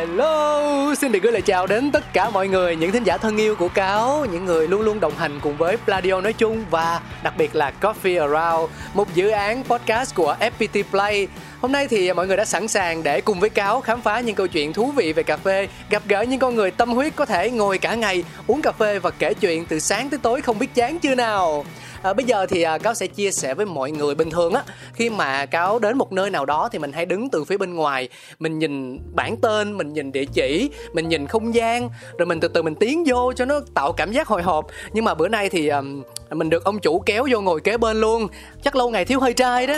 Hello, xin được gửi lời chào đến tất cả mọi người, những thính giả thân yêu của Cáo, những người luôn luôn đồng hành cùng với Pladio nói chung và đặc biệt là Coffee Around, một dự án podcast của FPT Play. Hôm nay thì mọi người đã sẵn sàng để cùng với Cáo khám phá những câu chuyện thú vị về cà phê, gặp gỡ những con người tâm huyết có thể ngồi cả ngày uống cà phê và kể chuyện từ sáng tới tối không biết chán chưa nào. À, bây giờ thì à, cáo sẽ chia sẻ với mọi người bình thường á. Khi mà cáo đến một nơi nào đó thì mình hay đứng từ phía bên ngoài. Mình nhìn bản tên mình nhìn địa chỉ mình nhìn không gian rồi mình từ từ mình tiến vô cho nó tạo cảm giác hồi hộp. Nhưng mà bữa nay thì um, mình được ông chủ kéo vô ngồi kế bên luôn. Chắc lâu ngày thiếu hơi trai đó.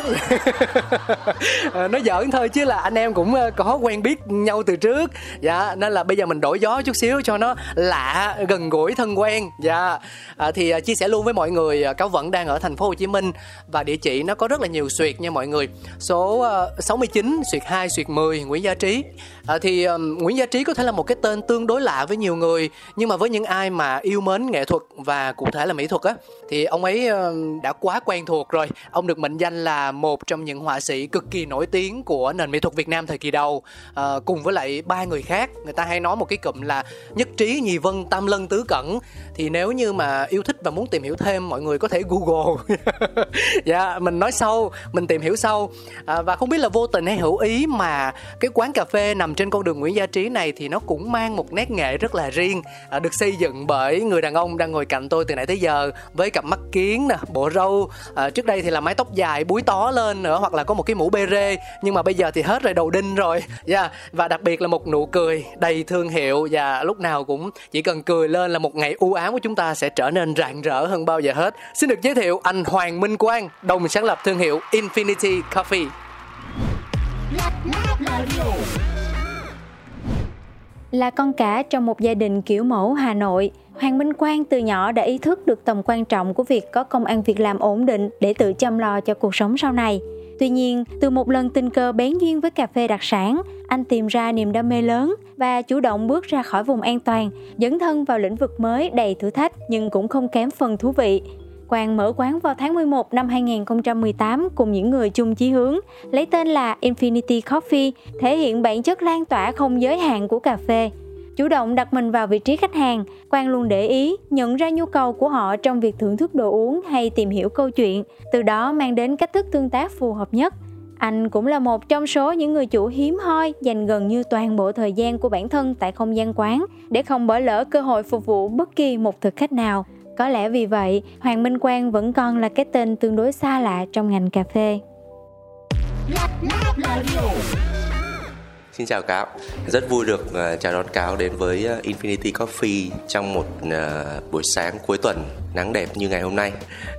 À, nói giỡn thôi chứ là anh em cũng ờ, có quen biết nhau từ trước. Dạ nên là bây giờ mình đổi gió chút xíu cho nó lạ gần gũi thân quen. Dạ. À, thì chia sẻ luôn với mọi người cáo vẫn đang ở thành phố Hồ Chí Minh và địa chỉ nó có rất là nhiều xuyệt nha mọi người. Số uh, 69 xuyệt 2 xuyệt 10 Nguyễn Gia Trí. À, thì um, Nguyễn Gia Trí có thể là một cái tên tương đối lạ với nhiều người nhưng mà với những ai mà yêu mến nghệ thuật và cụ thể là mỹ thuật á thì ông ấy ờ, đã quá quen thuộc rồi. Ông được mệnh danh là một trong những họa sĩ cực kỳ nổi tiếng của nền mỹ thuật Việt Nam thời kỳ đầu. À, cùng với lại ba người khác người ta hay nói một cái cụm là nhất trí nhì vân tam lân tứ cẩn. Thì nếu như mà yêu thích và muốn tìm hiểu thêm mọi người có thể google. Dạ mình nói sâu mình tìm hiểu sâu à, ờ, và không biết là vô tình hay hữu ý mà cái quán cà phê nằm trên con đường Nguyễn Gia Trí này thì nó cũng mang một nét nghệ rất là riêng à, được xây dựng bởi người đàn ông đang ngồi cạnh tôi từ nãy tới giờ với cặp mắt kiến nè bộ râu. À, trước đây thì là mái tóc dài búi tó lên nữa hoặc là có một cái mũ bê rê. Nhưng mà bây giờ thì hết rồi đầu đinh rồi. Yeah. và đặc biệt là một nụ cười đầy thương hiệu. Và lúc nào cũng chỉ cần cười lên là một ngày u ám của chúng ta sẽ trở nên rạng rỡ hơn bao giờ hết. Xin được giới thiệu anh Hoàng Minh Quang đồng sáng lập thương hiệu Infinity Coffee. Là con cả trong một gia đình kiểu mẫu Hà Nội, Hoàng Minh Quang từ nhỏ đã ý thức được tầm quan trọng của việc có công ăn việc làm ổn định để tự chăm lo cho cuộc sống sau này. Tuy nhiên, từ một lần tình cờ bén duyên với cà phê đặc sản, anh tìm ra niềm đam mê lớn và chủ động bước ra khỏi vùng an toàn, dấn thân vào lĩnh vực mới đầy thử thách nhưng cũng không kém phần thú vị. Quang mở quán vào tháng 11 năm 2018 cùng những người chung chí hướng, lấy tên là Infinity Coffee, thể hiện bản chất lan tỏa không giới hạn của cà phê. Chủ động đặt mình vào vị trí khách hàng, Quang luôn để ý, nhận ra nhu cầu của họ trong việc thưởng thức đồ uống hay tìm hiểu câu chuyện, từ đó mang đến cách thức tương tác phù hợp nhất. Anh cũng là một trong số những người chủ hiếm hoi dành gần như toàn bộ thời gian của bản thân tại không gian quán để không bỏ lỡ cơ hội phục vụ bất kỳ một thực khách nào. Có lẽ vì vậy, Hoàng Minh Quang vẫn còn là cái tên tương đối xa lạ trong ngành cà phê. Xin chào Cáo, rất vui được ờ, chào đón Cáo đến với ờ, Infinity Coffee trong một ờ, buổi sáng cuối tuần nắng đẹp như ngày hôm nay.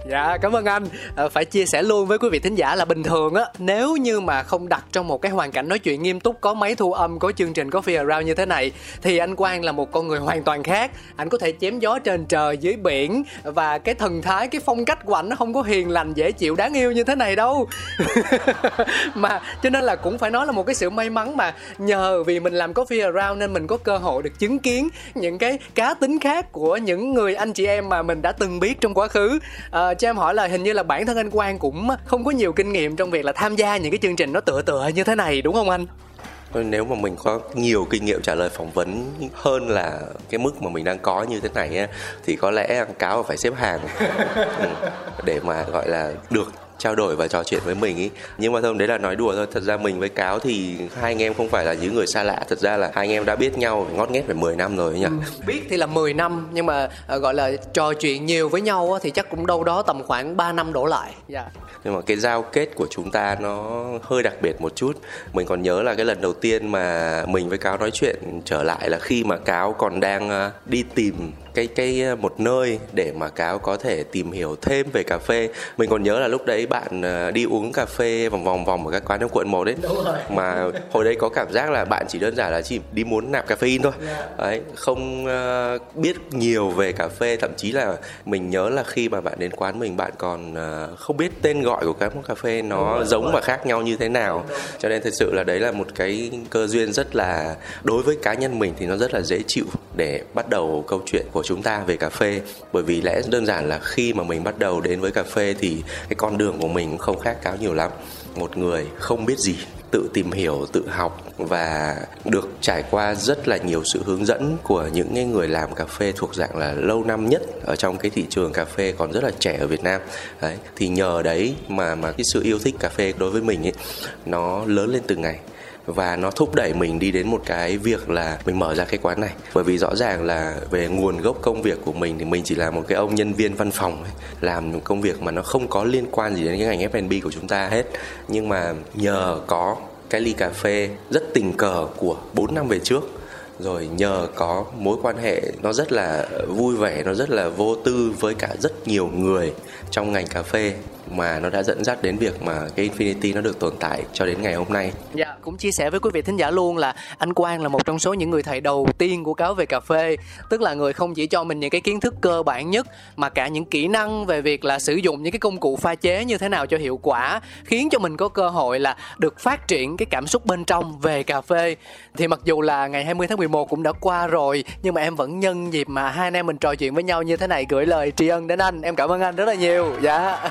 Dạ, cảm ơn anh. À, phải chia sẻ luôn với quý vị thính giả là bình thường á, nếu như mà không đặt trong một cái hoàn cảnh nói chuyện nghiêm túc có máy thu âm, có chương trình Coffee Around như thế này thì anh Quang là một con người hoàn toàn khác. Anh có thể chém gió trên trời dưới biển và cái thần thái, cái phong cách của anh nó không có hiền lành dễ chịu đáng yêu như thế này đâu. mà cho nên là cũng phải nói là một cái sự may mắn mà nhờ vì mình làm Coffee Around nên mình có cơ hội được chứng kiến những cái cá tính khác của những người anh chị em mà mình đã từng biết trong quá khứ. À, cho em hỏi là hình như là bản thân anh Quang cũng không có nhiều kinh nghiệm trong việc là tham gia những cái chương trình nó tựa tựa như thế này đúng không anh? Nếu mà mình có nhiều kinh nghiệm trả lời phỏng vấn hơn là cái mức mà mình đang có như thế này thì có lẽ cáo phải xếp hàng. Ừ, để mà gọi là được trao đổi và trò chuyện với mình ý. Nhưng mà thôi đấy là nói đùa thôi. Thật ra mình với cáo thì hai anh em không phải là những người xa lạ. Thật ra là hai anh em đã biết nhau ngót nghét phải 10 năm rồi nhỉ? Ừ, biết thì là 10 năm nhưng mà uh, gọi là trò chuyện nhiều với nhau thì chắc cũng đâu đó tầm khoảng 3 năm đổ lại. Yeah. Dạ. nhưng mà cái giao kết của chúng ta nó hơi đặc biệt một chút. Mình còn nhớ là cái lần đầu tiên mà mình với cáo nói chuyện trở lại là khi mà cáo còn đang ờ, đi tìm cái cái ờ, một nơi để mà cáo có thể tìm hiểu thêm về cà phê. Mình còn nhớ là lúc đấy bạn ờ, đi uống cà phê vòng vòng vòng ở các quán trong quận một đấy. Mà hồi đấy có cảm giác là bạn chỉ đơn giản là chỉ đi muốn nạp cà phê thôi. Yeah. Dạ. đấy không uh, biết nhiều về cà phê. Thậm chí là mình nhớ là khi mà bạn đến quán mình bạn còn uh, không biết tên gọi của các món cà phê nó giống và khác nhau như thế nào. Cho nên thật sự là đấy là một cái cơ duyên rất là đối với cá nhân mình thì nó rất là dễ chịu để bắt đầu câu chuyện của chúng ta về cà phê. Bởi vì lẽ đơn giản là khi mà mình bắt đầu đến với cà phê thì cái con đường của mình không khác cáo nhiều lắm. Một người không biết gì, tự tìm hiểu, tự học và được trải qua rất là nhiều sự hướng dẫn của những người làm cà phê thuộc dạng là lâu năm nhất ở trong cái thị trường cà phê còn rất là trẻ ở Việt Nam. Đấy, thì nhờ đấy mà mà cái sự yêu thích cà phê đối với mình ấy, nó lớn lên từng ngày và nó thúc đẩy mình đi đến một cái việc là mình mở ra cái quán này. Bởi vì rõ ràng là về nguồn gốc công việc của mình thì mình chỉ là một cái ông nhân viên văn phòng ấy, làm công việc mà nó không có liên quan gì đến cái ngành F&B của chúng ta hết. Nhưng mà nhờ có cái ly cà phê rất tình cờ của 4 năm về trước rồi nhờ có mối quan hệ nó rất là vui vẻ nó rất là vô tư với cả rất nhiều người trong ngành cà phê mà nó đã dẫn dắt đến việc mà cái Infinity nó được tồn tại cho đến ngày hôm nay. Dạ, cũng chia sẻ với quý vị thính giả luôn là anh Quang là một trong số những người thầy đầu tiên của cáo về cà phê, tức là người không chỉ cho mình những cái kiến thức cơ bản nhất mà cả những kỹ năng về việc là sử dụng những cái công cụ pha chế như thế nào cho hiệu quả, khiến cho mình có cơ hội là được phát triển cái cảm xúc bên trong về cà phê. Thì mặc dù là ngày 20 tháng 11 cũng đã qua rồi, nhưng mà em vẫn nhân dịp mà hai anh em mình trò chuyện với nhau như thế này gửi lời tri ân đến anh. Em cảm ơn anh rất là nhiều. Dạ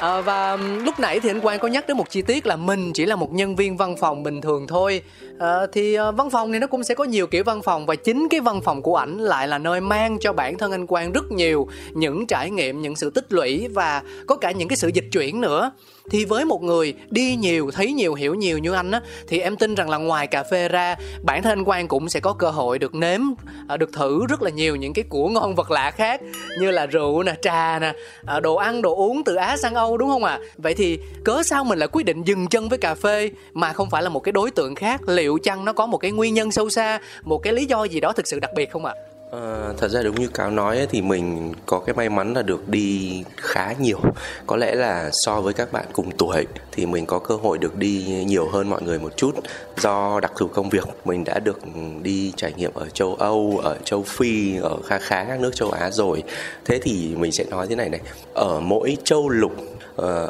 à, và lúc nãy thì anh Quang có nhắc đến một chi tiết là mình chỉ là một nhân viên văn phòng bình thường thôi à, thì ờ, văn phòng này nó cũng sẽ có nhiều kiểu văn phòng và chính cái văn phòng của ảnh lại là nơi mang cho bản thân anh Quang rất nhiều những trải nghiệm những sự tích lũy và có cả những cái sự dịch chuyển nữa thì với một người đi nhiều thấy nhiều hiểu nhiều như anh á thì em tin rằng là ngoài cà phê ra bản thân anh Quang cũng sẽ có cơ hội được nếm ờ, được thử rất là nhiều những cái của ngon vật lạ khác như là rượu nè trà nè đồ ăn đồ uống từ Á sang Âu đúng không ạ à? vậy thì cớ sao mình lại quyết định dừng chân với cà phê mà không phải là một cái đối tượng khác liệu chăng nó có một cái nguyên nhân sâu xa một cái lý do gì đó thực sự đặc biệt không ạ? À? À, thật ra đúng như cáo nói ấy, thì mình có cái may mắn là được đi khá nhiều. Có lẽ là so với các bạn cùng tuổi thì mình có cơ hội được đi nhiều hơn mọi người một chút. Do đặc thù công việc mình đã được đi trải nghiệm ở châu âu ở châu phi ở khá khá các nước châu á rồi. Thế thì mình sẽ nói thế này này. Ở mỗi châu lục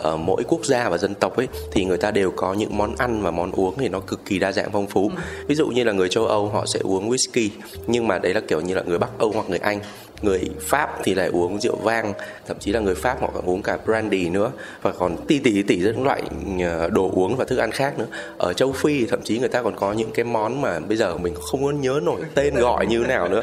ở mỗi quốc gia và dân tộc ấy thì người ta đều có những món ăn và món uống thì nó cực kỳ đa dạng phong phú ừ. ví dụ như là người châu âu họ sẽ uống whisky nhưng mà đấy là kiểu như là người bắc âu hoặc người anh người Pháp thì lại uống rượu vang thậm chí là người Pháp họ còn uống cả brandy nữa và còn tỷ tỷ tỷ rất loại ờ, đồ uống và thức ăn khác nữa. Ở châu Phi thậm chí người ta còn có những cái món mà bây giờ mình không có nhớ nổi tên gọi như nào nữa.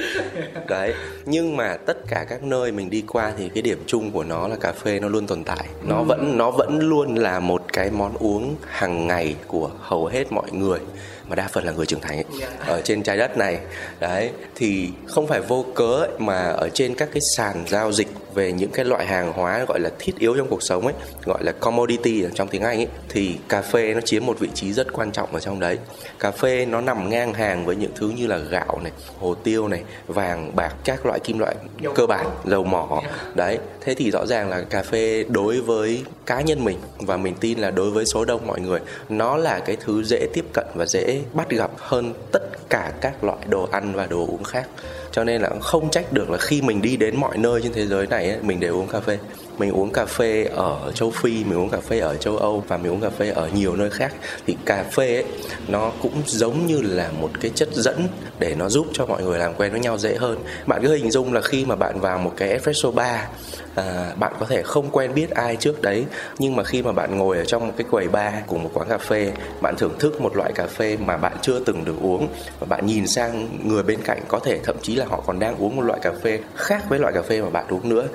Đấy nhưng mà tất cả các nơi mình đi qua thì cái điểm chung của nó là cà phê nó luôn tồn tại. Nó vẫn nó vẫn luôn là một cái món uống hàng ngày của hầu hết mọi người mà đa phần là người trưởng thành ấy, ở trên trái đất này. Đấy thì không phải vô cớ ấy, mà ở trên các cái sàn giao dịch về những cái loại hàng hóa gọi là thiết yếu trong cuộc sống ấy gọi là commodity trong tiếng Anh ấy thì cà phê nó chiếm một vị trí rất quan trọng ở trong đấy. Cà phê nó nằm ngang hàng với những thứ như là gạo này hồ tiêu này vàng bạc các loại kim loại cơ bản dầu mỏ. Đấy thế thì rõ ràng là cà phê đối với cá nhân mình và mình tin là đối với số đông mọi người nó là cái thứ dễ tiếp cận và dễ bắt gặp hơn tất cả các loại đồ ăn và đồ uống khác. Cho nên là không trách được là khi mình đi đến mọi nơi trên thế giới này ấy, mình đều uống cà phê mình uống cà phê ở châu phi mình uống cà phê ở châu âu và mình uống cà phê ở nhiều nơi khác. Thì cà phê ấy, nó cũng giống như là một cái chất dẫn để nó giúp cho mọi người làm quen với nhau dễ hơn. Bạn cứ hình dung là khi mà bạn vào một cái espresso bar à, bạn có thể không quen biết ai trước đấy nhưng mà khi mà bạn ngồi ở trong một cái quầy bar cùng một quán cà phê bạn thưởng thức một loại cà phê mà bạn chưa từng được uống và bạn nhìn sang người bên cạnh có thể thậm chí là họ còn đang uống một loại cà phê khác với loại cà phê mà bạn uống nữa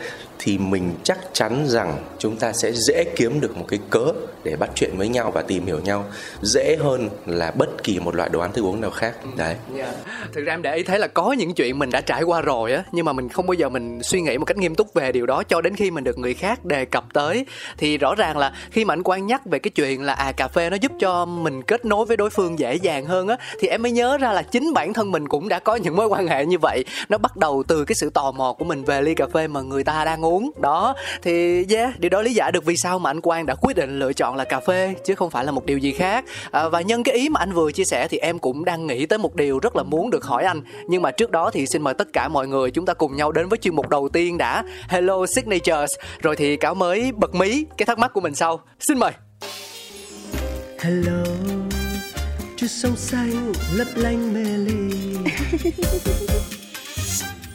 thì mình chắc chắn rằng chúng ta sẽ dễ kiếm được một cái cớ để bắt chuyện với nhau và tìm hiểu nhau dễ hơn là bất kỳ một loại đồ ăn thức uống nào khác. Đấy. Yeah. thực ra em để ý thấy là có những chuyện mình đã trải qua rồi á, nhưng mà mình không bao giờ mình suy nghĩ một cách nghiêm túc về điều đó cho đến khi mình được người khác đề cập tới. Thì rõ ràng là khi mà anh quan nhắc về cái chuyện là à cà phê nó giúp cho mình kết nối với đối phương dễ dàng hơn á, thì em mới nhớ ra là chính bản thân mình cũng đã có những mối quan hệ như vậy. Nó bắt đầu từ cái sự tò mò của mình về ly cà phê mà người ta đang uống đó thì yeah điều đó lý giải được vì sao mà anh Quang đã quyết định lựa chọn là cà phê chứ không phải là một điều gì khác. À, và nhân cái ý mà anh vừa chia sẻ thì em cũng đang nghĩ tới một điều rất là muốn được hỏi anh. Nhưng mà trước đó thì xin mời tất cả mọi người chúng ta cùng nhau đến với chuyên mục đầu tiên đã Hello Signatures. Rồi thì cáo mới bật mí cái thắc mắc của mình sau. Xin mời. Hello Chút sông xanh lấp lánh mê ly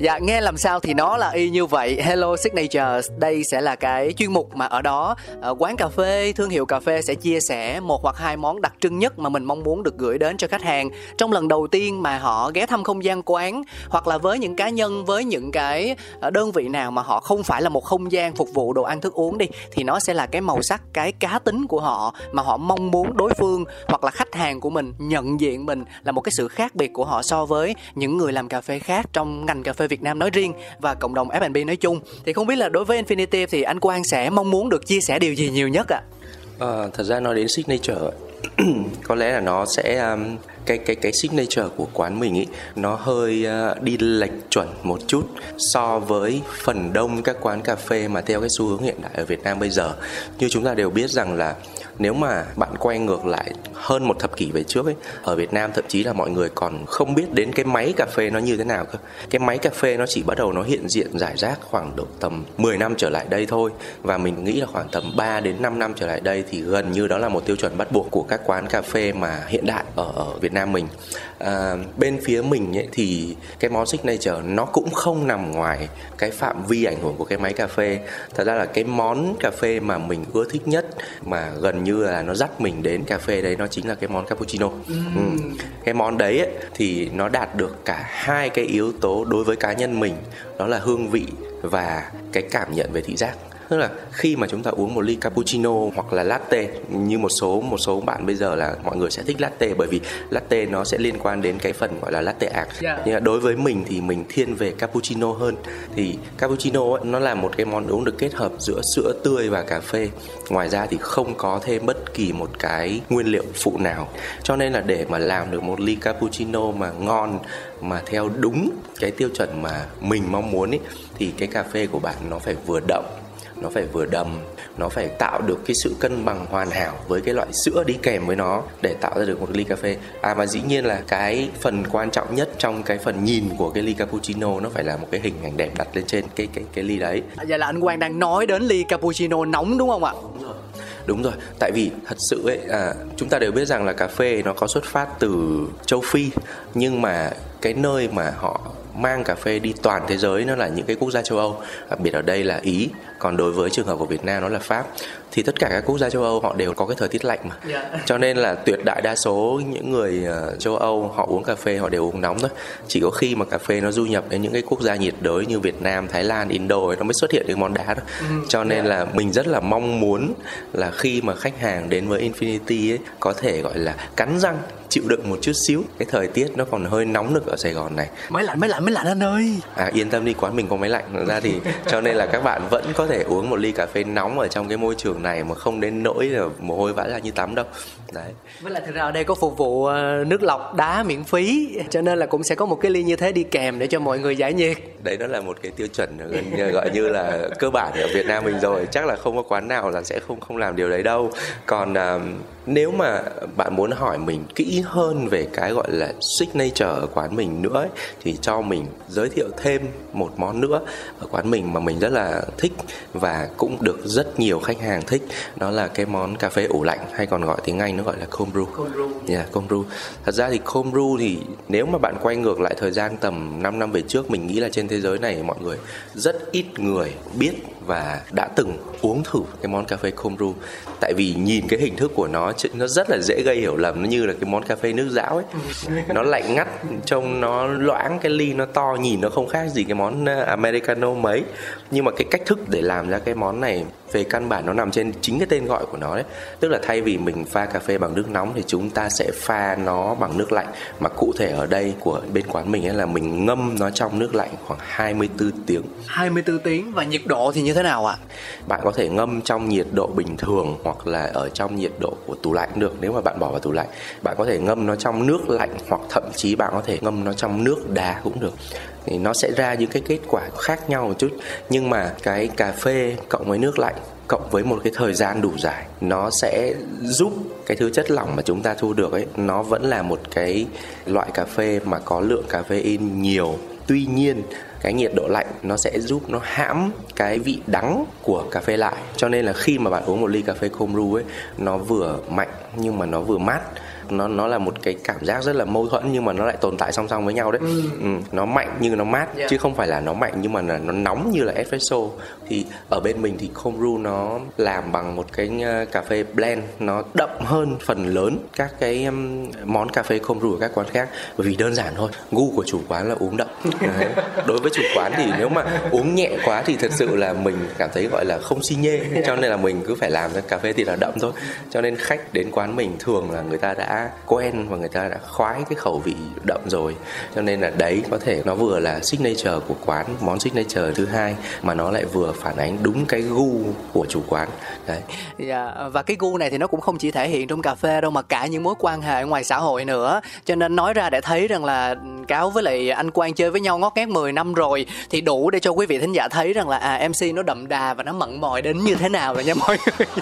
Dạ nghe làm sao thì nó là y như vậy. Hello Signatures. Đây sẽ là cái chuyên mục mà ở đó ờ, Quán cà phê, thương hiệu cà phê sẽ chia sẻ Một hoặc hai món đặc trưng nhất Mà mình mong muốn được gửi đến cho khách hàng. Trong lần đầu tiên mà họ ghé thăm không gian quán Hoặc là với những cá nhân Với những cái ờ, đơn vị nào mà họ không phải là một không gian phục vụ đồ ăn thức uống đi Thì nó sẽ là cái màu sắc Cái cá tính của họ Mà họ mong muốn đối phương Hoặc là khách hàng của mình nhận diện mình Là một cái sự khác biệt của họ so với Những người làm cà phê khác trong ngành cà phê Việt Nam nói riêng và cộng đồng F&B nói chung thì không biết là đối với Infinity thì anh Quang sẽ mong muốn được chia sẻ điều gì nhiều nhất ạ? À? À, thật ra nói đến signature có lẽ là nó sẽ um, cái cái cái signature của quán mình ý nó hơi uh, đi lệch chuẩn một chút so với phần đông các quán cà phê mà theo cái xu hướng hiện đại ở Việt Nam bây giờ như chúng ta đều biết rằng là nếu mà bạn quay ngược lại hơn một thập kỷ về trước ấy ở Việt Nam thậm chí là mọi người còn không biết đến cái máy cà phê nó như thế nào cơ. Cái máy cà phê nó chỉ bắt đầu nó hiện diện giải rác khoảng độ tầm 10 năm trở lại đây thôi. Và mình nghĩ là khoảng tầm 3 đến 5 năm trở lại đây thì gần như đó là một tiêu chuẩn bắt buộc của các quán cà phê mà hiện đại ở, ở Việt Nam mình. À, bên phía mình ấy thì cái món signature nó cũng không nằm ngoài cái phạm vi ảnh hưởng của cái máy cà phê. Thật ra là cái món cà phê mà mình ưa thích nhất mà gần như là nó dắt mình đến cà phê đấy nó chính là cái món cappuccino. Ừ. cái món đấy ấy, thì nó đạt được cả hai cái yếu tố đối với cá nhân mình đó là hương vị và cái cảm nhận về thị giác tức là khi mà chúng ta uống một ly cappuccino hoặc là latte như một số một số bạn bây giờ là mọi người sẽ thích latte bởi vì latte nó sẽ liên quan đến cái phần gọi là latte art. Yeah. nhưng mà đối với mình thì mình thiên về cappuccino hơn. Thì cappuccino ấy, nó là một cái món uống được kết hợp giữa sữa tươi và cà phê. Ngoài ra thì không có thêm bất kỳ một cái nguyên liệu phụ nào. Cho nên là để mà làm được một ly cappuccino mà ngon mà theo đúng cái tiêu chuẩn mà mình mong muốn ấy thì cái cà phê của bạn nó phải vừa đậm nó phải vừa đầm nó phải tạo được cái sự cân bằng hoàn hảo với cái loại sữa đi kèm với nó để tạo ra được một ly cà phê. À và dĩ nhiên là cái phần quan trọng nhất trong cái phần nhìn của cái ly cappuccino nó phải là một cái hình ảnh đẹp đặt lên trên cái cái cái ly đấy. Vậy là anh Quang đang nói đến ly cappuccino nóng đúng không ạ? Đúng rồi. Tại vì thật sự ấy à, chúng ta đều biết rằng là cà phê nó có xuất phát từ châu phi nhưng mà cái nơi mà họ mang cà phê đi toàn thế giới nó là những cái quốc gia châu Âu đặc biệt ở đây là Ý còn đối với trường hợp của Việt Nam nó là Pháp thì tất cả các quốc gia châu Âu họ đều có cái thời tiết lạnh mà yeah. Dạ. cho nên là tuyệt đại đa số những người ờ, châu Âu họ uống cà phê họ đều uống nóng thôi chỉ có khi mà cà phê nó du nhập đến những cái quốc gia nhiệt đới như Việt Nam Thái Lan Indo ấy, nó mới xuất hiện những món đá thôi ừ. cho nên yeah. Dạ. là mình rất là mong muốn là khi mà khách hàng đến với Infinity ấy có thể gọi là cắn răng chịu đựng một chút xíu. Cái thời tiết nó còn hơi nóng được ở Sài Gòn này. Máy lạnh máy lạnh máy lạnh anh ơi. À yên tâm đi quán mình có máy lạnh. Ra thì cho nên là các bạn vẫn có thể uống một ly cà phê nóng ở trong cái môi trường này mà không đến nỗi là mồ hôi vã ra như tắm đâu. Đấy. Với lại thực ra ở đây có phục vụ ờ, nước lọc đá miễn phí cho nên là cũng sẽ có một cái ly như thế đi kèm để cho mọi người giải nhiệt. Đấy đó là một cái tiêu chuẩn gần gọi như là cơ bản ở Việt Nam mình rồi. Chắc là không có quán nào là sẽ không không làm điều đấy đâu. Còn uh, nếu mà bạn muốn hỏi mình kỹ hơn về cái gọi là signature ở quán mình nữa ấy, thì cho mình giới thiệu thêm một món nữa ở quán mình mà mình rất là thích và cũng được rất nhiều khách hàng thích đó là cái món cà phê ủ lạnh hay còn gọi tiếng Anh nó gọi là cold brew. Cold brew. Yeah, cold brew. Thật ra thì cold brew thì nếu mà bạn quay ngược lại thời gian tầm 5 năm về trước mình nghĩ là trên thế giới này mọi người rất ít người biết và đã từng uống thử cái món cà phê cold brew tại vì nhìn cái hình thức của nó nó rất là dễ gây hiểu lầm. Nó như là cái món cà phê nước dão ấy. Nó lạnh ngắt, trông nó loãng, cái ly nó to, nhìn nó không khác gì cái món à, americano mấy. Nhưng mà cái cách thức để làm ra cái món này về căn bản nó nằm trên chính cái tên gọi của nó đấy tức là thay vì mình pha cà phê bằng nước nóng thì chúng ta sẽ pha nó bằng nước lạnh mà cụ thể ở đây của bên quán mình ấy là mình ngâm nó trong nước lạnh khoảng 24 tiếng 24 tiếng và nhiệt độ thì như thế nào ạ? À? bạn có thể ngâm trong nhiệt độ bình thường hoặc là ở trong nhiệt độ của tủ lạnh được nếu mà bạn bỏ vào tủ lạnh bạn có thể ngâm nó trong nước lạnh hoặc thậm chí bạn có thể ngâm nó trong nước đá cũng được thì nó sẽ ra những cái kết quả khác nhau một chút. Nhưng mà cái cà phê cộng với nước lạnh cộng với một cái thời gian đủ dài, nó sẽ giúp cái thứ chất lỏng mà chúng ta thu được ấy, nó vẫn là một cái loại cà phê mà có lượng cà phê in nhiều. Tuy nhiên, cái nhiệt độ lạnh nó sẽ giúp nó hãm cái vị đắng của cà phê lại. Cho nên là khi mà bạn uống một ly cà phê cold brew ấy, nó vừa mạnh nhưng mà nó vừa mát nó nó là một cái cảm giác rất là mâu thuẫn nhưng mà nó lại tồn tại song song với nhau đấy ừ. Ừ, nó mạnh nhưng nó mát yeah. chứ không phải là nó mạnh nhưng mà là nó nóng như là espresso thì ở bên mình thì cold brew nó làm bằng một cái ờ, cà phê blend nó đậm hơn phần lớn các cái um, món cà phê cold brew ở các quán khác bởi vì đơn giản thôi gu của chủ quán là uống đậm đấy. đối với chủ quán thì nếu mà uống nhẹ quá thì thật sự là mình cảm thấy gọi là không xi nhê cho nên là mình cứ phải làm ra cà phê thì là đậm thôi cho nên khách đến quán mình thường là người ta đã quen và người ta đã khoái cái khẩu vị đậm rồi. Cho nên là đấy có thể nó vừa là signature của quán món signature thứ hai mà nó lại vừa phản ánh đúng cái gu của chủ quán. Đấy. Yeah, và cái gu này thì nó cũng không chỉ thể hiện trong cà phê đâu mà cả những mối quan hệ ngoài xã hội nữa. Cho nên nói ra để thấy rằng là cáo với lại anh quang chơi với nhau ngót nghét 10 năm rồi thì đủ để cho quý vị thính giả thấy rằng là à mc nó đậm đà và nó mặn mòi đến như thế nào rồi nha mọi người.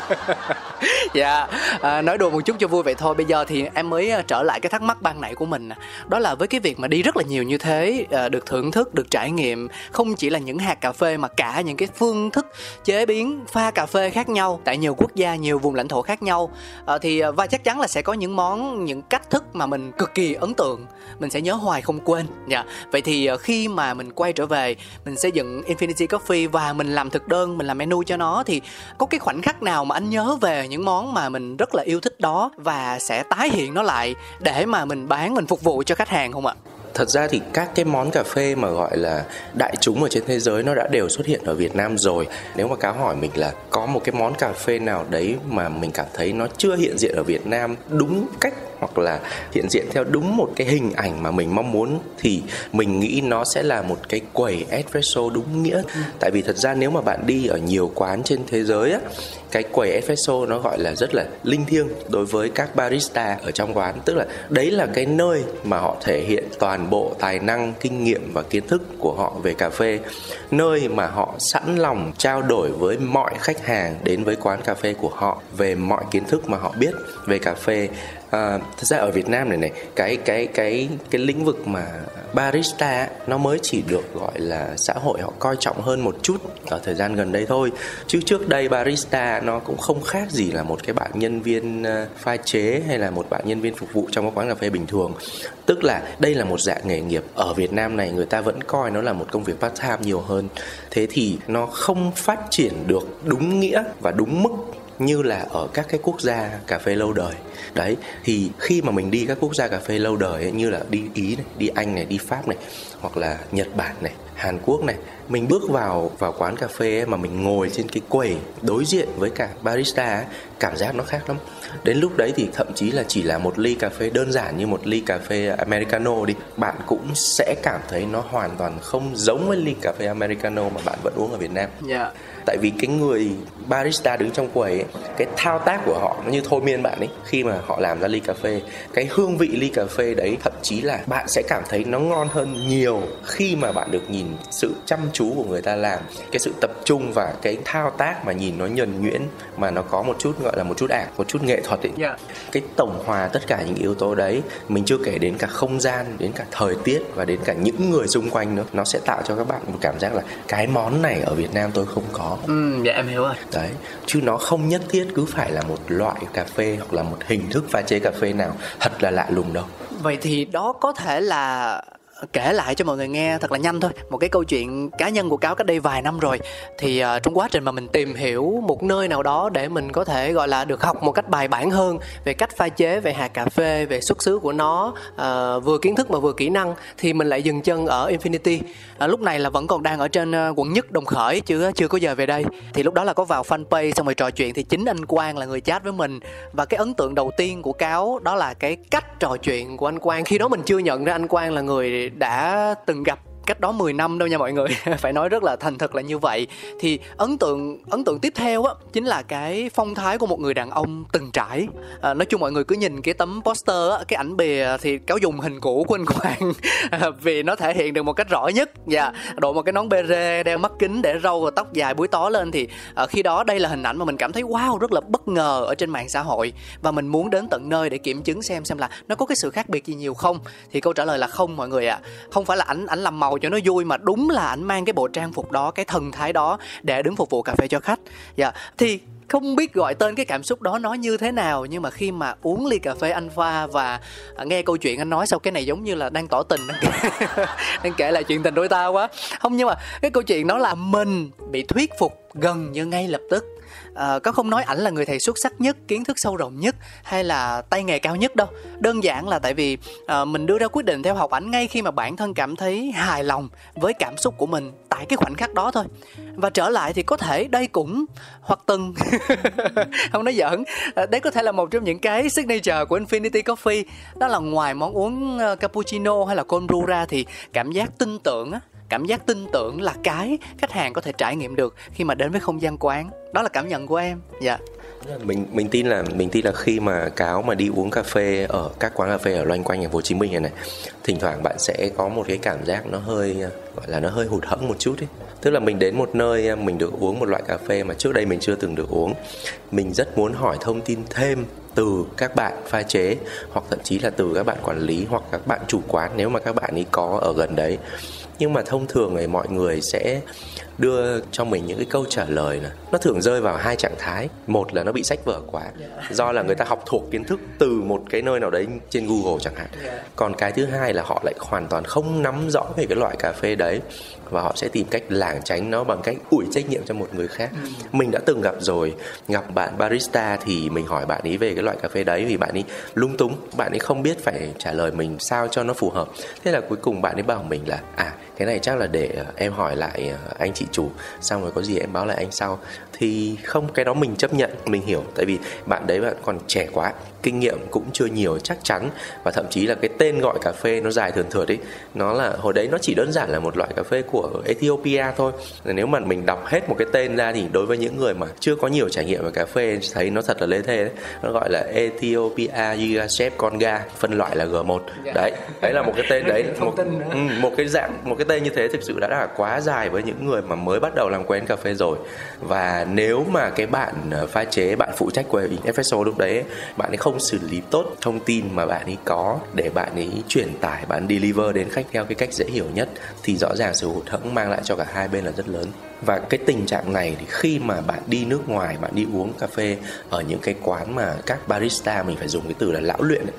Dạ yeah. à, nói đùa một chút cho vui vậy thôi. Bây giờ thì em mới ờ, trở lại cái thắc mắc ban nãy của mình đó là với cái việc mà đi rất là nhiều như thế ờ, được thưởng thức, được trải nghiệm, không chỉ là những hạt cà phê mà cả những cái phương thức chế biến pha cà phê khác nhau tại nhiều quốc gia, nhiều vùng lãnh thổ khác nhau. Ờ, thì và chắc chắn là sẽ có những món, những cách thức mà mình cực kỳ ấn tượng, mình sẽ nhớ hoài không quên. Dạ. Vậy thì khi mà mình quay trở về, mình xây dựng Infinity Coffee và mình làm thực đơn, mình làm menu cho nó, thì có cái khoảnh khắc nào mà anh nhớ về những món mà mình rất là yêu thích đó và sẽ tái hiện nó lại để mà mình bán, mình phục vụ cho khách hàng không ạ? Thật ra thì các cái món cà phê mà gọi là đại chúng ở trên thế giới nó đã đều xuất hiện ở Việt Nam rồi. Nếu mà cáo hỏi mình là có một cái món cà phê nào đấy mà mình cảm thấy nó chưa hiện diện ở Việt Nam đúng cách hoặc là hiện diện theo đúng một cái hình ảnh mà mình mong muốn thì mình nghĩ nó sẽ là một cái quầy espresso đúng nghĩa. Tại vì thật ra nếu mà bạn đi ở nhiều quán trên thế giới á cái quầy espresso nó gọi là rất là linh thiêng đối với các barista ở trong quán. Tức là đấy là cái nơi mà họ thể hiện toàn bộ tài năng kinh nghiệm và kiến thức của họ về cà phê. Nơi mà họ sẵn lòng trao đổi với mọi khách hàng đến với quán cà phê của họ về mọi kiến thức mà họ biết về cà phê à, thật ra ở Việt Nam này này cái cái cái cái lĩnh vực mà barista nó mới chỉ được gọi là xã hội họ coi trọng hơn một chút ở thời gian gần đây thôi. Chứ trước đây barista nó cũng không khác gì là một cái bạn nhân viên ờ, pha chế hay là một bạn nhân viên phục vụ trong một quán cà phê bình thường. Tức là đây là một dạng nghề nghiệp. Ở Việt Nam này người ta vẫn coi nó là một công việc part time nhiều hơn. Thế thì nó không phát triển được đúng nghĩa và đúng mức như là ở các cái quốc gia cà phê lâu đời. Đấy thì khi mà mình đi các quốc gia cà phê lâu đời ấy, như là đi ý này đi anh này đi pháp này hoặc là nhật bản này hàn quốc này mình bước vào vào quán cà phê ấy, mà mình ngồi trên cái quầy đối diện với cả barista ấy, cảm giác nó khác lắm. Đến lúc đấy thì thậm chí là chỉ là một ly cà phê đơn giản như một ly cà phê americano đi. Bạn cũng sẽ cảm thấy nó hoàn toàn không giống với ly cà phê americano mà bạn vẫn uống ở việt nam. Yeah dạ. Tại vì cái người barista đứng trong quầy ấy, cái thao tác của họ nó như thôi miên bạn ấy. Khi mà họ làm ra ly cà phê cái hương vị ly cà phê đấy thậm chí là bạn sẽ cảm thấy nó ngon hơn nhiều khi mà bạn được nhìn nhìn sự chăm chú của người ta làm cái sự tập trung và cái thao tác mà nhìn nó nhuần nhuyễn mà nó có một chút gọi là một chút ảo một chút nghệ thuật ấy. Yeah. cái tổng hòa tất cả những yếu tố đấy mình chưa kể đến cả không gian đến cả thời tiết và đến cả những người xung quanh nữa nó sẽ tạo cho các bạn một cảm giác là cái món này ở Việt Nam tôi không có Ừ, dạ em hiểu rồi. đấy chứ nó không nhất thiết cứ phải là một loại cà phê hoặc là một hình thức pha chế cà phê nào thật là lạ lùng đâu Vậy thì đó có thể là kể lại cho mọi người nghe thật là nhanh thôi. Một cái câu chuyện cá nhân của cáo cách đây vài năm rồi. Thì uh, trong quá trình mà mình tìm hiểu một nơi nào đó để mình có thể gọi là được học một cách bài bản hơn về cách pha chế về hạt cà phê về xuất xứ của nó uh, vừa kiến thức mà vừa kỹ năng thì mình lại dừng chân ở Infinity. Uh, lúc này là vẫn còn đang ở trên uh, quận nhất Đồng Khởi chưa chưa có giờ về đây. Thì lúc đó là có vào fanpage xong rồi trò chuyện thì chính anh Quang là người chat với mình. Và cái ấn tượng đầu tiên của cáo đó là cái cách trò chuyện của anh Quang. Khi đó mình chưa nhận ra anh Quang là người đã từng gặp cách đó 10 năm đâu nha mọi người. Phải nói rất là thành thật là như vậy. Thì ấn tượng ấn tượng tiếp theo á chính là cái phong thái của một người đàn ông từng trải. À, nói chung mọi người cứ nhìn cái tấm poster á cái ảnh bìa thì cáo dùng hình cũ của anh Quang. Vì nó thể hiện được một cách rõ nhất. Và yeah. đội một cái nón bê rê đeo mắt kính để râu và tóc dài búi tó lên thì à, khi đó đây là hình ảnh mà mình cảm thấy wow rất là bất ngờ ở trên mạng xã hội. Và mình muốn đến tận nơi để kiểm chứng xem xem là nó có cái sự khác biệt gì nhiều không. Thì câu trả lời là không mọi người ạ. À. không phải là ảnh ảnh làm màu cho nó vui mà đúng là ảnh mang cái bộ trang phục đó cái thần thái đó để đứng phục vụ cà phê cho khách. Dạ thì không biết gọi tên cái cảm xúc đó nó như thế nào nhưng mà khi mà uống ly cà phê anh pha và nghe câu chuyện anh nói sau cái này giống như là đang tỏ tình đang kể, đang kể lại chuyện tình đôi ta quá. Không nhưng mà cái câu chuyện đó là mình bị thuyết phục gần như ngay lập tức à, có không nói ảnh là người thầy xuất sắc nhất kiến thức sâu rộng nhất hay là tay nghề cao nhất đâu. Đơn giản là tại vì à, mình đưa ra quyết định theo học ảnh ngay khi mà bản thân cảm thấy hài lòng với cảm xúc của mình tại cái khoảnh khắc đó thôi. Và trở lại thì có thể đây cũng hoặc từng không nói giỡn ờ, đấy có thể là một trong những cái signature của Infinity Coffee. Đó là ngoài món uống cappuccino hay là cold brew ra thì cảm giác tin tưởng á cảm giác tin tưởng là cái khách hàng có thể trải nghiệm được khi mà đến với không gian quán. Đó là cảm nhận của em. Dạ. Mình mình tin là, mình tin là khi mà cáo mà đi uống cà phê ở các quán cà phê ở loanh quanh thành phố Hồ Chí Minh này này, thỉnh thoảng bạn sẽ có một cái cảm giác nó hơi, gọi là nó hơi hụt hẫng một chút ấy. Tức là mình đến một nơi, mình được uống một loại cà phê mà trước đây mình chưa từng được uống. Mình rất muốn hỏi thông tin thêm từ các bạn pha chế, hoặc thậm chí là từ các bạn quản lý, hoặc các bạn chủ quán nếu mà các bạn ấy có ở gần đấy nhưng mà thông thường thì mọi người sẽ đưa cho mình những cái câu trả lời này nó thường rơi vào hai trạng thái. Một là nó bị sách vở quá do là người ta học thuộc kiến thức từ một cái nơi nào đấy trên google chẳng hạn. Còn cái thứ hai là họ lại hoàn toàn không nắm rõ về cái loại cà phê đấy và họ sẽ tìm cách lảng tránh nó bằng cách ủi trách nhiệm cho một người khác. Mình đã từng gặp rồi gặp bạn barista thì mình hỏi bạn ấy về cái loại cà phê đấy vì bạn ấy lung túng bạn ấy không biết phải trả lời mình sao cho nó phù hợp. Thế là cuối cùng bạn ấy bảo mình là à cái này chắc là để ờ, em hỏi lại ờ, anh chị chủ, xong rồi có gì em báo lại anh sau thì không cái đó mình chấp nhận mình hiểu. Tại vì bạn đấy bạn còn trẻ quá kinh nghiệm cũng chưa nhiều chắc chắn. Và thậm chí là cái tên gọi cà phê nó dài thườn thượt ấy nó là hồi đấy nó chỉ đơn giản là một loại cà phê của Ethiopia thôi. Nếu mà mình đọc hết một cái tên ra thì đối với những người mà chưa có nhiều trải nghiệm về cà phê thấy nó thật là lê thê đấy nó gọi là Ethiopia Yigashep Conga phân loại là G1 đấy đấy là một cái tên đấy. Một, ừ, một cái dạng một cái tên như thế thực sự đã là quá dài với những người mà mới bắt đầu làm quen cà phê rồi. Và nếu mà cái bạn ờ, pha chế, bạn phụ trách của espresso lúc đấy bạn ấy không xử lý tốt thông tin mà bạn ấy có để bạn ấy truyền tải, bạn deliver đến khách theo cái cách dễ hiểu nhất, thì rõ ràng sự hụt hẫng mang lại cho cả hai bên là rất lớn và cái tình trạng này thì khi mà bạn đi nước ngoài bạn đi uống cà phê ở những cái quán mà các barista mình phải dùng cái từ là lão luyện ấy,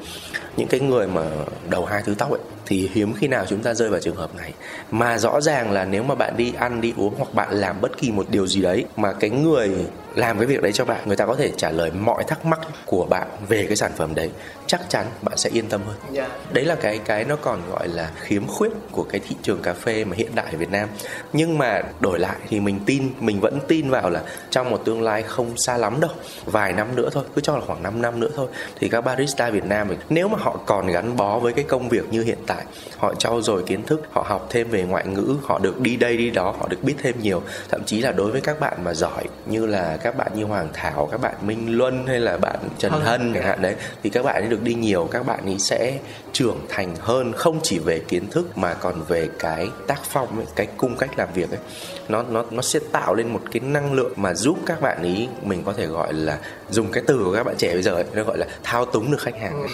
những cái người mà đầu hai thứ tóc ấy thì hiếm khi nào chúng ta rơi vào trường hợp này. Mà rõ ràng là nếu mà bạn đi ăn đi uống hoặc bạn làm bất kỳ một điều gì đấy mà cái người làm cái việc đấy cho bạn người ta có thể trả lời mọi thắc mắc của bạn về cái sản phẩm đấy chắc chắn bạn sẽ yên tâm hơn yeah. đấy là cái cái nó còn gọi là khiếm khuyết của cái thị trường cà phê mà hiện đại ở Việt Nam nhưng mà đổi lại thì mình tin mình vẫn tin vào là trong một tương lai không xa lắm đâu vài năm nữa thôi cứ cho là khoảng 5 năm nữa thôi thì các barista Việt Nam mình nếu mà họ còn gắn bó với cái công việc như hiện tại họ trau dồi kiến thức họ học thêm về ngoại ngữ họ được đi đây đi đó họ được biết thêm nhiều thậm chí là đối với các bạn mà giỏi như là các bạn như Hoàng Thảo các bạn Minh Luân hay là bạn Trần Hân. Hân chẳng hạn đấy thì các bạn ấy được đi nhiều các bạn ấy sẽ trưởng thành hơn không chỉ về kiến thức mà còn về cái tác phong ấy, cái cung cách làm việc ấy nó nó nó sẽ tạo lên một cái năng lượng mà giúp các bạn ý mình có thể gọi là dùng cái từ của các bạn trẻ bây giờ ấy, nó gọi là thao túng được khách hàng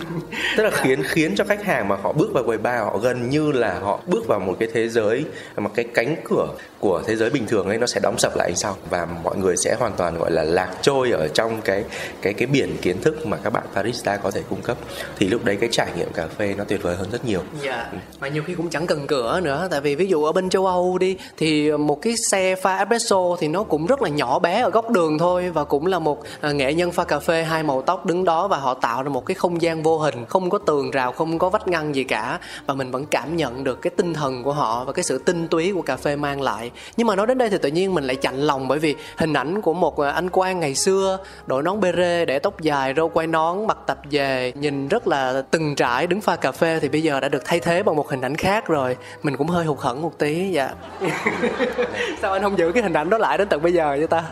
tức là khiến khiến cho khách hàng mà họ bước vào quầy bar họ gần như là họ bước vào một cái thế giới mà cái cánh cửa của thế giới bình thường ấy nó sẽ đóng sập lại sau và mọi người sẽ hoàn toàn gọi là lạc trôi ở trong cái cái cái biển kiến thức mà các bạn barista có thể cung cấp. Thì lúc đấy cái trải nghiệm cà phê nó tuyệt vời hơn rất nhiều. Dạ, mà nhiều khi cũng chẳng cần cửa nữa. Tại vì ví dụ ở bên châu Âu đi Thì một cái xe pha espresso thì nó cũng rất là nhỏ bé ở góc đường thôi Và cũng là một à, nghệ nhân pha cà phê hai màu tóc đứng đó Và họ tạo ra một cái không gian vô hình Không có tường rào, không có vách ngăn gì cả Và mình vẫn cảm nhận được cái tinh thần của họ Và cái sự tinh túy của cà phê mang lại. Nhưng mà nói đến đây thì tự nhiên mình lại chạnh lòng Bởi vì hình ảnh của một à, anh quan ngày xưa Đội nón bê rê, để tóc dài, râu quai nón, mặc tập về Nhìn rất là từng trải đứng pha cà phê Thì bây giờ đã được thay thế bằng một hình ảnh khác rồi. Mình cũng hơi hụt hẫng một tí dạ. sao anh không giữ cái hình ảnh đó lại đến tận bây giờ vậy ta?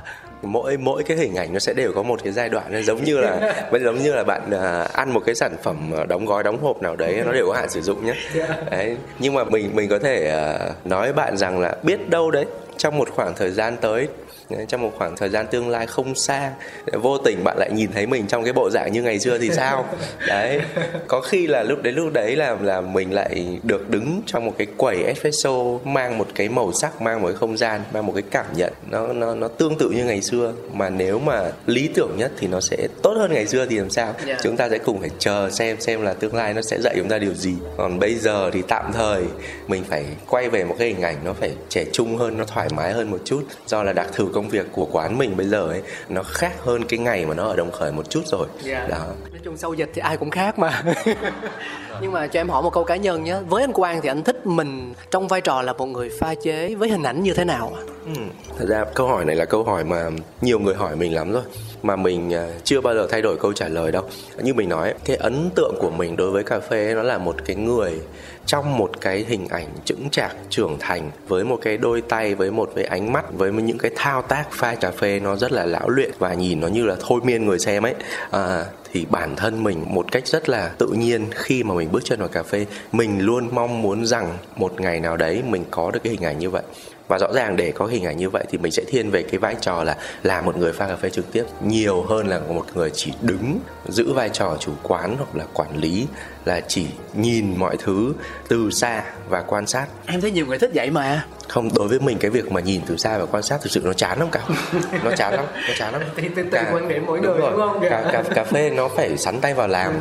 Mỗi mỗi cái hình ảnh nó sẽ đều có một cái giai đoạn nó giống như là vẫn giống như là bạn à, ăn một cái sản phẩm à, đóng gói đóng hộp nào đấy nó đều có hạn sử dụng nhé đấy nhưng mà mình mình có thể à, nói bạn rằng là biết đâu đấy trong một khoảng thời gian tới trong một khoảng thời gian tương lai không xa. Vô tình bạn lại nhìn thấy mình trong cái bộ dạng như ngày xưa thì sao? Đấy có khi là lúc đấy lúc đấy là là mình lại được đứng trong một cái quầy espresso mang một cái màu sắc mang một cái không gian mang một cái cảm nhận. Nó nó nó tương tự như ngày xưa. Mà nếu mà lý tưởng nhất thì nó sẽ tốt hơn ngày xưa thì làm sao? Yeah. chúng ta sẽ cùng phải chờ xem xem là tương lai nó sẽ dạy chúng ta điều gì. Còn bây giờ thì tạm thời mình phải quay về một cái hình ảnh nó phải trẻ trung hơn nó thoải mái hơn một chút. Do là đặc thù công việc của quán mình bây giờ ấy nó khác hơn cái ngày mà nó ở đồng khởi một chút rồi Yeah. đó nói chung sau dịch thì ai cũng khác mà nhưng mà cho em hỏi một câu cá nhân nhé với anh quang thì anh thích mình trong vai trò là một người pha chế với hình ảnh như thế nào ạ Ừ. Thật ra câu hỏi này là câu hỏi mà nhiều người hỏi mình lắm rồi mà mình à, chưa bao giờ thay đổi câu trả lời đâu. Như mình nói, cái ấn tượng của mình đối với cà phê nó là một cái người trong một cái hình ảnh chững chạc trưởng thành với một cái đôi tay với một cái ánh mắt với những cái thao tác pha cà phê nó rất là lão luyện và nhìn nó như là thôi miên người xem ấy. À, thì bản thân mình một cách rất là tự nhiên khi mà mình bước chân vào cà phê mình luôn mong muốn rằng một ngày nào đấy mình có được cái hình ảnh như vậy. Và rõ ràng để có hình ảnh như vậy thì mình sẽ thiên về cái vai trò là là một người pha cà phê trực tiếp nhiều hơn là một người chỉ đứng giữ vai trò chủ quán hoặc là quản lý là chỉ nhìn mọi thứ từ xa và quan sát. Em thấy nhiều người thích vậy mà. Không đối với mình cái việc mà nhìn từ xa và quan sát thực sự nó chán lắm cả. Nó chán lắm nó chán lắm. Tùy- quan điểm mỗi người, đúng không? cà, cà, cà phê nó phải sắn tay vào làm.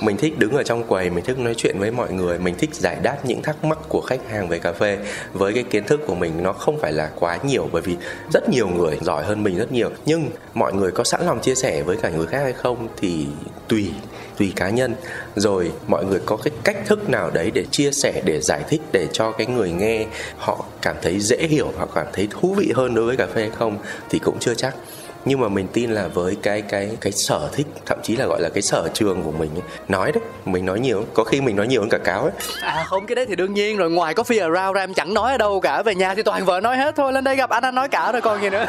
Mình thích đứng ở trong quầy mình thích nói chuyện với mọi người mình thích giải đáp những thắc mắc của khách hàng về cà phê. Với cái kiến thức của mình nó không phải là quá nhiều bởi vì rất nhiều người giỏi hơn mình rất nhiều. Nhưng mọi người có sẵn lòng chia sẻ với cả người khác hay không thì tùy tùy cá nhân. Rồi mọi người có cái cách thức nào đấy để chia sẻ, để giải thích, để cho cái người nghe họ cảm thấy dễ hiểu, họ cảm thấy thú vị hơn đối với cà phê hay không thì cũng chưa chắc nhưng mà mình tin là với cái cái cái sở thích thậm chí là gọi là cái sở trường của mình ấy, nói đấy mình nói nhiều có khi mình nói nhiều hơn cả cáo ấy. À không cái đấy thì đương nhiên rồi ngoài có fear around ra em chẳng nói ở đâu cả về nhà thì toàn vợ nói hết thôi lên đây gặp anh anh nói cả rồi còn gì nữa.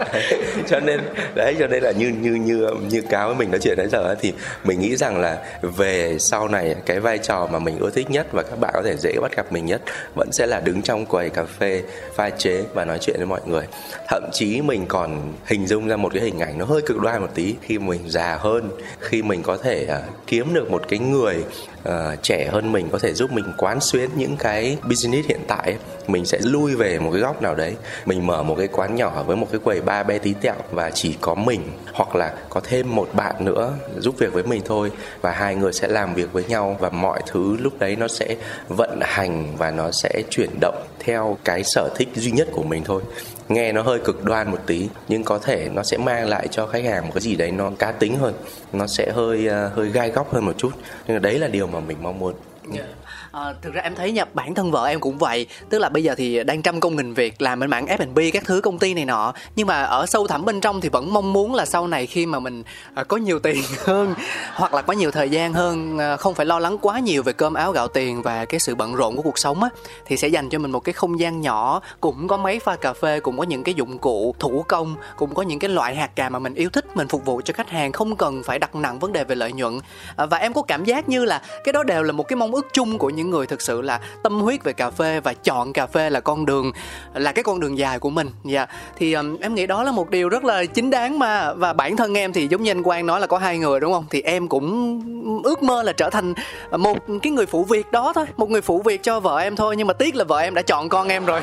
Cho nên đấy cho nên là như như như như cáo với mình nói chuyện nãy giờ ấy, thì mình nghĩ rằng là về sau này cái vai trò mà mình ưa thích nhất và các bạn có thể dễ bắt gặp mình nhất vẫn sẽ là đứng trong quầy cà phê pha chế và nói chuyện với mọi người. Thậm chí mình còn hình dung ra một cái hình ảnh nó hơi cực đoan một tí. Khi mình già hơn khi mình có thể uh, kiếm được một cái người uh, trẻ hơn mình có thể giúp mình quán xuyến những cái business hiện tại ấy. mình sẽ lui về một cái góc nào đấy. Mình mở một cái quán nhỏ với một cái quầy ba bé tí tẹo và chỉ có mình hoặc là có thêm một bạn nữa giúp việc với mình thôi. Và hai người sẽ làm việc với nhau và mọi thứ lúc đấy nó sẽ vận hành và nó sẽ chuyển động theo cái sở thích duy nhất của mình thôi nghe nó hơi cực đoan một tí, nhưng có thể nó sẽ mang lại cho khách hàng một cái gì đấy nó cá tính hơn. Nó sẽ hơi ờ, hơi gai góc hơn một chút. Nhưng đấy là điều mà mình mong muốn. Yeah. À, thực ra em thấy nha bản thân vợ em cũng vậy. Tức là bây giờ thì đang trăm công nghìn việc làm bên mảng F&B các thứ công ty này nọ. Nhưng mà ở sâu thẳm bên trong thì vẫn mong muốn là sau này khi mà mình à, có nhiều tiền hơn hoặc là có nhiều thời gian hơn à, không phải lo lắng quá nhiều về cơm áo gạo tiền và cái sự bận rộn của cuộc sống á thì sẽ dành cho mình một cái không gian nhỏ. Cũng có máy pha cà phê cũng có những cái dụng cụ thủ công cũng có những cái loại hạt cà mà mình yêu thích mình phục vụ cho khách hàng không cần phải đặt nặng vấn đề về lợi nhuận. À, và em có cảm giác như là cái đó đều là một cái mong ước chung của những những người thực sự là tâm huyết về cà phê và chọn cà phê là con đường là cái con đường dài của mình. Dạ. Thì um, em nghĩ đó là một điều rất là chính đáng mà và bản thân em thì giống như anh Quang nói là có hai người đúng không? Thì em cũng ước mơ là trở thành một cái người phụ việc đó thôi một người phụ việc cho vợ em thôi nhưng mà tiếc là vợ em đã chọn con em rồi.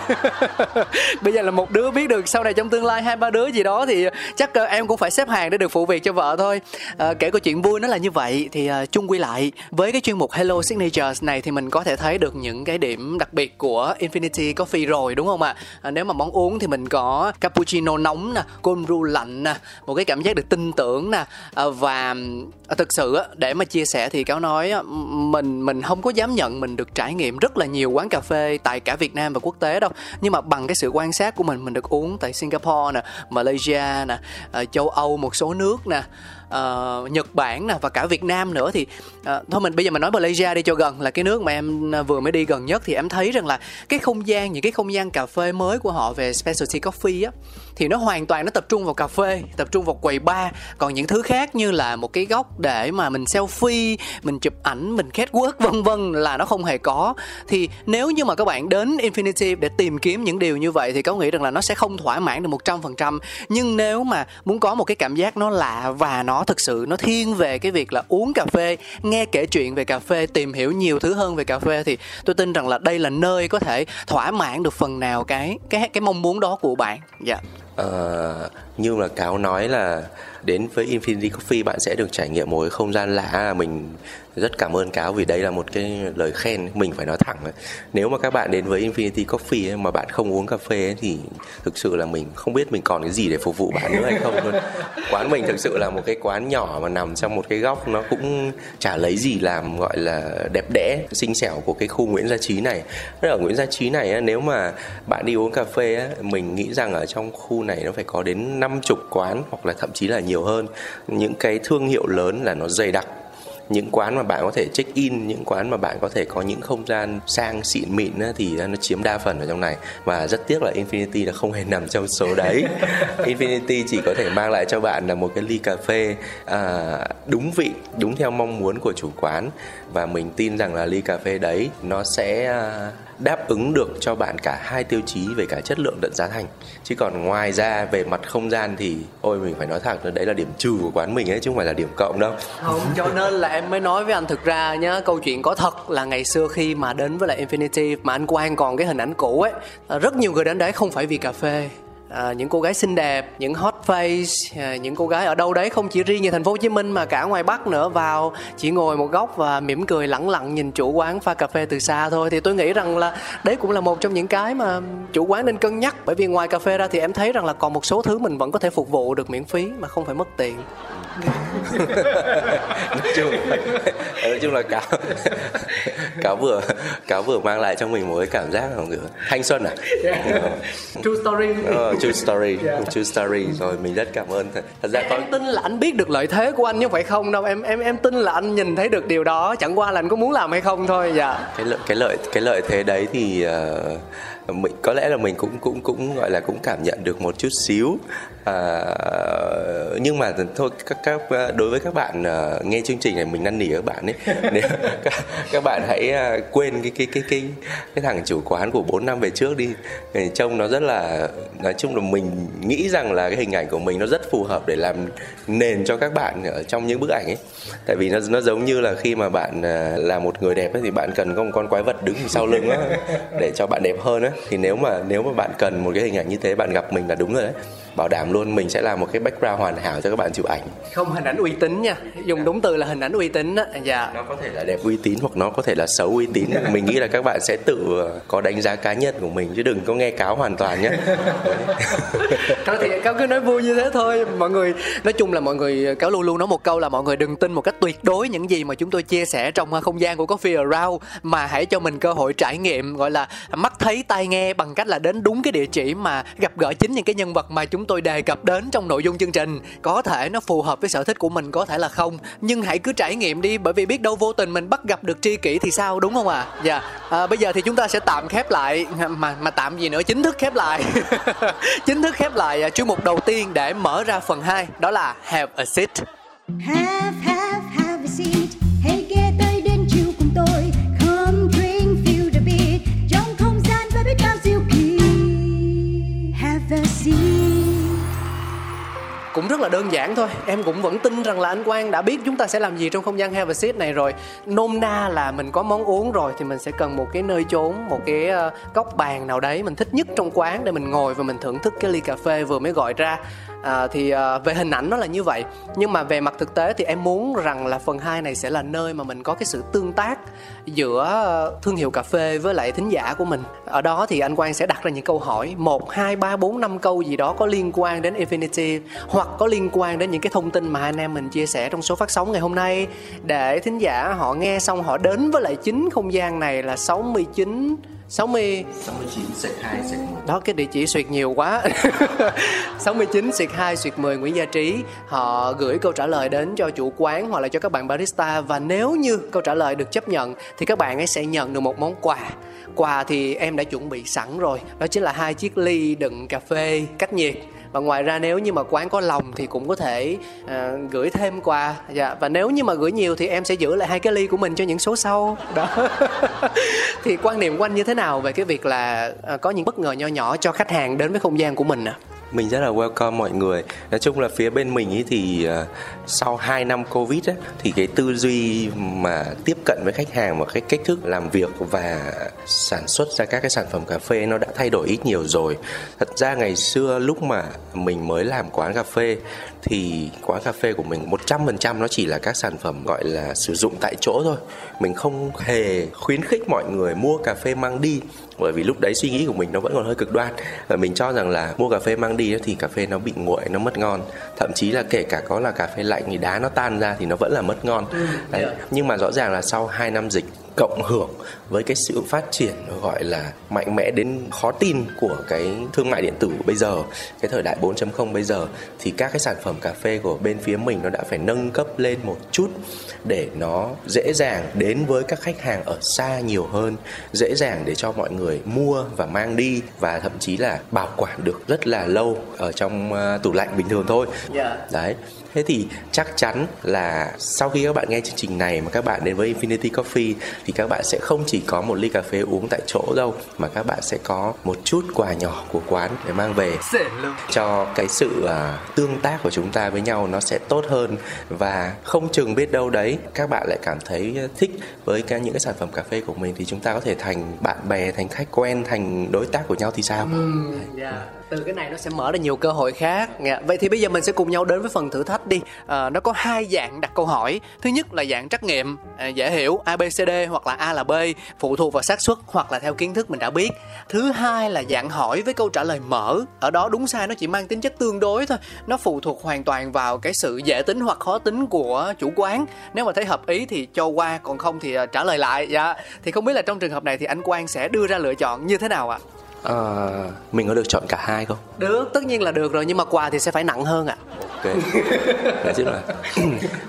Bây giờ là một đứa biết được sau này trong tương lai hai ba đứa gì đó thì chắc ờ, em cũng phải xếp hàng để được phụ việc cho vợ thôi. À, kể câu chuyện vui nó là như vậy thì uh, chung quy lại với cái chuyên mục Hello Signatures này thì mình có thể thấy được những cái điểm đặc biệt của Infinity Coffee rồi đúng không ạ à? nếu mà món uống thì mình có cappuccino nóng nè cold brew lạnh nè một cái cảm giác được tin tưởng nè à, và À, thực sự để mà chia sẻ thì cáo nói mình mình không có dám nhận mình được trải nghiệm rất là nhiều quán cà phê tại cả Việt Nam và quốc tế đâu. Nhưng mà bằng cái sự quan sát của mình mình được uống tại Singapore nè Malaysia nè ờ, châu Âu một số nước nè uh, Nhật Bản nè và cả Việt Nam nữa thì uh, thôi mình bây giờ mình nói Malaysia đi cho gần là cái nước mà em vừa mới đi gần nhất thì em thấy rằng là cái không gian những cái không gian cà phê mới của họ về specialty coffee á thì nó hoàn toàn nó tập trung vào cà phê tập trung vào quầy bar. Còn những thứ khác như là một cái góc để mà mình selfie, mình chụp ảnh, mình catwalk, vân vân là nó không hề có. Thì nếu như mà các bạn đến Infinity để tìm kiếm những điều như vậy thì có nghĩ rằng là nó sẽ không thỏa mãn được một trăm phần trăm. Nhưng nếu mà muốn có một cái cảm giác nó lạ và nó thực sự nó thiên về cái việc là uống cà phê, nghe kể chuyện về cà phê, tìm hiểu nhiều thứ hơn về cà phê thì tôi tin rằng là đây là nơi có thể thỏa mãn được phần nào cái cái cái mong muốn đó của bạn. Dạ. yeah. Ờ, uh, như là cáo nói là đến với Infinity Coffee bạn sẽ được trải nghiệm một cái không gian lạ mình rất cảm ơn cáo vì đây là một cái lời khen mình phải nói thẳng. Nếu mà các bạn đến với Infinity Coffee ấy, mà bạn không uống cà phê ấy, thì thực sự là mình không biết mình còn cái gì để phục vụ bạn nữa hay không luôn. Quán mình thực sự là một cái quán nhỏ mà nằm trong một cái góc nó cũng chả lấy gì làm gọi là đẹp đẽ xinh xẻo của cái khu Nguyễn Gia Trí này. Ở Nguyễn Gia Trí này nếu mà bạn đi uống cà phê ấy, mình nghĩ rằng ở trong khu này nó phải có đến 50 quán hoặc là thậm chí là nhiều hơn. Những cái thương hiệu lớn là nó dày đặc những quán mà bạn có thể check in những quán mà bạn có thể có những không gian sang xịn mịn thì nó chiếm đa phần ở trong này. Và rất tiếc là Infinity là không hề nằm trong số đấy. Infinity chỉ có thể mang lại cho bạn là một cái ly cà phê à, đúng vị đúng theo mong muốn của chủ quán và mình tin rằng là ly cà phê đấy, nó sẽ à, đáp ứng được cho bạn cả hai tiêu chí về cả chất lượng lẫn giá thành. Chứ còn ngoài ra, về mặt không gian thì, ôi, mình phải nói thẳng là đấy là điểm trừ của quán mình ấy, chứ không phải là điểm cộng đâu. Không, cho nên là em mới nói với anh thực ra nhá, câu chuyện có thật là ngày xưa khi mà đến với lại Infinity, mà anh Quang còn cái hình ảnh cũ ấy, rất nhiều người đến đấy không phải vì cà phê à, những cô gái xinh đẹp những hot face à, những cô gái ở đâu đấy không chỉ riêng như thành phố hồ chí minh mà cả ngoài bắc nữa vào chỉ ngồi một góc và mỉm cười lẳng lặng nhìn chủ quán pha cà phê từ xa thôi. Thì tôi nghĩ rằng là đấy cũng là một trong những cái mà chủ quán nên cân nhắc. Bởi vì ngoài cà phê ra thì em thấy rằng là còn một số thứ mình vẫn có thể phục vụ được miễn phí mà không phải mất tiền nói chung nói chung là cáo cáo vừa cáo vừa mang lại cho mình một cái cảm giác là kiểu thanh xuân à? Yeah. true story. Uh, true story. Yeah. true story. Rồi mình rất cảm ơn. Thật ra con... em tin là anh biết được lợi thế của anh chứ phải không đâu. Em em em tin là anh nhìn thấy được điều đó. Chẳng qua là anh có muốn làm hay không thôi dạ. Cái lợi cái lợi cái lợi thế đấy thì uh, mình có lẽ là mình cũng cũng cũng gọi là cũng cảm nhận được một chút xíu. À, nhưng mà thôi các các đối với các bạn uh, nghe chương trình này mình năn nỉ các bạn ấy. Nếu các, các bạn hãy uh, quên cái cái cái cái cái thằng chủ quán của 4 năm về trước đi. Ờ, trông nó rất là nói chung là mình nghĩ rằng là cái hình ảnh của mình nó rất phù hợp để làm nền cho các bạn ở trong những bức ảnh ấy. Tại vì nó nó giống như là khi mà bạn uh, là một người đẹp ấy, thì bạn cần có một con quái vật đứng sau lưng á để cho bạn đẹp hơn á. Thì nếu mà nếu mà bạn cần một cái hình ảnh như thế bạn gặp mình là đúng rồi đấy bảo đảm luôn mình sẽ làm một cái background hoàn hảo cho các bạn chụp ảnh. Không hình ảnh uy tín nha. Dùng đúng từ là hình ảnh uy tín á. Dạ. Nó có thể là đẹp uy tín hoặc nó có thể là xấu uy tín. Mình nghĩ là các bạn sẽ tự ờ, có đánh giá cá nhân của mình chứ đừng có nghe cáo hoàn toàn nhé. Cáo thì cáo cứ nói vui như thế thôi. Mọi người nói chung là mọi người cáo luôn luôn nói một câu là mọi người đừng tin một cách tuyệt đối những gì mà chúng tôi chia sẻ trong ờ, không gian của Coffee Around. Mà hãy cho mình cơ hội trải nghiệm gọi là mắt thấy tai nghe bằng cách là đến đúng cái địa chỉ mà gặp gỡ chính những cái nhân vật mà chúng tôi đề cập đến trong nội dung chương trình có thể nó phù hợp với sở thích của mình có thể là không. Nhưng hãy cứ trải nghiệm đi bởi vì biết đâu vô tình mình bắt gặp được tri kỷ thì sao đúng không ạ? À? dạ. À, bây giờ thì chúng ta sẽ tạm khép lại mà mà tạm gì nữa chính thức khép lại. Chính thức khép lại à, chuyên mục đầu tiên để mở ra phần 2 đó là have a seat. Have, have, have a seat. Cũng rất là đơn giản thôi. Em cũng vẫn tin rằng là anh quang đã biết chúng ta sẽ làm gì trong không gian have a seat này rồi. Nôm na là mình có món uống rồi thì mình sẽ cần một cái nơi trốn, một cái ờ, góc bàn nào đấy mình thích nhất trong quán để mình ngồi và mình thưởng thức cái ly cà phê vừa mới gọi ra à, thì à, về hình ảnh nó là như vậy. Nhưng mà về mặt thực tế thì em muốn rằng là phần 2 này sẽ là nơi mà mình có cái sự tương tác giữa ờ, thương hiệu cà phê với lại thính giả của mình. Ở đó thì anh Quang sẽ đặt ra những câu hỏi. Một hai ba bốn năm câu gì đó có liên quan đến Infinity hoặc có liên quan đến những cái thông tin mà anh em mình chia sẻ trong số phát sóng ngày hôm nay. Để thính giả họ nghe xong họ đến với lại chính không gian này là 69 60 69 sạch 2 sạch 1 đó cái địa chỉ suyệt nhiều quá. 69 suyệt 2 suyệt 10 Nguyễn Gia Trí. Họ gửi câu trả lời đến cho chủ quán hoặc là cho các bạn barista. Và nếu như câu trả lời được chấp nhận thì các bạn ấy sẽ nhận được một món quà. Quà thì em đã chuẩn bị sẵn rồi. Đó chính là hai chiếc ly đựng cà phê cách nhiệt và ngoài ra nếu như mà quán có lòng thì cũng có thể à, gửi thêm quà. Dạ và nếu như mà gửi nhiều thì em sẽ giữ lại hai cái ly của mình cho những số sau. Đó. Thì quan niệm của anh như thế nào về cái việc là à, có những bất ngờ nho nhỏ cho khách hàng đến với không gian của mình à mình rất là welcome mọi người. Nói chung là phía bên mình ấy thì uh, sau 2 năm covid ấy, thì cái tư duy mà tiếp cận với khách hàng và cái cách thức làm việc và sản xuất ra các cái sản phẩm cà phê nó đã thay đổi ít nhiều rồi. Thật ra ngày xưa lúc mà mình mới làm quán cà phê thì quán cà phê của mình 100% nó chỉ là các sản phẩm gọi là sử dụng tại chỗ thôi. Mình không hề khuyến khích mọi người mua cà phê mang đi bởi vì lúc đấy suy nghĩ của mình nó vẫn còn hơi cực đoan. Và mình cho rằng là mua cà phê mang đi thì cà phê nó bị nguội nó mất ngon. Thậm chí là kể cả có là cà phê lạnh thì đá nó tan ra thì nó vẫn là mất ngon. Đấy. nhưng mà rõ ràng là sau 2 năm dịch cộng hưởng với cái sự phát triển gọi là mạnh mẽ đến khó tin của cái thương mại điện tử bây giờ cái thời đại 4.0 bây giờ thì các cái sản phẩm cà phê của bên phía mình nó đã phải nâng cấp lên một chút để nó dễ dàng đến với các khách hàng ở xa nhiều hơn dễ dàng để cho mọi người mua và mang đi và thậm chí là bảo quản được rất là lâu ở trong uh, tủ lạnh bình thường thôi yeah. đấy thế thì chắc chắn là sau khi các bạn nghe chương trình này mà các bạn đến với Infinity Coffee thì các bạn sẽ không chỉ có một ly cà phê uống tại chỗ đâu mà các bạn sẽ có một chút quà nhỏ của quán để mang về. Cho cái sự uh, tương tác của chúng ta với nhau nó sẽ tốt hơn. Và không chừng biết đâu đấy các bạn lại cảm thấy thích với cái những cái sản phẩm cà phê của mình thì chúng ta có thể thành bạn bè thành khách quen thành đối tác của nhau thì sao? Ừ, yeah từ cái này nó sẽ mở ra nhiều cơ hội khác. Dạ. Vậy thì bây giờ mình sẽ cùng nhau đến với phần thử thách đi. À, nó có hai dạng đặt câu hỏi. Thứ nhất là dạng trắc nghiệm à, dễ hiểu abcd hoặc là a là b phụ thuộc vào xác suất hoặc là theo kiến thức mình đã biết. Thứ hai là dạng hỏi với câu trả lời mở. Ở đó đúng sai nó chỉ mang tính chất tương đối thôi. Nó phụ thuộc hoàn toàn vào cái sự dễ tính hoặc khó tính của chủ quán. Nếu mà thấy hợp ý thì cho qua còn không thì à, trả lời lại. Dạ. Thì không biết là trong trường hợp này thì anh quang sẽ đưa ra lựa chọn như thế nào ạ? à? À, mình có được chọn cả hai không? Được tất nhiên là được rồi nhưng mà quà thì sẽ phải nặng hơn ạ. À ok. Nói chung là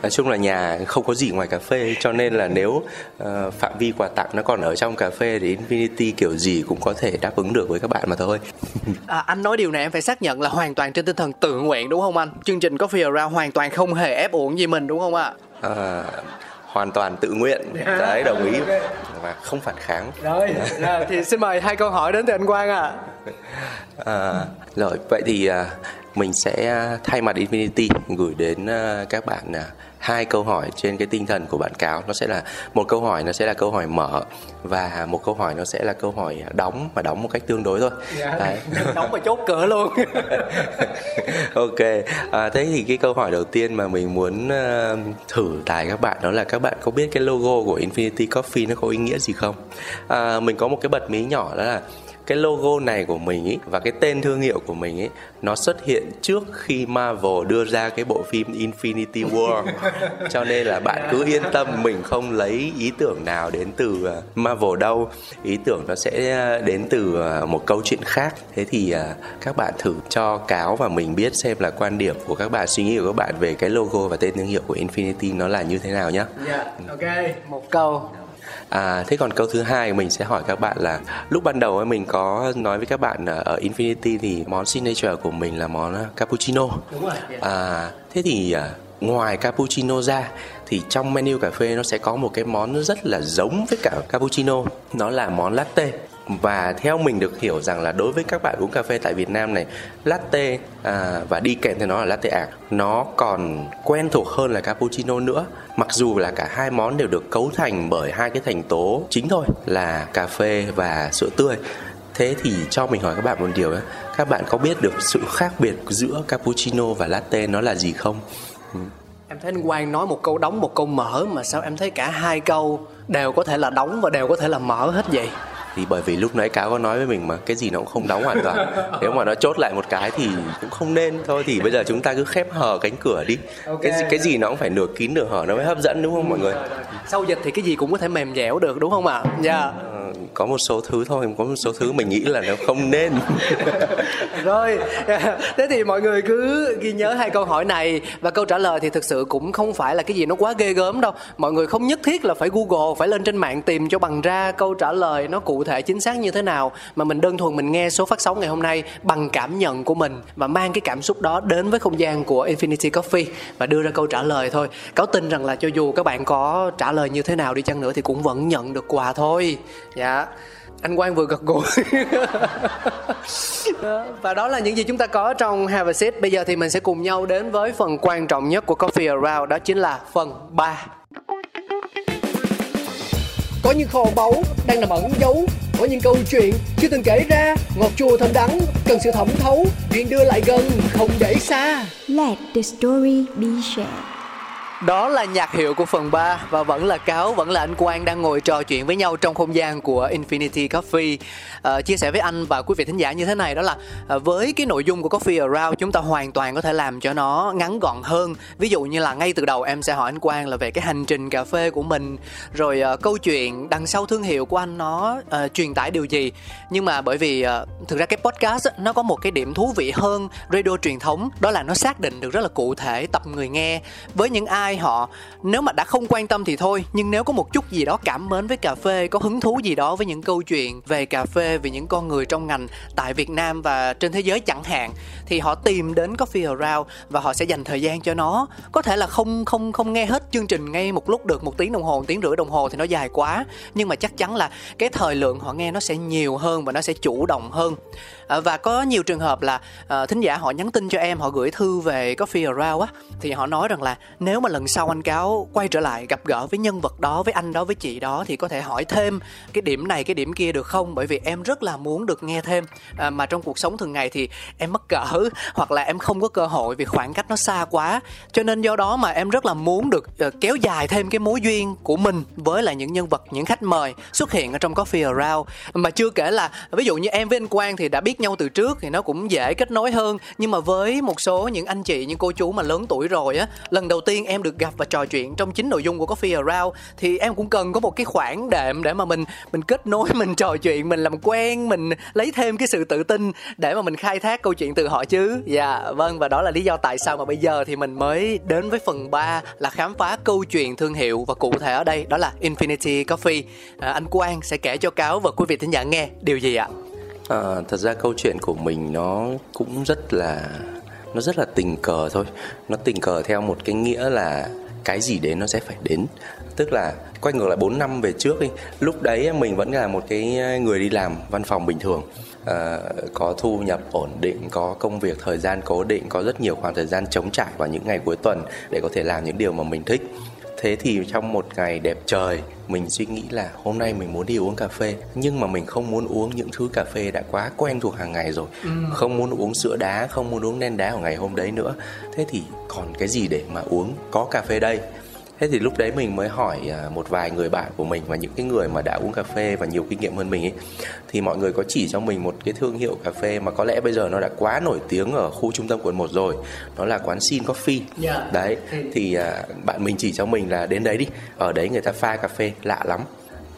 nói chung là nhà không có gì ngoài cà phê cho nên là nếu uh, phạm vi quà tặng nó còn ở trong cà phê thì Infinity kiểu gì cũng có thể đáp ứng được với các bạn mà thôi. À, anh nói điều này em phải xác nhận là hoàn toàn trên tinh thần tự nguyện đúng không anh? Chương trình Coffee Around hoàn toàn không hề ép uổng gì mình đúng không ạ? À, hoàn toàn tự nguyện. Đấy đồng ý. Và không phản kháng. Rồi, rồi thì xin mời hai câu hỏi đến từ anh Quang ạ. À. à, rồi vậy thì uh, mình sẽ thay mặt Infinity gửi đến ờ, các bạn à, hai câu hỏi trên cái tinh thần của bạn cáo. Nó sẽ là một câu hỏi nó sẽ là câu hỏi mở và một câu hỏi nó sẽ là câu hỏi đóng mà đóng một cách tương đối thôi. Đấy. đóng và chốt cửa luôn. Ok. À, thế thì cái câu hỏi đầu tiên mà mình muốn uh, thử tài các bạn đó là các bạn có biết cái logo của Infinity Coffee nó có ý nghĩa gì không? À, mình có một cái bật mí nhỏ đó là cái logo này của mình ý và cái tên thương hiệu của mình ý nó xuất hiện trước khi Marvel đưa ra cái bộ phim Infinity War. Cho nên là bạn cứ yên tâm mình không lấy ý tưởng nào đến từ à, Marvel đâu. Ý tưởng nó sẽ à, đến từ à, một câu chuyện khác. Thế thì các bạn thử cho cáo và mình biết xem là quan điểm của các bạn suy nghĩ của các bạn về cái logo và tên thương hiệu của Infinity nó là như thế nào nhé. Dạ, yeah, ok. Một câu À, thế còn câu thứ hai mình sẽ hỏi các bạn là lúc ban đầu mình có nói với các bạn ở Infinity thì món signature của mình là món cappuccino. Đúng rồi. À, thế thì à, ngoài cappuccino ra thì trong menu cà phê nó sẽ có một cái món rất là giống với cả cappuccino nó là món latte và theo mình được hiểu rằng là đối với các bạn uống cà phê tại Việt Nam này latte à, và đi kèm theo nó là latte art nó còn quen thuộc hơn là cappuccino nữa. Mặc dù là cả hai món đều được cấu thành bởi hai cái thành tố chính thôi là cà phê và sữa tươi. Thế thì cho mình hỏi các bạn một điều ấy các bạn có biết được sự khác biệt giữa cappuccino và latte nó là gì không? Ừ. em thấy anh Quang nói một câu đóng một câu mở mà sao em thấy cả hai câu đều có thể là đóng và đều có thể là mở hết vậy? Thì bởi vì lúc nãy cáo có nói với mình mà cái gì nó cũng không đóng hoàn toàn. Nếu mà nó chốt lại một cái thì cũng không nên thôi. Thì bây giờ chúng ta cứ khép hờ cánh cửa đi. Okay. cái cái gì nó cũng phải nửa kín nửa hở nó mới hấp dẫn đúng không mọi người? Sau dịch thì cái gì cũng có thể mềm dẻo được đúng không ạ? À? dạ. Yeah có một số thứ thôi có một số thứ mình nghĩ là nó không nên. Rồi thế thì mọi người cứ ghi nhớ hai câu hỏi này và câu trả lời thì thực sự cũng không phải là cái gì nó quá ghê gớm đâu. Mọi người không nhất thiết là phải google phải lên trên mạng tìm cho bằng ra câu trả lời nó cụ thể chính xác như thế nào mà mình đơn thuần mình nghe số phát sóng ngày hôm nay bằng cảm nhận của mình và mang cái cảm xúc đó đến với không gian của Infinity Coffee và đưa ra câu trả lời thôi. Cáo tin rằng là cho dù các bạn có trả lời như thế nào đi chăng nữa thì cũng vẫn nhận được quà thôi. Dạ. Anh Quang vừa gật gù. Và đó là những gì chúng ta có trong Have a Seat. Bây giờ thì mình sẽ cùng nhau đến với phần quan trọng nhất của Coffee Around đó chính là phần 3 có những kho báu đang nằm ẩn giấu. Có những câu chuyện chưa từng kể ra. Ngọt chua thơm đắng, cần sự thẩm thấu. Chuyện đưa lại gần, không để xa. Let the story be shared đó là nhạc hiệu của phần 3 và vẫn là Cáo, vẫn là anh Quang đang ngồi trò chuyện với nhau trong không gian của Infinity Coffee. À, chia sẻ với anh và quý vị thính giả như thế này đó là à, với cái nội dung của Coffee Around chúng ta hoàn toàn có thể làm cho nó ngắn gọn hơn. Ví dụ như là ngay từ đầu em sẽ hỏi anh Quang là về cái hành trình cà phê của mình, rồi à, câu chuyện đằng sau thương hiệu của anh nó à, truyền tải điều gì. Nhưng mà bởi vì à, thực ra cái podcast nó có một cái điểm thú vị hơn radio truyền thống đó là nó xác định được rất là cụ thể tập người nghe với những ai ai họ. Nếu mà đã không quan tâm thì thôi, nhưng nếu có một chút gì đó cảm mến với cà phê, có hứng thú gì đó với những câu chuyện về cà phê, về những con người trong ngành tại Việt Nam và trên thế giới chẳng hạn, thì họ tìm đến Coffee Around và họ sẽ dành thời gian cho nó. Có thể là không không không nghe hết chương trình ngay một lúc được, một tiếng đồng hồ, một tiếng rưỡi đồng hồ thì nó dài quá, nhưng mà chắc chắn là cái thời lượng họ nghe nó sẽ nhiều hơn và nó sẽ chủ động hơn à, và có nhiều trường hợp là à, thính giả họ nhắn tin cho em họ gửi thư về Coffee Around á thì họ nói rằng là nếu mà lần sau anh cáo quay trở lại gặp gỡ với nhân vật đó với anh đó với chị đó thì có thể hỏi thêm cái điểm này cái điểm kia được không? Bởi vì em rất là muốn được nghe thêm. À, mà trong cuộc sống thường ngày thì em mất cỡ hoặc là em không có cơ hội vì khoảng cách nó xa quá. Cho nên do đó mà em rất là muốn được uh, kéo dài thêm cái mối duyên của mình với lại những nhân vật những khách mời xuất hiện ở trong Coffee Around. Mà chưa kể là ví dụ như em với anh Quang thì đã biết nhau từ trước thì nó cũng dễ kết nối hơn. Nhưng mà với một số những anh chị những cô chú mà lớn tuổi rồi á lần đầu tiên em được gặp và trò chuyện trong chính nội dung của Coffee Around thì em cũng cần có một cái khoảng đệm để mà mình mình kết nối mình trò chuyện mình làm quen mình lấy thêm cái sự tự tin để mà mình khai thác câu chuyện từ họ chứ. Dạ yeah, vâng và đó là lý do tại sao mà bây giờ thì mình mới đến với phần 3 là khám phá câu chuyện thương hiệu và cụ thể ở đây đó là Infinity Coffee. À, anh Quang sẽ kể cho cáo và quý vị thính giả nghe điều gì ạ? À, thật ra câu chuyện của mình nó cũng rất là nó rất là tình cờ thôi. Nó tình cờ theo một cái nghĩa là cái gì đến nó sẽ phải đến. Tức là quay ngược lại 4 năm về trước đi lúc đấy mình vẫn là một cái người đi làm văn phòng bình thường. À, có thu nhập ổn định có công việc thời gian cố định có rất nhiều khoảng thời gian chống trải vào những ngày cuối tuần để có thể làm những điều mà mình thích thế thì trong một ngày đẹp trời mình suy nghĩ là hôm nay mình muốn đi uống cà phê. Nhưng mà mình không muốn uống những thứ cà phê đã quá quen thuộc hàng ngày rồi. Ừ. không muốn uống sữa đá không muốn uống nen đá của ngày hôm đấy nữa. Thế thì còn cái gì để mà uống có cà phê đây thế thì lúc đấy mình mới hỏi à, một vài người bạn của mình và những cái người mà đã uống cà phê và nhiều kinh nghiệm hơn mình ấy. Thì mọi người có chỉ cho mình một cái thương hiệu cà phê mà có lẽ bây giờ nó đã quá nổi tiếng ở khu trung tâm quận 1 rồi. Nó là quán Sin Coffee. Yeah. Dạ. đấy thì à, bạn mình chỉ cho mình là đến đấy đi. Ở đấy người ta pha cà phê lạ lắm.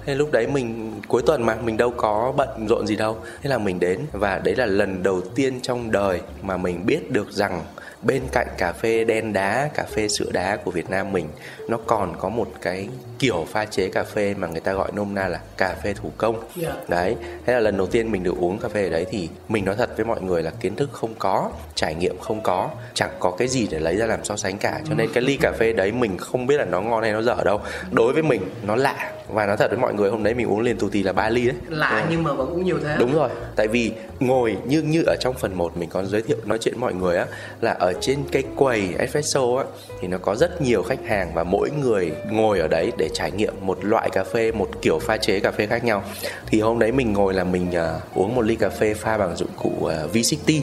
Thế lúc đấy mình cuối tuần mà mình đâu có bận rộn gì đâu. Thế là mình đến và đấy là lần đầu tiên trong đời mà mình biết được rằng bên cạnh cà phê đen đá cà phê sữa đá của Việt Nam mình nó còn có một cái kiểu pha chế cà phê mà người ta gọi nôm na là cà phê thủ công yeah. Dạ. đấy thế là lần đầu tiên mình được uống cà phê ở đấy thì mình nói thật với mọi người là kiến thức không có trải nghiệm không có chẳng có cái gì để lấy ra làm so sánh cả cho nên cái ly cà phê đấy mình không biết là nó ngon hay nó dở đâu đối với mình nó lạ và nói thật với mọi người hôm đấy mình uống liền tù tì là ba ly đấy lạ ừ. nhưng mà vẫn uống nhiều thế đúng rồi tại vì ngồi như như ở trong phần 1 mình có giới thiệu nói chuyện mọi người á là ở trên cái quầy espresso á thì nó có rất nhiều khách hàng và mỗi người ngồi ở đấy để trải nghiệm một loại cà phê một kiểu pha chế cà phê khác nhau. Thì hôm đấy mình ngồi là mình uh, uống một ly cà phê pha bằng dụng cụ à, uh, V60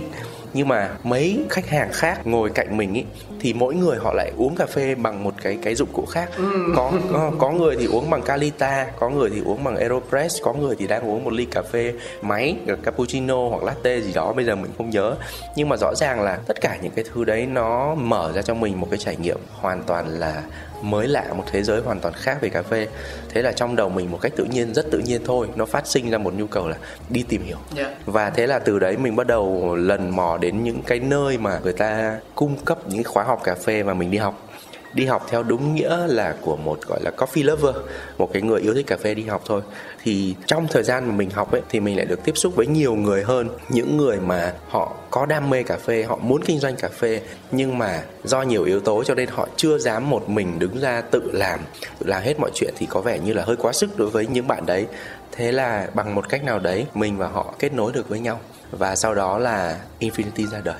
nhưng mà mấy khách hàng khác ngồi cạnh mình ý thì mỗi người họ lại uống cà phê bằng một cái cái dụng cụ khác ừ. có, có có người thì uống bằng Calita có người thì uống bằng Aeropress có người thì đang uống một ly cà phê máy cappuccino hoặc latte gì đó bây giờ mình không nhớ nhưng mà rõ ràng là tất cả những cái thứ đấy nó mở ra cho mình một cái trải nghiệm hoàn toàn là mới lạ một thế giới hoàn toàn khác về cà phê thế là trong đầu mình một cách tự nhiên rất tự nhiên thôi nó phát sinh ra một nhu cầu là đi tìm hiểu yeah. Dạ. và thế là từ đấy mình bắt đầu lần mò đến những cái nơi mà người ta cung cấp những khóa học cà phê mà mình đi học đi học theo đúng nghĩa là của một, gọi là, coffee lover, một cái người yêu thích cà phê đi học thôi. Thì trong thời gian mà mình học ấy, thì mình lại được tiếp xúc với nhiều người hơn, những người mà họ có đam mê cà phê, họ muốn kinh doanh cà phê, nhưng mà do nhiều yếu tố cho nên họ chưa dám một mình đứng ra tự làm tự làm hết mọi chuyện thì có vẻ như là hơi quá sức đối với những bạn đấy. Thế là bằng một cách nào đấy, mình và họ kết nối được với nhau. Và sau đó là infinity ra đời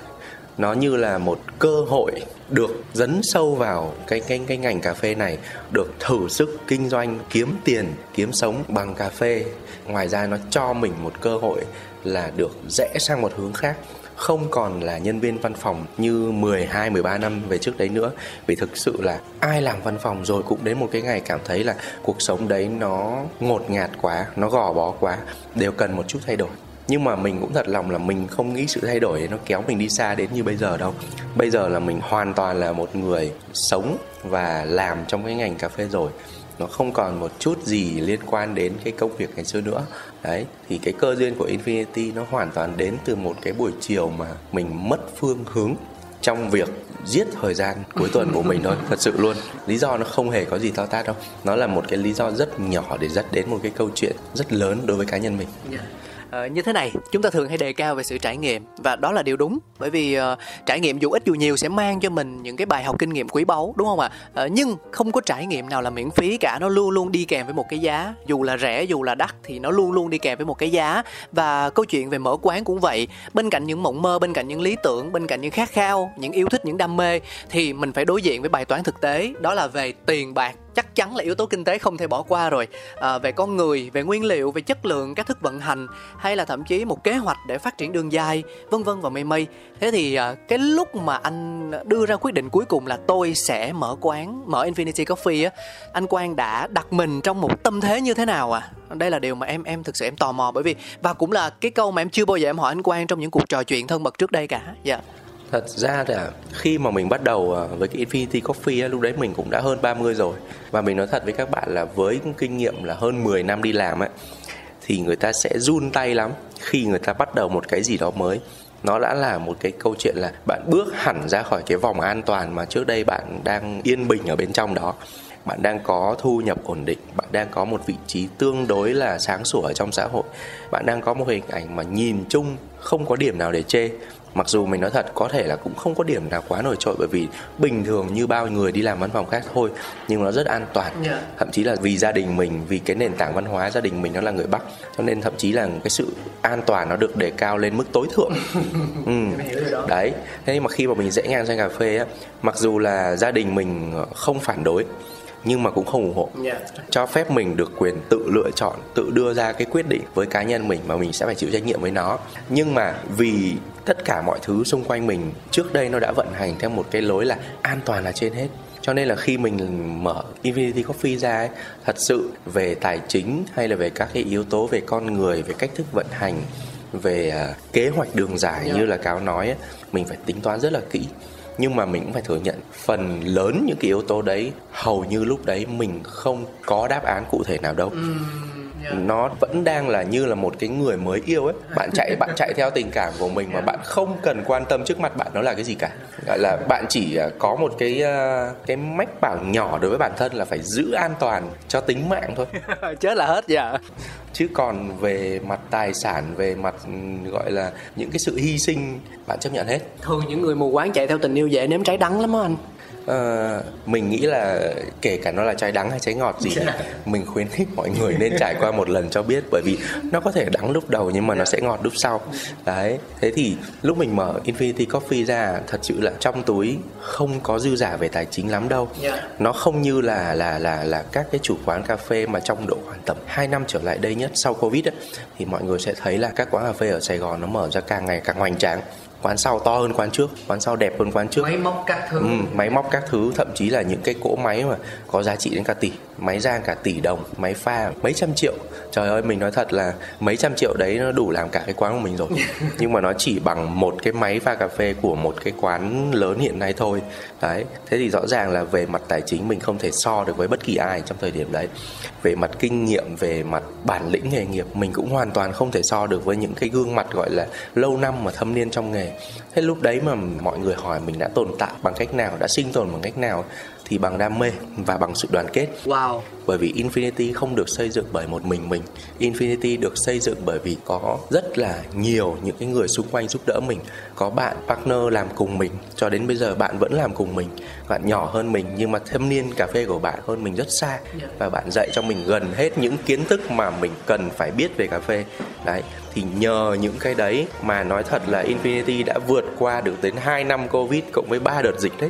nó như là một cơ hội được dấn sâu vào cái cái cái ngành cà phê này, được thử sức kinh doanh, kiếm tiền, kiếm sống bằng cà phê. Ngoài ra nó cho mình một cơ hội là được rẽ sang một hướng khác. Không còn là nhân viên văn phòng như 12 13 năm về trước đấy nữa, vì thực sự là ai làm văn phòng rồi cũng đến một cái ngày cảm thấy là cuộc sống đấy nó ngột ngạt quá, nó gò bó quá, đều cần một chút thay đổi nhưng mà mình cũng thật lòng là mình không nghĩ sự thay đổi nó kéo mình đi xa đến như bây giờ đâu. Bây giờ là mình hoàn toàn là một người sống và làm trong cái ngành cà phê rồi. Nó không còn một chút gì liên quan đến cái công việc ngày xưa nữa. Đấy thì cái cơ duyên của Infinity nó hoàn toàn đến từ một cái buổi chiều mà mình mất phương hướng trong việc giết thời gian cuối tuần của mình thôi thật sự luôn. Lý do nó không hề có gì to tát đâu. Nó là một cái lý do rất nhỏ để dẫn đến một cái câu chuyện rất lớn đối với cá nhân mình. Yeah dạ uh, như thế này chúng ta thường hay đề cao về sự trải nghiệm và đó là điều đúng. Bởi vì uh, trải nghiệm dù ít dù nhiều sẽ mang cho mình những cái bài học kinh nghiệm quý báu đúng không ạ? Uh, nhưng không có trải nghiệm nào là miễn phí cả nó luôn luôn đi kèm với một cái giá. Dù là rẻ dù là đắt thì nó luôn luôn đi kèm với một cái giá. Và câu chuyện về mở quán cũng vậy. Bên cạnh những mộng mơ bên cạnh những lý tưởng bên cạnh những khát khao những yêu thích những đam mê thì mình phải đối diện với bài toán thực tế. Đó là về tiền bạc chắc chắn là yếu tố kinh tế không thể bỏ qua rồi. À, về con người về nguyên liệu về chất lượng cách thức vận hành hay là thậm chí một kế hoạch để phát triển đường dài vân vân và mây mây. Thế thì à, cái lúc mà anh đưa ra quyết định cuối cùng là tôi sẽ mở quán mở infinity coffee á anh quang đã đặt mình trong một tâm thế như thế nào à? Đây là điều mà em em thực sự em tò mò bởi vì và cũng là cái câu mà em chưa bao giờ em hỏi anh quang trong những cuộc trò chuyện thân mật trước đây cả. Dạ. yeah Thật ra là khi mà mình bắt đầu ờ, với cái Infinity Coffee lúc đấy mình cũng đã hơn 30 rồi. Và mình nói thật với các bạn là với kinh nghiệm là hơn 10 năm đi làm ấy thì người ta sẽ run tay lắm khi người ta bắt đầu một cái gì đó mới. Nó đã là một cái câu chuyện là bạn bước hẳn ra khỏi cái vòng an toàn mà trước đây bạn đang yên bình ở bên trong đó. Bạn đang có thu nhập ổn định, bạn đang có một vị trí tương đối là sáng sủa ở trong xã hội. Bạn đang có một hình ảnh mà nhìn chung không có điểm nào để chê mặc dù mình nói thật có thể là cũng không có điểm nào quá nổi trội bởi vì bình thường như bao người đi làm văn phòng khác thôi nhưng nó rất an toàn Dạ. thậm chí là vì gia đình mình vì cái nền tảng văn hóa gia đình mình nó là người bắc cho nên thậm chí là cái sự an toàn nó được đề cao lên mức tối thượng ừ. đấy thế nhưng mà khi mà mình rẽ ngang sang cà phê á mặc dù là gia đình mình không phản đối nhưng mà cũng không ủng hộ Dạ. cho phép mình được quyền tự lựa chọn tự đưa ra cái quyết định với cá nhân mình mà mình sẽ phải chịu trách nhiệm với nó nhưng mà vì tất cả mọi thứ xung quanh mình trước đây nó đã vận hành theo một cái lối là an toàn là trên hết cho nên là khi mình mở Infinity Coffee ra ấy, thật sự về tài chính hay là về các cái yếu tố về con người về cách thức vận hành về à, kế hoạch đường dài Yeah. như là cáo nói ấy, mình phải tính toán rất là kỹ nhưng mà mình cũng phải thừa nhận phần lớn những cái yếu tố đấy hầu như lúc đấy mình không có đáp án cụ thể nào đâu. Dạ. nó vẫn đang là như là một cái người mới yêu ấy. Bạn chạy bạn chạy theo tình cảm của mình mà bạn không cần quan tâm trước mặt bạn nó là cái gì cả. Gọi là bạn chỉ à, có một cái à, cái mách bảo nhỏ đối với bản thân là phải giữ an toàn cho tính mạng thôi. Chết là hết dạ chứ còn về mặt tài sản, về mặt ừ, gọi là, những cái sự hy sinh, bạn chấp nhận hết. Thường những người mù quáng chạy theo tình yêu dễ nếm trái đắng lắm á anh. Ờ, mình nghĩ là kể cả nó là trái đắng hay trái ngọt gì mình khuyến khích mọi người nên trải qua một lần cho biết bởi vì nó có thể đắng lúc đầu nhưng mà nó sẽ ngọt lúc sau. Đấy thế thì lúc mình mở Infinity Coffee ra thật sự là trong túi không có dư giả về tài chính lắm đâu. Dạ. nó không như là là là là các cái chủ quán cà phê mà trong độ khoảng tầm 2 năm trở lại đây nhất sau Covid ấy, thì mọi người sẽ thấy là các quán cà phê ở Sài Gòn nó mở ra càng ngày càng hoành tráng quán sau to hơn quán trước quán sau đẹp hơn quán trước. Máy móc các thứ. Ừ, máy móc các thứ thậm chí là những cái cỗ máy mà có giá trị đến cả tỷ máy rang cả tỷ đồng máy pha mấy trăm triệu. Trời ơi mình nói thật là mấy trăm triệu đấy nó đủ làm cả cái quán của mình rồi. Nhưng mà nó chỉ bằng một cái máy pha cà phê của một cái quán lớn hiện nay thôi. Đấy thế thì rõ ràng là về mặt tài chính mình không thể so được với bất kỳ ai trong thời điểm đấy. Về mặt kinh nghiệm về mặt bản lĩnh nghề nghiệp mình cũng hoàn toàn không thể so được với những cái gương mặt gọi là lâu năm mà thâm niên trong nghề. Thế lúc đấy mà mọi người hỏi mình đã tồn tại bằng cách nào đã sinh tồn bằng cách nào thì bằng đam mê và bằng sự đoàn kết. Wow. Bởi vì Infinity không được xây dựng bởi một mình mình. Infinity được xây dựng bởi vì có rất là nhiều những cái người xung quanh giúp đỡ mình có bạn partner làm cùng mình. Cho đến bây giờ bạn vẫn làm cùng mình. Bạn nhỏ hơn mình nhưng mà thâm niên cà phê của bạn hơn mình rất xa. Và bạn dạy cho mình gần hết những kiến thức mà mình cần phải biết về cà phê. Đấy thì nhờ những cái đấy mà nói thật là Infinity đã vượt qua được đến 2 năm Covid cộng với 3 đợt dịch đấy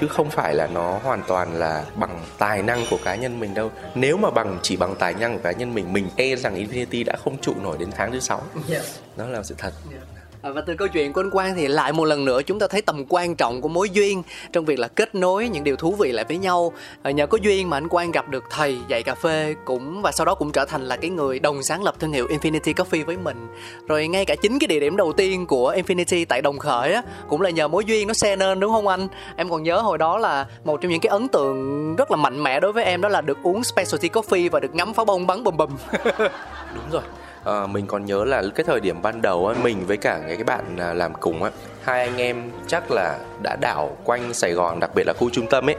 chứ không phải là nó hoàn toàn là bằng tài năng của cá nhân mình đâu. Nếu mà bằng chỉ bằng tài năng của cá nhân mình mình e rằng Infinity đã không trụ nổi đến tháng thứ sáu. Dạ. đó là sự thật. À, À, và từ câu chuyện của anh Quang thì lại một lần nữa chúng ta thấy tầm quan trọng của mối duyên trong việc là kết nối những điều thú vị lại với nhau. À, nhờ có duyên mà anh Quang gặp được thầy dạy cà phê cũng, và sau đó cũng trở thành là cái người đồng sáng lập thương hiệu Infinity Coffee với mình. Rồi ngay cả chính cái địa điểm đầu tiên của Infinity tại Đồng Khởi á, cũng là nhờ mối duyên nó xe nên đúng không anh? Em còn nhớ hồi đó là một trong những cái ấn tượng rất là mạnh mẽ đối với em đó là được uống specialty coffee và được ngắm pháo bông bắn bùm bùm. đúng rồi Ờ, mình còn nhớ là cái thời điểm ban đầu á, mình với cả cái cái bạn à, làm cùng á hai anh em chắc là đã đảo quanh Sài Gòn đặc biệt là khu trung tâm ấy.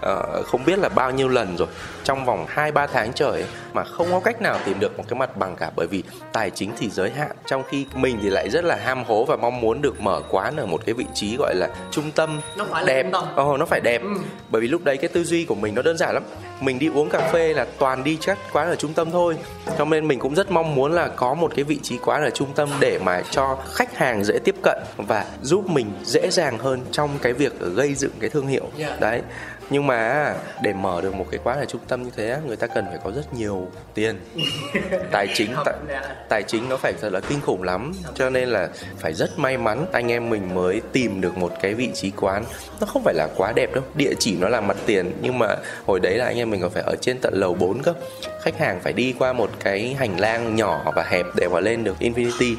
Ờ, không biết là bao nhiêu lần rồi. Trong vòng 2 3 tháng trời ấy, mà không có cách nào tìm được một cái mặt bằng cả bởi vì tài chính thì giới hạn. Trong khi mình thì lại rất là ham hố và mong muốn được mở quán ở một cái vị trí gọi là trung tâm Nó phải là đẹp. trung tâm. Ồ, nó phải đẹp. Bởi vì lúc đấy cái tư duy của mình nó đơn giản lắm. Mình đi uống cà phê là toàn đi các quán ở trung tâm thôi. Cho nên mình cũng rất mong muốn là có một cái vị trí quán ở trung tâm để mà cho khách hàng dễ tiếp cận và giúp mình dễ dàng hơn trong cái việc gây dựng cái thương hiệu Yeah. đấy nhưng mà để mở được một cái quán ở trung tâm như thế người ta cần phải có rất nhiều tiền. Tài chính tài, tài chính nó phải thật là kinh khủng lắm. Cho nên là phải rất may mắn anh em mình mới tìm được một cái vị trí quán. Nó không phải là quá đẹp đâu địa chỉ nó là mặt tiền. Nhưng mà hồi đấy là anh em mình còn phải ở trên tận lầu 4 cơ. Khách hàng phải đi qua một cái hành lang nhỏ và hẹp để mà lên được Infinity.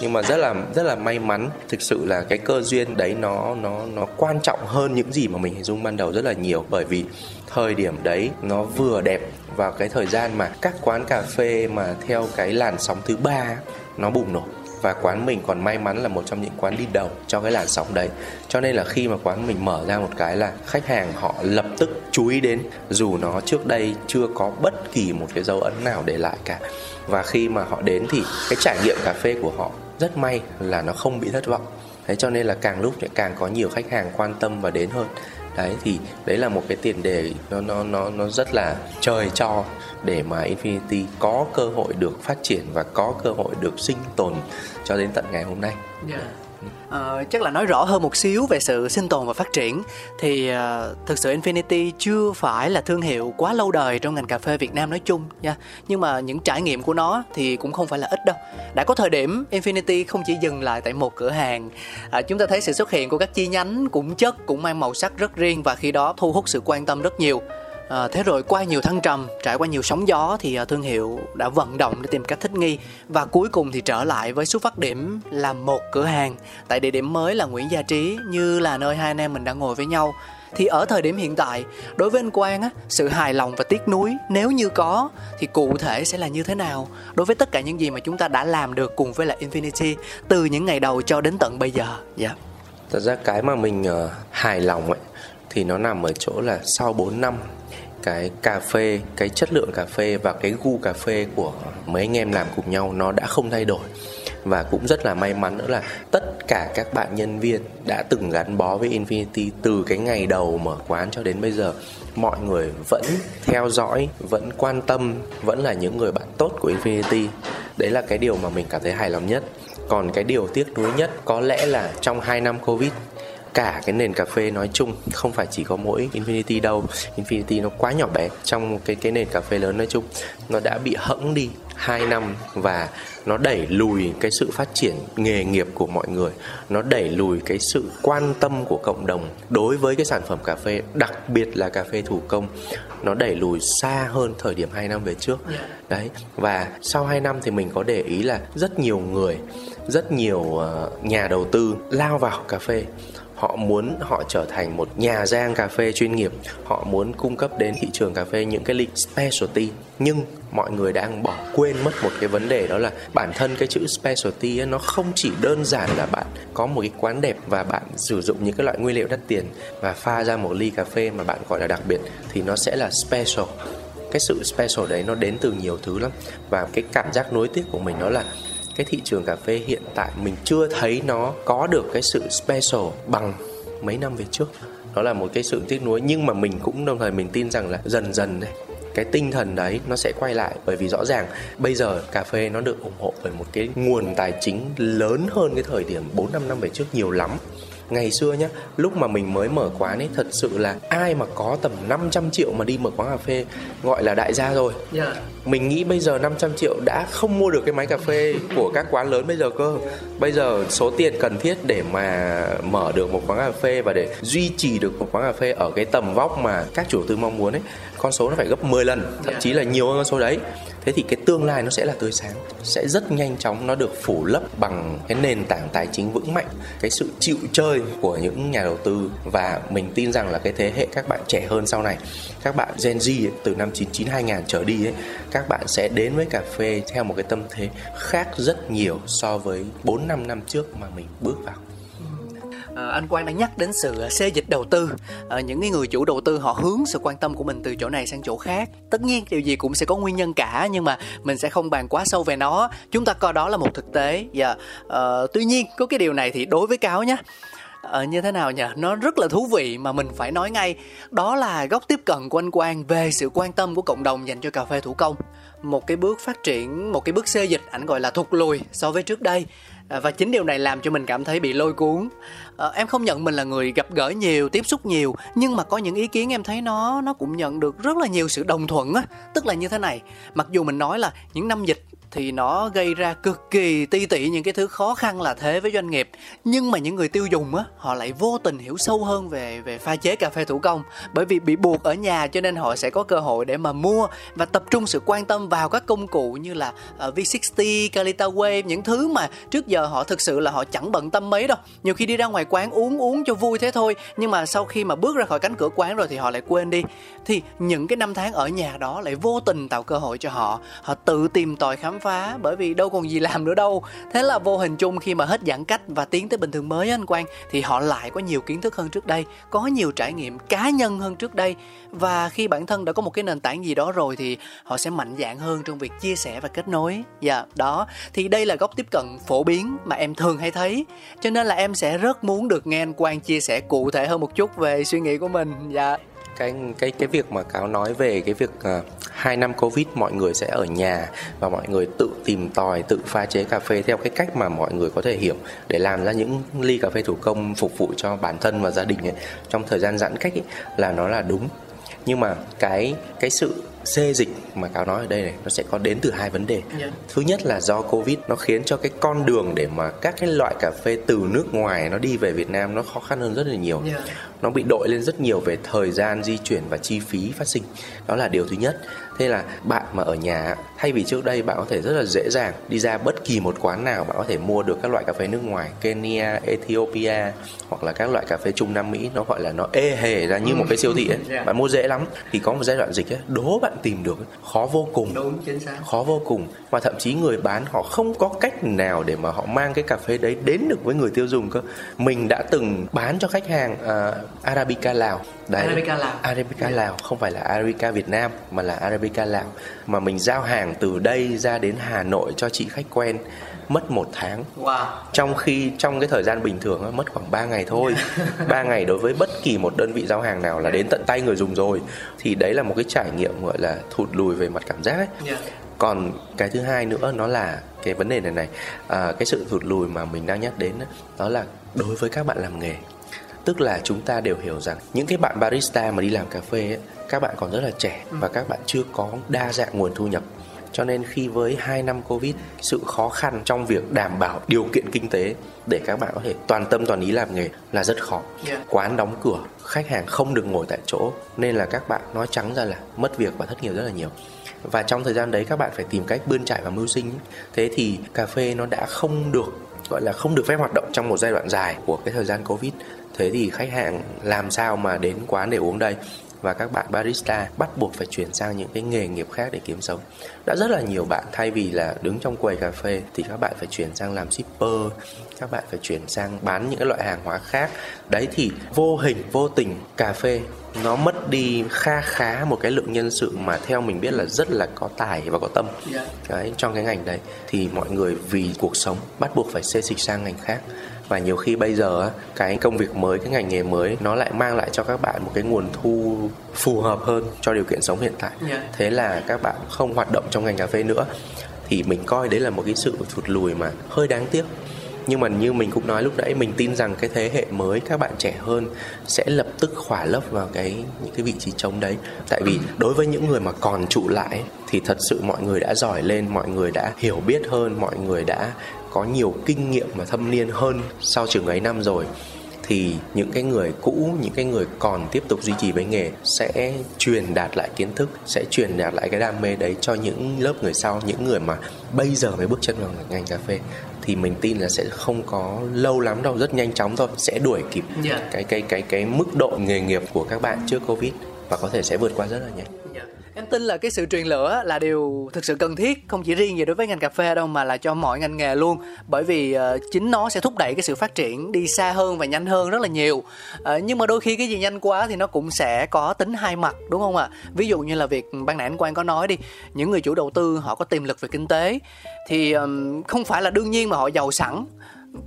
Nhưng mà rất là rất là may mắn. Thực sự là cái cơ duyên đấy nó nó nó quan trọng hơn những gì mà mình hình dung ban đầu rất là nhiều bởi vì thời điểm đấy nó vừa đẹp vào cái thời gian mà các quán cà phê mà theo cái làn sóng thứ ba, nó bùng nổ. Và quán mình còn may mắn là một trong những quán đi đầu cho cái làn sóng đấy. Cho nên là khi mà quán mình mở ra một cái là khách hàng họ lập tức chú ý đến. Dù nó trước đây chưa có bất kỳ một cái dấu ấn nào để lại cả. Và khi mà họ đến thì cái trải nghiệm cà phê của họ rất may là nó không bị thất vọng. Thế cho nên là càng lúc càng có nhiều khách hàng quan tâm và đến hơn đấy, thì đấy là một cái tiền đề nó nó nó nó rất là trời cho để mà Infinity có cơ hội được phát triển và có cơ hội được sinh tồn cho đến tận ngày hôm nay. Yeah. Uh, chắc là nói rõ hơn một xíu về sự sinh tồn và phát triển. Thì uh, thực sự Infinity chưa phải là thương hiệu quá lâu đời trong ngành cà phê Việt Nam nói chung nha. Nhưng mà những trải nghiệm của nó thì cũng không phải là ít đâu. Đã có thời điểm Infinity không chỉ dừng lại tại một cửa hàng uh, chúng ta thấy sự xuất hiện của các chi nhánh cũng chất cũng mang màu sắc rất riêng và khi đó thu hút sự quan tâm rất nhiều. À, thế rồi qua nhiều thăng trầm, trải qua nhiều sóng gió thì ờ, thương hiệu đã vận động để tìm cách thích nghi và cuối cùng thì trở lại với xuất phát điểm là một cửa hàng tại địa điểm mới là Nguyễn Gia Trí như là nơi hai anh em mình đã ngồi với nhau. Thì ở thời điểm hiện tại, đối với anh Quang á, sự hài lòng và tiếc nuối nếu như có thì cụ thể sẽ là như thế nào đối với tất cả những gì mà chúng ta đã làm được cùng với là Infinity từ những ngày đầu cho đến tận bây giờ. Dạ. Yeah. Thật ra cái mà mình uh, hài lòng ấy thì nó nằm ở chỗ là sau 4 năm cái cà phê, cái chất lượng cà phê và cái gu cà phê của mấy anh em làm cùng nhau nó đã không thay đổi. Và cũng rất là may mắn nữa là tất cả các bạn nhân viên đã từng gắn bó với Infinity từ cái ngày đầu mở quán cho đến bây giờ. Mọi người vẫn theo dõi, vẫn quan tâm, vẫn là những người bạn tốt của Infinity. Đấy là cái điều mà mình cảm thấy hài lòng nhất. Còn cái điều tiếc nuối nhất có lẽ là trong 2 năm Covid cả cái nền cà phê nói chung, không phải chỉ có mỗi Infinity đâu. Infinity nó quá nhỏ bé trong cái cái nền cà phê lớn nói chung. Nó đã bị hẫng đi 2 năm và nó đẩy lùi cái sự phát triển nghề nghiệp của mọi người. Nó đẩy lùi cái sự quan tâm của cộng đồng đối với cái sản phẩm cà phê, đặc biệt là cà phê thủ công. Nó đẩy lùi xa hơn thời điểm 2 năm về trước. Đấy, và sau 2 năm thì mình có để ý là rất nhiều người, rất nhiều ờ, nhà đầu tư lao vào cà phê họ muốn họ trở thành một nhà giang cà phê chuyên nghiệp. Họ muốn cung cấp đến thị trường cà phê những cái ly specialty. Nhưng mọi người đang bỏ quên mất một cái vấn đề đó là bản thân cái chữ specialty ấy, nó không chỉ đơn giản là bạn có một cái quán đẹp và bạn sử dụng những cái loại nguyên liệu đắt tiền và pha ra một ly cà phê mà bạn gọi là đặc biệt thì nó sẽ là special. Cái sự special đấy nó đến từ nhiều thứ lắm. Và cái cảm giác nối tiếc của mình đó là cái thị trường cà phê hiện tại mình chưa thấy nó có được cái sự special bằng mấy năm về trước. Đó là một cái sự tiếc nuối, nhưng mà mình cũng đồng thời mình tin rằng là dần dần này cái tinh thần đấy nó sẽ quay lại. Bởi vì rõ ràng, bây giờ cà phê nó được ủng hộ bởi một cái nguồn tài chính lớn hơn cái thời điểm 4 5 năm về trước nhiều lắm ngày xưa nhá lúc mà mình mới mở quán ấy thật sự là ai mà có tầm 500 triệu mà đi mở quán cà phê gọi là đại gia rồi yeah. Dạ. mình nghĩ bây giờ 500 triệu đã không mua được cái máy cà phê của các quán lớn bây giờ cơ bây giờ số tiền cần thiết để mà mở được một quán cà phê và để duy trì được một quán cà phê ở cái tầm vóc mà các chủ tư mong muốn ấy con số nó phải gấp 10 lần thậm chí là nhiều hơn con số đấy thế thì cái tương lai nó sẽ là tươi sáng sẽ rất nhanh chóng nó được phủ lấp bằng cái nền tảng tài chính vững mạnh cái sự chịu chơi của những nhà đầu tư. Và mình tin rằng là cái thế hệ các bạn trẻ hơn sau này các bạn Gen Z ấy, từ năm 99 2000 trở đi ấy các bạn sẽ đến với cà phê theo một cái tâm thế khác rất nhiều so với 4 5 năm trước mà mình bước vào à, anh Quang đã nhắc đến sự xê dịch đầu tư. À, những cái người chủ đầu tư họ hướng sự quan tâm của mình từ chỗ này sang chỗ khác. Tất nhiên điều gì cũng sẽ có nguyên nhân cả nhưng mà mình sẽ không bàn quá sâu về nó. Chúng ta coi đó là một thực tế. Và yeah. à, tuy nhiên có cái điều này thì đối với cáo nhé uh, ờ, như thế nào nhỉ nó rất là thú vị mà mình phải nói ngay. Đó là góc tiếp cận của anh Quang về sự quan tâm của cộng đồng dành cho cà phê thủ công. Một cái bước phát triển một cái bước xê dịch ảnh gọi là thụt lùi so với trước đây. Và chính điều này làm cho mình cảm thấy bị lôi cuốn uh, em không nhận mình là người gặp gỡ nhiều tiếp xúc nhiều nhưng mà có những ý kiến em thấy nó nó cũng nhận được rất là nhiều sự đồng thuận á. Tức là như thế này mặc dù mình nói là những năm dịch thì nó gây ra cực kỳ ti tị những cái thứ khó khăn là thế với doanh nghiệp nhưng mà những người tiêu dùng á họ lại vô tình hiểu sâu hơn về về pha chế cà phê thủ công. Bởi vì bị buộc ở nhà cho nên họ sẽ có cơ hội để mà mua và tập trung sự quan tâm vào các công cụ như là ờ, uh, V60, Calita Wave những thứ mà trước giờ họ thực sự là họ chẳng bận tâm mấy đâu. Nhiều khi đi ra ngoài quán uống uống cho vui thế thôi. Nhưng mà sau khi mà bước ra khỏi cánh cửa quán rồi thì họ lại quên đi. Thì những cái năm tháng ở nhà đó lại vô tình tạo cơ hội cho họ. Họ tự tìm tòi khám phá, bởi vì đâu còn gì làm nữa đâu. Thế là vô hình chung khi mà hết giãn cách và tiến tới bình thường mới anh quang, thì họ lại có nhiều kiến thức hơn trước đây, có nhiều trải nghiệm cá nhân hơn trước đây. Và khi bản thân đã có một cái nền tảng gì đó rồi thì họ sẽ mạnh dạn hơn trong việc chia sẻ và kết nối. Dạ đó. Thì đây là góc tiếp cận phổ biến mà em thường hay thấy. Cho nên là em sẽ rất muốn muốn được nghe anh Quang chia sẻ cụ thể hơn một chút về suy nghĩ của mình. Dạ. Cái cái cái việc mà cáo nói về cái việc uh, hai năm covid mọi người sẽ ở nhà và mọi người tự tìm tòi tự pha chế cà phê theo cái cách mà mọi người có thể hiểu để làm ra những ly cà phê thủ công phục vụ cho bản thân và gia đình ấy. Trong thời gian giãn cách ấy, là nó là đúng. Nhưng mà cái cái sự xê dịch mà cáo nói ở đây này nó sẽ có đến từ hai vấn đề Dạ. thứ nhất là do covid nó khiến cho cái con đường để mà các cái loại cà phê từ nước ngoài nó đi về việt nam nó khó khăn hơn rất là nhiều Dạ. nó bị đội lên rất nhiều về thời gian di chuyển và chi phí phát sinh đó là điều thứ nhất thế là bạn mà ở nhà thay vì trước đây bạn có thể rất là dễ dàng đi ra bất kỳ một quán nào bạn có thể mua được các loại cà phê nước ngoài Kenya, Ethiopia hoặc là các loại cà phê Trung Nam Mỹ nó gọi là nó ê hề ra như một cái siêu thị ấy. Dạ. bạn mua dễ lắm. Thì có một giai đoạn dịch ấy đố bạn tìm được khó vô cùng. Đúng chính xác. Khó vô cùng và thậm chí người bán họ không có cách nào để mà họ mang cái cà phê đấy đến được với người tiêu dùng cơ. Mình đã từng bán cho khách hàng à, Arabica Lào. Đấy Arabica Lào. Arabica Lào không phải là Arabica Việt Nam mà là Arabica Lào. Mà mình giao hàng từ đây ra đến Hà Nội cho chị khách quen mất một tháng. Wow. Trong khi trong cái thời gian bình thường mất khoảng 3 ngày thôi. 3 ngày đối với bất kỳ một đơn vị giao hàng nào là đến tận tay người dùng rồi. Thì đấy là một cái trải nghiệm gọi là thụt lùi về mặt cảm giác ấy. Dạ. Còn cái thứ hai nữa nó là cái vấn đề này này à, cái sự thụt lùi mà mình đang nhắc đến đó là đối với các bạn làm nghề tức là chúng ta đều hiểu rằng những cái bạn barista mà đi làm cà phê ấy, các bạn còn rất là trẻ và các bạn chưa có đa dạng nguồn thu nhập cho nên khi với 2 năm Covid, sự khó khăn trong việc đảm bảo điều kiện kinh tế để các bạn có thể toàn tâm toàn ý làm nghề là rất khó. Yeah. Quán đóng cửa, khách hàng không được ngồi tại chỗ nên là các bạn nói trắng ra là mất việc và thất nghiệp rất là nhiều. Và trong thời gian đấy các bạn phải tìm cách bươn trải và mưu sinh. Thế thì cà phê nó đã không được gọi là không được phép hoạt động trong một giai đoạn dài của cái thời gian Covid. Thế thì khách hàng làm sao mà đến quán để uống đây? và các bạn barista bắt buộc phải chuyển sang những cái nghề nghiệp khác để kiếm sống. Đã rất là nhiều bạn thay vì là đứng trong quầy cà phê thì các bạn phải chuyển sang làm shipper, các bạn phải chuyển sang bán những loại hàng hóa khác. Đấy thì vô hình vô tình cà phê nó mất đi kha khá một cái lượng nhân sự mà theo mình biết là rất là có tài và có tâm Dạ. đấy trong cái ngành đấy thì mọi người vì cuộc sống bắt buộc phải xê dịch sang ngành khác và nhiều khi bây giờ cái công việc mới cái ngành nghề mới nó lại mang lại cho các bạn một cái nguồn thu phù hợp hơn cho điều kiện sống hiện tại Dạ. thế là các bạn không hoạt động trong ngành cà phê nữa thì mình coi đấy là một cái sự thụt lùi mà hơi đáng tiếc nhưng mà như mình cũng nói lúc nãy, mình tin rằng cái thế hệ mới, các bạn trẻ hơn sẽ lập tức khỏa lấp vào cái, những cái vị trí trống đấy. Tại vì đối với những người mà còn trụ lại thì thật sự mọi người đã giỏi lên, mọi người đã hiểu biết hơn, mọi người đã có nhiều kinh nghiệm và thâm niên hơn sau trường ấy năm rồi, thì những cái người cũ, những cái người còn tiếp tục duy trì với nghề sẽ truyền đạt lại kiến thức, sẽ truyền đạt lại cái đam mê đấy cho những lớp người sau, những người mà bây giờ mới bước chân vào ngành cà phê thì mình tin là sẽ không có lâu lắm đâu rất nhanh chóng thôi sẽ đuổi kịp Dạ. cái cái cái cái mức độ nghề nghiệp của các bạn trước covid và có thể sẽ vượt qua rất là nhanh. Em tin là cái sự truyền lửa là điều thực sự cần thiết không chỉ riêng về đối với ngành cà phê đâu mà là cho mọi ngành nghề luôn. Bởi vì uh, chính nó sẽ thúc đẩy cái sự phát triển đi xa hơn và nhanh hơn rất là nhiều. Uh, nhưng mà đôi khi cái gì nhanh quá thì nó cũng sẽ có tính hai mặt đúng không ạ? Ví dụ như là việc ban nãy anh Quang có nói đi những người chủ đầu tư họ có tiềm lực về kinh tế thì um, không phải là đương nhiên mà họ giàu sẵn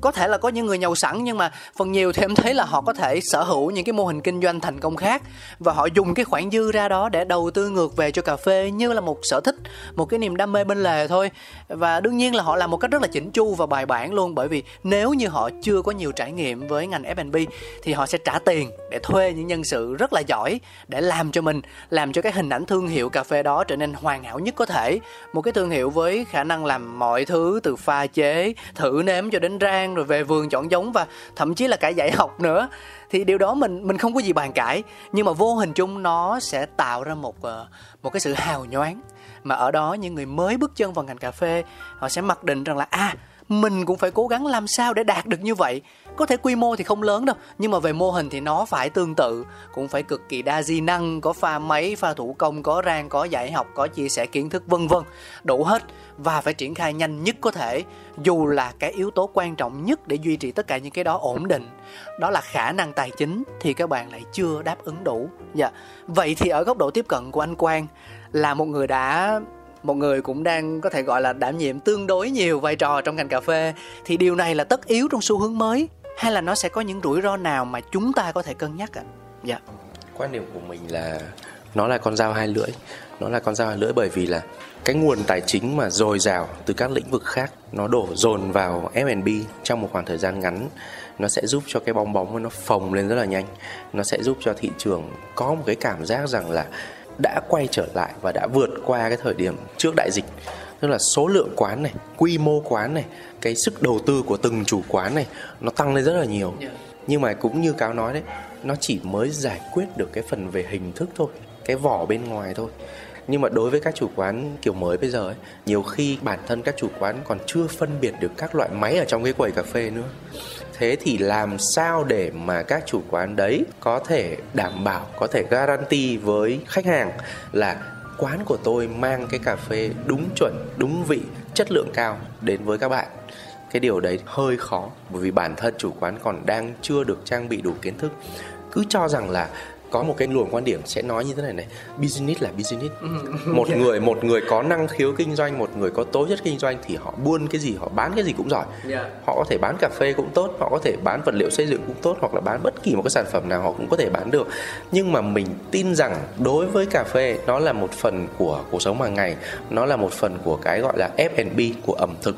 có thể là có những người giàu sẵn, nhưng mà phần nhiều thì em thấy là họ có thể sở hữu những cái mô hình kinh doanh thành công khác. Và họ dùng cái khoản dư ra đó để đầu tư ngược về cho cà phê như là một sở thích, một cái niềm đam mê bên lề thôi. Và đương nhiên là họ làm một cách rất là chỉnh chu và bài bản luôn, bởi vì nếu như họ chưa có nhiều trải nghiệm với ngành F&B thì họ sẽ trả tiền để thuê những nhân sự rất là giỏi để làm cho mình, làm cho cái hình ảnh thương hiệu cà phê đó trở nên hoàn hảo nhất có thể. Một cái thương hiệu với khả năng làm mọi thứ từ pha chế, thử nếm cho đến ra rang rồi về vườn chọn giống và thậm chí là cả dạy học nữa. Thì điều đó mình mình không có gì bàn cãi. Nhưng mà vô hình chung nó sẽ tạo ra một ờ, một cái sự hào nhoáng. Mà ở đó những người mới bước chân vào ngành cà phê, họ sẽ mặc định rằng là à mình cũng phải cố gắng làm sao để đạt được như vậy. Có thể quy mô thì không lớn đâu, nhưng mà về mô hình thì nó phải tương tự. Cũng phải cực kỳ đa di năng, có pha máy, pha thủ công, có rang, có dạy học, có chia sẻ kiến thức, vân vân. Đủ hết và phải triển khai nhanh nhất có thể, dù là cái yếu tố quan trọng nhất để duy trì tất cả những cái đó ổn định. Đó là khả năng tài chính thì các bạn lại chưa đáp ứng đủ. Dạ. Vậy thì ở góc độ tiếp cận của anh Quang là một người đã một người cũng đang có thể gọi là đảm nhiệm tương đối nhiều vai trò trong ngành cà phê thì điều này là tất yếu trong xu hướng mới, hay là nó sẽ có những rủi ro nào mà chúng ta có thể cân nhắc ạ? À? Dạ. Quan điểm của mình là nó là con dao hai lưỡi. Nó là con dao hai lưỡi bởi vì là cái nguồn tài chính mà dồi dào từ các lĩnh vực khác, nó đổ dồn vào F&B trong một khoảng thời gian ngắn nó sẽ giúp cho cái bong bóng nó phồng lên rất là nhanh nó sẽ giúp cho thị trường có một cái cảm giác rằng là đã quay trở lại và đã vượt qua cái thời điểm trước đại dịch. Tức là số lượng quán này quy mô quán này cái sức đầu tư của từng chủ quán này nó tăng lên rất là nhiều. Dạ. nhưng mà cũng như cáo nói đấy nó chỉ mới giải quyết được cái phần về hình thức thôi cái vỏ bên ngoài thôi. Nhưng mà đối với các chủ quán kiểu mới bây giờ ấy nhiều khi bản thân các chủ quán còn chưa phân biệt được các loại máy ở trong cái quầy cà phê nữa thế thì làm sao để mà các chủ quán đấy có thể đảm bảo, có thể guarantee với khách hàng là quán của tôi mang cái cà phê đúng chuẩn, đúng vị, chất lượng cao đến với các bạn? Cái điều đấy hơi khó, bởi vì bản thân chủ quán còn đang chưa được trang bị đủ kiến thức. Cứ cho rằng là có một cái luồng quan điểm sẽ nói như thế này này business là business. Ừ. một người một người có năng khiếu kinh doanh một người có tố chất kinh doanh thì họ buôn cái gì họ bán cái gì cũng giỏi. Yeah. họ có thể bán cà phê cũng tốt họ có thể bán vật liệu xây dựng cũng tốt hoặc là bán bất kỳ một cái sản phẩm nào họ cũng có thể bán được. Nhưng mà mình tin rằng đối với cà phê nó là một phần của cuộc sống hàng ngày nó là một phần của cái gọi là F&B của ẩm thực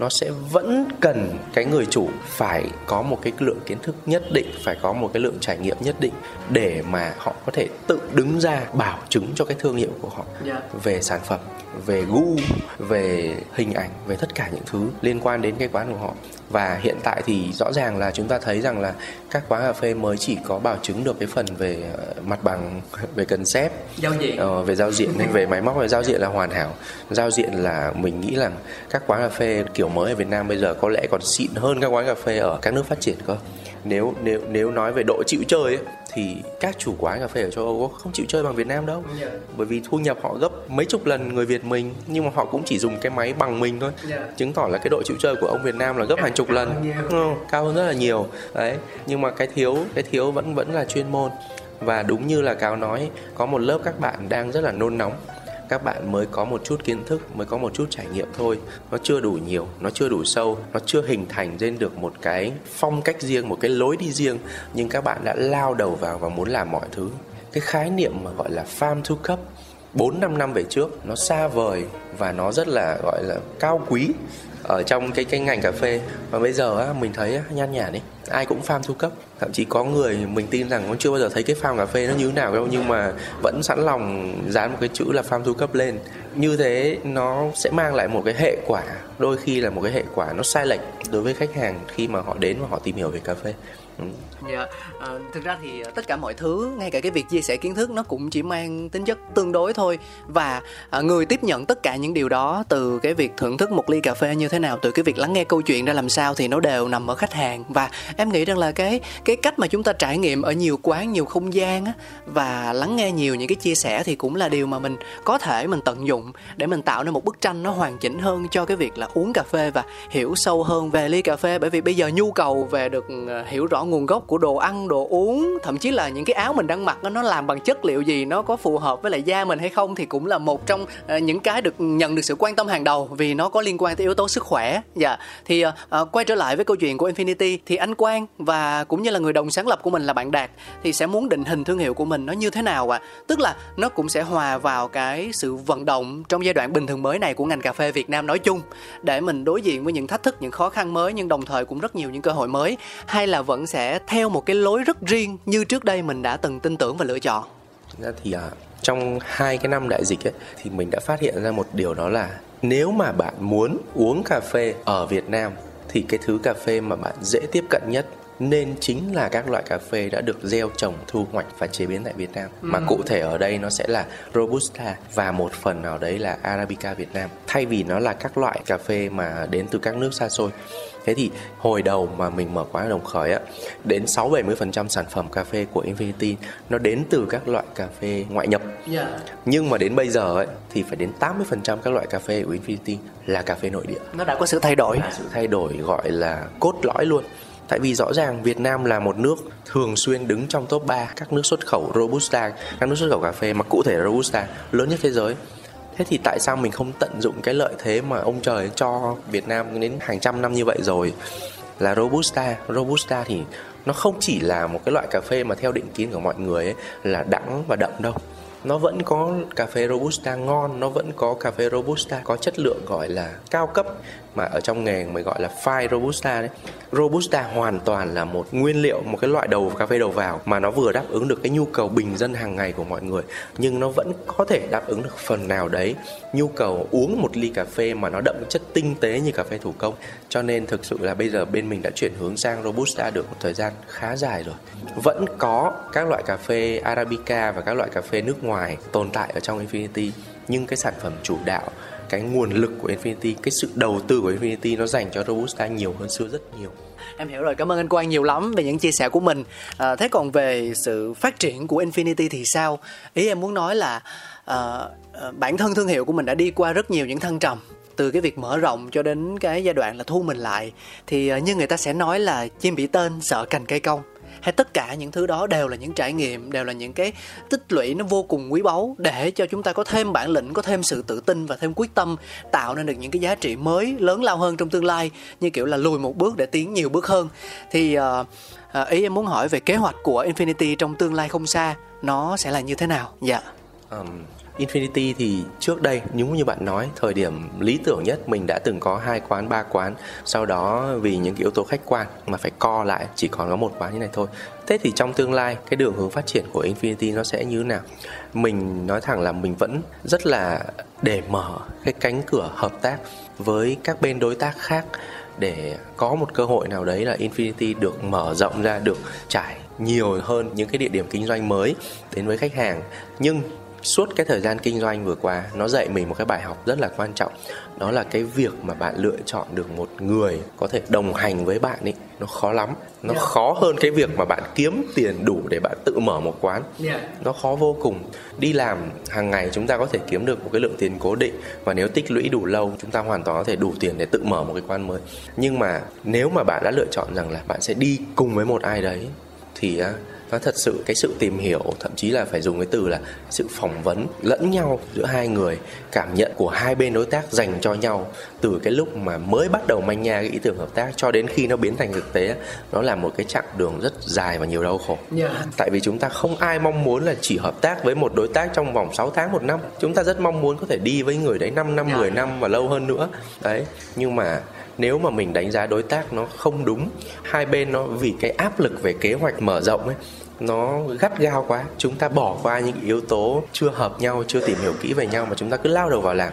nó sẽ vẫn cần cái người chủ phải có một cái lượng kiến thức nhất định phải có một cái lượng trải nghiệm nhất định để mà họ có thể tự đứng ra bảo chứng cho cái thương hiệu của họ yeah. Dạ. về sản phẩm về gu về hình ảnh về tất cả những thứ liên quan đến cái quán của họ. Và hiện tại thì rõ ràng là chúng ta thấy rằng là các quán cà phê mới chỉ có bảo chứng được cái phần về ờ, mặt bằng về cần xếp giao diện. ờ, về giao diện về máy móc về giao diện là hoàn hảo. Giao diện là mình nghĩ rằng các quán cà phê kiểu mới ở Việt Nam bây giờ có lẽ còn xịn hơn các quán cà phê ở các nước phát triển cơ nếu nếu nếu nói về độ chịu chơi ấy, thì các chủ quán cà phê ở châu Âu không chịu chơi bằng Việt Nam đâu yeah. Dạ. bởi vì thu nhập họ gấp mấy chục lần người Việt mình nhưng mà họ cũng chỉ dùng cái máy bằng mình thôi yeah. Dạ. chứng tỏ là cái độ chịu chơi của ông Việt Nam là gấp hàng chục lần ừ, cao hơn rất là nhiều đấy nhưng mà cái thiếu cái thiếu vẫn vẫn là chuyên môn và đúng như là cáo nói có một lớp các bạn đang rất là nôn nóng các bạn mới có một chút kiến thức, mới có một chút trải nghiệm thôi. Nó chưa đủ nhiều, nó chưa đủ sâu, nó chưa hình thành lên được một cái phong cách riêng, một cái lối đi riêng. Nhưng các bạn đã lao đầu vào và muốn làm mọi thứ. Cái khái niệm mà gọi là farm to cup 4 5 năm về trước, nó xa vời và nó rất là, gọi là cao quý ở trong cái cái ngành cà phê. Và bây giờ á, mình thấy á, nhan nhản ấy ai cũng farm thu cấp. Thậm chí có người mình tin rằng cũng chưa bao giờ thấy cái farm cà phê nó như thế nào đâu nhưng mà vẫn sẵn lòng dán một cái chữ là farm thu cấp lên. Như thế nó sẽ mang lại một cái hệ quả đôi khi là một cái hệ quả nó sai lệch đối với khách hàng khi mà họ đến và họ tìm hiểu về cà phê dạ yeah. à, thực ra thì tất cả mọi thứ, ngay cả cái việc chia sẻ kiến thức nó cũng chỉ mang tính chất tương đối thôi. Và à, người tiếp nhận tất cả những điều đó từ cái việc thưởng thức một ly cà phê như thế nào, từ cái việc lắng nghe câu chuyện ra làm sao thì nó đều nằm ở khách hàng. Và em nghĩ rằng là cái cái cách mà chúng ta trải nghiệm ở nhiều quán, nhiều không gian á và lắng nghe nhiều những cái chia sẻ thì cũng là điều mà mình có thể mình tận dụng để mình tạo nên một bức tranh nó hoàn chỉnh hơn cho cái việc là uống cà phê và hiểu sâu hơn về ly cà phê. Bởi vì bây giờ nhu cầu về được ờ, hiểu rõ nguồn gốc của đồ ăn đồ uống thậm chí là những cái áo mình đang mặc đó, nó làm bằng chất liệu gì nó có phù hợp với lại da mình hay không thì cũng là một trong ờ, những cái được nhận được sự quan tâm hàng đầu vì nó có liên quan tới yếu tố sức khỏe dạ thì uh, quay trở lại với câu chuyện của Infinity thì anh Quang và cũng như là người đồng sáng lập của mình là bạn Đạt thì sẽ muốn định hình thương hiệu của mình nó như thế nào ạ à? tức là nó cũng sẽ hòa vào cái sự vận động trong giai đoạn bình thường mới này của ngành cà phê Việt Nam nói chung để mình đối diện với những thách thức những khó khăn mới nhưng đồng thời cũng rất nhiều những cơ hội mới hay là vẫn sẽ sẽ theo một cái lối rất riêng như trước đây mình đã từng tin tưởng và lựa chọn ra thì à, trong hai cái năm đại dịch ấy thì mình đã phát hiện ra một điều đó là nếu mà bạn muốn uống cà phê ở Việt Nam thì cái thứ cà phê mà bạn dễ tiếp cận nhất nên chính là các loại cà phê đã được gieo trồng, thu hoạch và chế biến tại Việt Nam. Ừ. Mà cụ thể ở đây nó sẽ là Robusta và một phần nào đấy là Arabica Việt Nam. Thay vì nó là các loại cà phê mà đến từ các nước xa xôi thế thì hồi đầu mà mình mở quán đồng khởi á đến 6 70% sản phẩm cà phê của Infinity nó đến từ các loại cà phê ngoại nhập yeah. Dạ. nhưng mà đến bây giờ ấy thì phải đến 80% các loại cà phê của Infinity là cà phê nội địa nó đã có sự thay đổi sự thay đổi gọi là cốt lõi luôn Tại vì rõ ràng Việt Nam là một nước thường xuyên đứng trong top 3 các nước xuất khẩu Robusta, các nước xuất khẩu cà phê mà cụ thể là Robusta lớn nhất thế giới thế thì tại sao mình không tận dụng cái lợi thế mà ông trời cho Việt Nam đến hàng trăm năm như vậy rồi? Là robusta. Robusta thì nó không chỉ là một cái loại cà phê mà theo định kiến của mọi người ấy, là đắng và đậm đâu. Nó vẫn có cà phê robusta ngon nó vẫn có cà phê robusta có chất lượng gọi là cao cấp mà ở trong nghề mới gọi là fine robusta đấy. Robusta hoàn toàn là một nguyên liệu, một cái loại đầu cà phê đầu vào mà nó vừa đáp ứng được cái nhu cầu bình dân hàng ngày của mọi người, nhưng nó vẫn có thể đáp ứng được phần nào đấy nhu cầu uống một ly cà phê mà nó đậm chất tinh tế như cà phê thủ công. Cho nên thực sự là bây giờ bên mình đã chuyển hướng sang robusta được một thời gian khá dài rồi. Vẫn có các loại cà phê arabica và các loại cà phê nước ngoài tồn tại ở trong infinity, nhưng cái sản phẩm chủ đạo cái nguồn lực của Infinity, cái sự đầu tư của Infinity nó dành cho Robusta nhiều hơn xưa rất nhiều. Em hiểu rồi, cảm ơn anh Quang nhiều lắm về những chia sẻ của mình. À, thế còn về sự phát triển của Infinity thì sao? Ý em muốn nói là à, à bản thân thương hiệu của mình đã đi qua rất nhiều những thăng trầm từ cái việc mở rộng cho đến cái giai đoạn là thu mình lại thì à, như người ta sẽ nói là chim bị tên sợ cành cây cong hay tất cả những thứ đó đều là những trải nghiệm đều là những cái tích lũy nó vô cùng quý báu để cho chúng ta có thêm bản lĩnh có thêm sự tự tin và thêm quyết tâm tạo nên được những cái giá trị mới lớn lao hơn trong tương lai như kiểu là lùi một bước để tiến nhiều bước hơn. Thì uh, ý em muốn hỏi về kế hoạch của Infinity trong tương lai không xa nó sẽ là như thế nào? Dạ. Um, Infinity thì trước đây đúng như bạn nói, thời điểm lý tưởng nhất mình đã từng có hai quán, ba quán. Sau đó vì những cái yếu tố khách quan mà phải co lại, chỉ còn có một quán như này thôi. Thế thì trong tương lai, cái đường hướng phát triển của Infinity nó sẽ như thế nào? Mình nói thẳng là mình vẫn rất là để mở cái cánh cửa hợp tác với các bên đối tác khác để có một cơ hội nào đấy là Infinity được mở rộng ra, được trải nhiều hơn những cái địa điểm kinh doanh mới đến với khách hàng. Nhưng suốt cái thời gian kinh doanh vừa qua nó dạy mình một cái bài học rất là quan trọng. Đó là cái việc mà bạn lựa chọn được một người có thể đồng hành với bạn ấy nó khó lắm. Nó yeah. khó hơn cái việc mà bạn kiếm tiền đủ để bạn tự mở một quán. Yeah. nó khó vô cùng. Đi làm hàng ngày chúng ta có thể kiếm được một cái lượng tiền cố định và nếu tích lũy đủ lâu chúng ta hoàn toàn có thể đủ tiền để tự mở một cái quán mới. Nhưng mà nếu mà bạn đã lựa chọn rằng là bạn sẽ đi cùng với một ai đấy thì nó thật sự cái sự tìm hiểu thậm chí là phải dùng cái từ là sự phỏng vấn lẫn nhau giữa hai người cảm nhận của hai bên đối tác dành cho nhau từ cái lúc mà mới bắt đầu manh nha cái ý tưởng hợp tác cho đến khi nó biến thành thực tế nó là một cái chặng đường rất dài và nhiều đau khổ yeah. Dạ. tại vì chúng ta không ai mong muốn là chỉ hợp tác với một đối tác trong vòng 6 tháng một năm chúng ta rất mong muốn có thể đi với người đấy 5 năm yeah. Dạ. 10 năm và lâu hơn nữa đấy nhưng mà nếu mà mình đánh giá đối tác nó không đúng hai bên nó vì cái áp lực về kế hoạch mở rộng ấy nó gắt gao quá chúng ta bỏ qua những yếu tố chưa hợp nhau chưa tìm hiểu kỹ về nhau mà chúng ta cứ lao đầu vào làm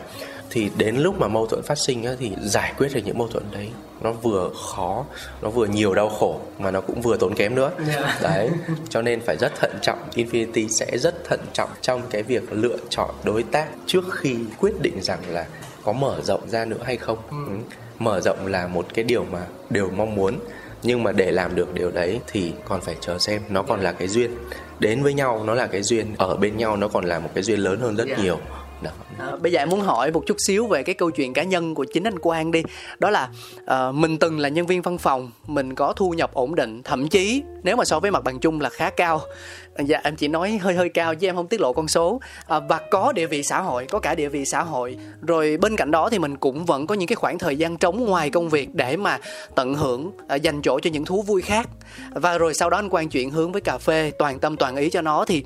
thì đến lúc mà mâu thuẫn phát sinh á, thì giải quyết được những mâu thuẫn đấy nó vừa khó nó vừa nhiều đau khổ mà nó cũng vừa tốn kém nữa yeah. Dạ. đấy cho nên phải rất thận trọng Infinity sẽ rất thận trọng trong cái việc lựa chọn đối tác trước khi quyết định rằng là có mở rộng ra nữa hay không ừ. mở rộng là một cái điều mà đều mong muốn nhưng mà để làm được điều đấy thì còn phải chờ xem. Nó còn là cái duyên. Đến với nhau nó là cái duyên. Ở bên nhau nó còn là một cái duyên lớn hơn rất yeah. nhiều đó. À, bây giờ em muốn hỏi một chút xíu về cái câu chuyện cá nhân của chính anh Quang đi. Đó là uh, mình từng là nhân viên văn phòng mình có thu nhập ổn định thậm chí nếu mà so với mặt bằng chung là khá cao. Dạ em chỉ nói hơi hơi cao chứ em không tiết lộ con số. À, và có địa vị xã hội có cả địa vị xã hội. Rồi bên cạnh đó thì mình cũng vẫn có những cái khoảng thời gian trống ngoài công việc để mà tận hưởng à, dành chỗ cho những thú vui khác. Và rồi sau đó anh quan chuyển hướng với cà phê toàn tâm toàn ý cho nó thì